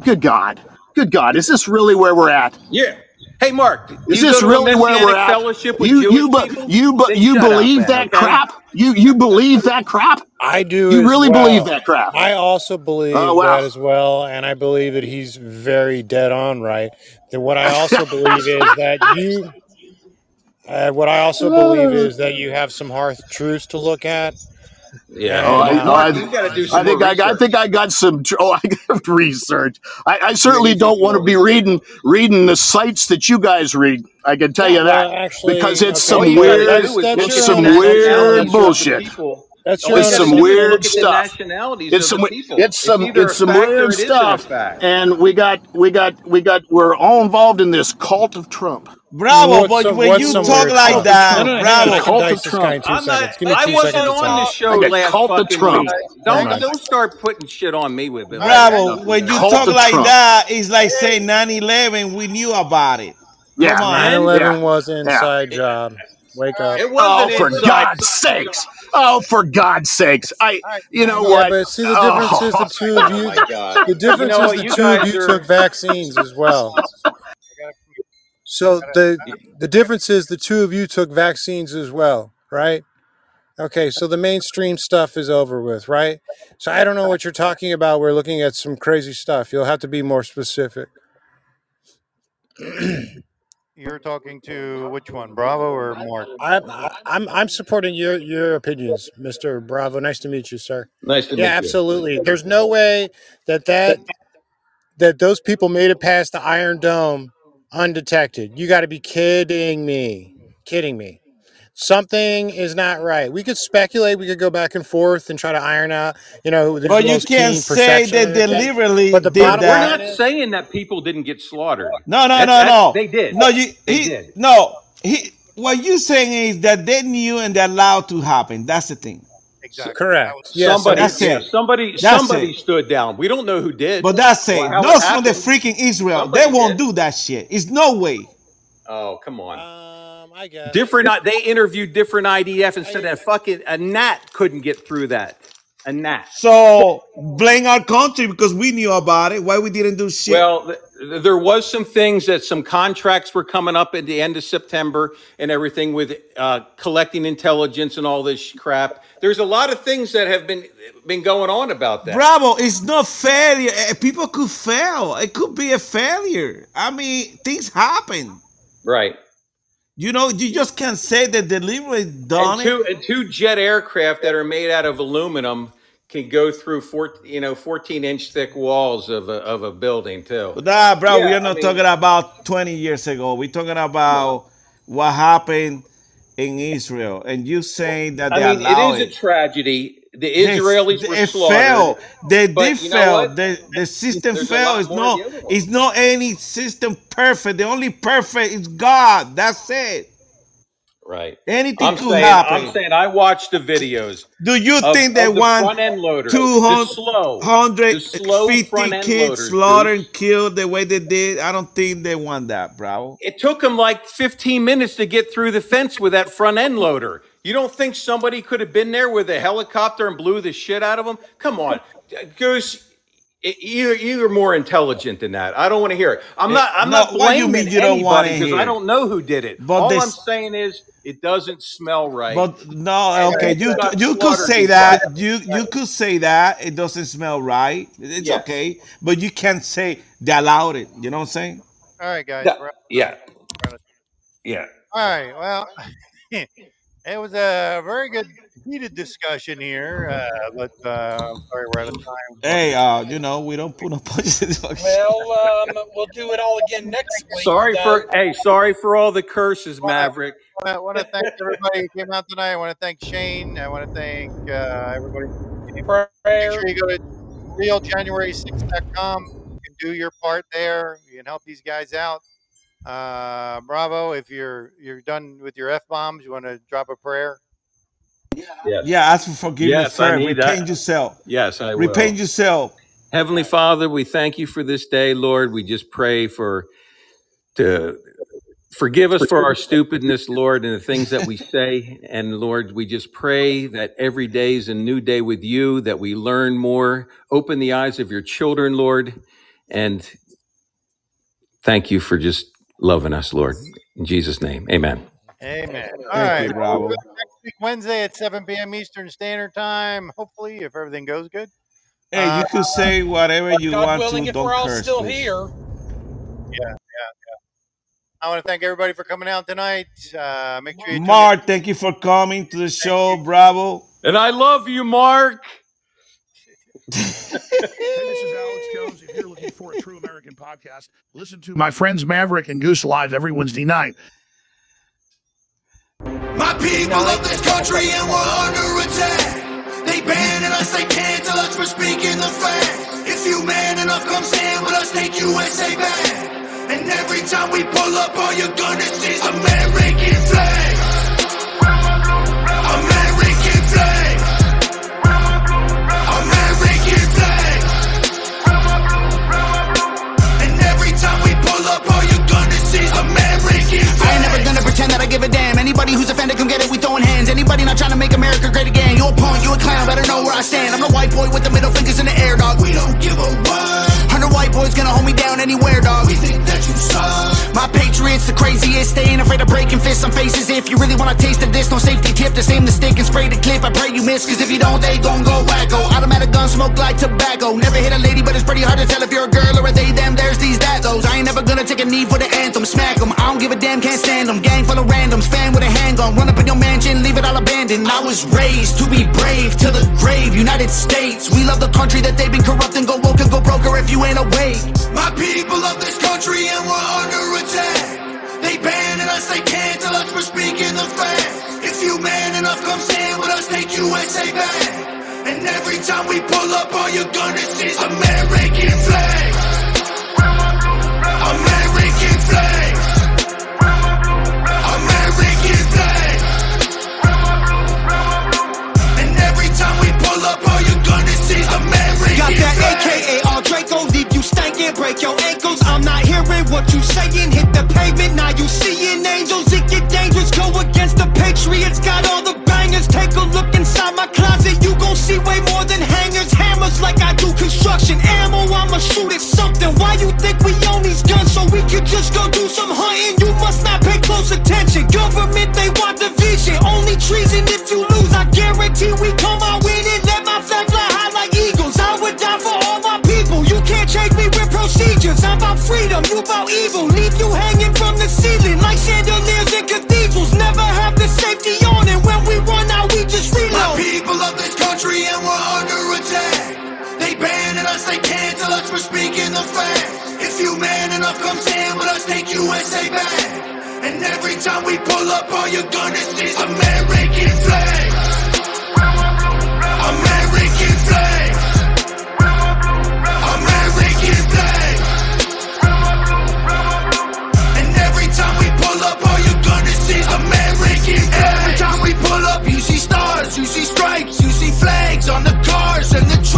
Good God, good God, is this really where we're at? Yeah. Hey, Mark, Is you this go to a really where we're at? fellowship with You Jewish you but people? you but you shut up, believe that okay? crap? You you believe that crap? I do You as really believe that crap? I also believe Oh wow. that as well, and I believe that he's very dead on right. That what I also *laughs* believe is that you, uh, what I also believe is that you have some hard truths to look at, Yeah. Oh, I, no, I, Mark, you got to do I think I, got- I think I got some. Oh, *laughs* I got research. I, I certainly need do don't want to be reading reading the sites that you guys read. I can tell yeah, you that actually, because it's okay, some you got to weird. that's that's It's your at the some own weird nationalities of the bullshit. people. That's All your It's own got some do is look weird at the stuff. nationalities It's of some. people. It's It's some. either a It's some fact or weird it isn't a stuff. fact. And we got we got we got we're all involved in this cult of Trump. Bravo, What's but some when what's you some talk weird like stuff? that, No, no, hang on. I bravo. can Cult of dice this guy in Trump. two I'm not. seconds. Give me I two wasn't seconds on the talk. show I got last cult of fucking Trump. week. Hang Don't on. don't start putting shit on me with it. It has Bravo, nothing when you do. Cult talk of like Trump. that, it's like saying 9 11, we knew about it. Come Yeah. on. 9 And 11 Yeah. was an Yeah. inside job. Wake up. it Oh, wasn't for inside. God's sakes! Oh, for God's sakes! I. You know Yeah, what? but see, the difference is Oh. the two of *laughs* Oh you. my god. The You difference know is the You two of you are. took vaccines as well. *laughs* So the the difference is the two of you took vaccines as well, right? Okay, so the mainstream stuff is over with, right? So I don't know what you're talking about. We're looking at some crazy stuff. You'll have to be more specific. *clears throat* You're talking to which one, Bravo or Mark? I'm I'm I'm supporting your your opinions, Mr. Bravo. Nice to meet you, sir. Nice to Yeah, meet you. Yeah, absolutely. There's no way that that that those people made it past the Iron Dome undetected. You got to be kidding me. Kidding me. Something is not right. We could speculate. We could go back and forth and try to iron out. You know, who the But you most can't keen say perception they is. deliberately But the did bottom We're that. not saying that people didn't get slaughtered. No, no, That's- no, that's- no. They did. No, you. They he, did. No, he. What you saying is that they knew and they allowed to happen. That's the thing. Exactly. Correct. Yes, somebody, that's yeah, it. somebody, That's somebody it. stood down. We don't know who did. But that's it. or how Not from the happened. freaking Israel. Somebody they won't did. do that shit. It's no way. Oh, come on. Uh, I guess. Different. They interviewed different IDF and said that fucking a gnat couldn't get through that. A gnat. So blame our country because we knew about it. Why we didn't do shit? Well, th- there was some things that some contracts were coming up at the end of September and everything with uh, collecting intelligence and all this crap. There's a lot of things that have been been going on about that. Bravo, it's not failure. Eh, People could fail. It could be a failure. I mean, things happen. Right. You know, you just can't say that delivery done And it. two, and two jet aircraft that are made out of aluminum can go through four, you know, 14 inch thick walls of a, of a building too. Nah, bro, we are not I mean- talking about 20 years ago. We're talking about what happened in Israel. And you saying that they I mean, allow it it. is a tragedy. The They- Israelis were it slaughtered. failed. They But did you know fail. The, the system There's failed. It's not. of the other It's not any system perfect. The only perfect is God. That's it. Right. Anything I'm could saying, happen. I'm saying I watched the videos. Do you of- think they the want front end loader, 200 slow, 150 slow front end kids slaughtered and killed the way they did? I don't think they want that, bro. It took them like 15 minutes to get through the fence with that front end loader. You don't think somebody could have been there with a helicopter and blew the shit out of them? Come on, Goose. i- You you're more intelligent than that. I don't want to hear it. I'm not. I'm No, not what do you blaming mean you don't wanna anybody because I don't know who did it. But All this- I'm saying is it doesn't smell right. But no, okay, you you could say that. front You you could say that it doesn't smell right. It's Yes. okay, but you can't say they allowed it. You know what I'm saying? All right, guys. Yeah. Yeah. Yeah. All right. Well, *laughs* it was a very good heated discussion here, uh, but uh, I'm sorry we're out of time. Hey, uh, you know we don't put no *laughs* punches in the Well, um, we'll do it all again next week. Sorry uh, for hey, sorry for all the curses, Maverick. I want to thank everybody who came out tonight. I want to thank Shane. I want to thank uh, everybody. Make sure you go to realjanuary6.com. You can do your part there. You can help these guys out. Uh, bravo! If you're you're done with your f bombs, you want to drop a prayer. Yes. Yeah, ask for forgiveness Yes, I first. need Repent that. yourself. Yes, I will. Repent yourself. Heavenly Father, we thank you for this day, Lord. We just pray for to forgive us for our stupidness, Lord, and the things that we *laughs* say. And Lord, we just pray that every day is a new day with you, that we learn more, open the eyes of your children, Lord, and thank you for just loving us, Lord. In Jesus' name, amen. Amen. All Thank right. you. We'll Next week, Wednesday at 7 p.m. Eastern Standard Time. Hopefully, if everything goes good. Hey, you Uh, could say whatever you God want willing, to. if Don't we're all curse, still please. here. Yeah, yeah, yeah. I want to thank everybody for coming out tonight. Uh, make sure you. Mark, thank you for coming to the show. Bravo. And I love you, Mark. *laughs* *laughs* If you're looking for a true American podcast, listen to my friends Maverick and Goose Live every Wednesday night. My people of this country and we're under attack. They banning us, they cancel us for speaking the fact. If you man enough, come stand with us, take USA back. And every time we pull up, all you're gonna see is American flag. I ain't never gonna pretend that I give a damn. Anybody who's offended, come get it. We throwing hands. Anybody not trying to make America great again. You a punk, you a clown. Better know where I stand. I'm the white boy with the middle fingers in the air, dog. We don't give a what. Boys gonna hold me down anywhere, dog. We think that you suck. My patriots, the craziest. They ain't afraid of breaking fists on faces. If you really wanna taste of this, no safety tip. The same the stick and spray the clip. I pray you miss, cause if you don't, they gon' go wacko. Automatic gun smoke like tobacco. Never hit a lady, but it's pretty hard to tell if you're a girl or a they, them. There's these, that, those. I ain't never gonna take a knee for the anthem. Smack 'em. I don't give a damn, can't stand 'em. Gang full of randoms. Fan with a handgun. Run up in your mansion, leave it all abandoned. I was raised to be brave to the grave. United States. We love the country that they've been corrupting. Go woke and go broker if you ain't awake. My people of this country and we're under attack. They banning us, they cancel us for speaking the fact. If you man enough come stand with us, take USA back. And every time we pull up, all you're gonna see is American flag. Break your ankles. I'm not hearing what you saying. Hit the pavement, now you seeing angels. It get dangerous, go against the Patriots. Got all the bangers. Take a look inside my closet. You gon' see way more than hangers, hammers like I do construction. Ammo, I'ma shoot at something. Why you think we own these guns so we could just go do some hunting? You must not pay close attention. Government, they want division. Only treason if you lose. I guarantee we come out winning. Freedom, you about evil. Leave you hanging from the ceiling like chandeliers in cathedrals. Never have the safety on, and when we run out, we just reload. My people of this country and we're under attack. They banning us, they cancel us for speaking the fact. If you man enough, come stand with us, take USA back. And every time we pull up, all you're gonna see is American flag.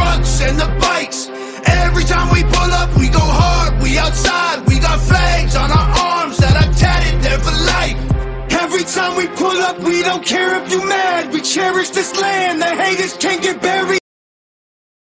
Trucks and the bikes. Every time we pull up, we go hard, we outside, we got flags on our arms that are tatted there for life. Every time we pull up, we don't care if you mad. We cherish this land. The haters can't get buried.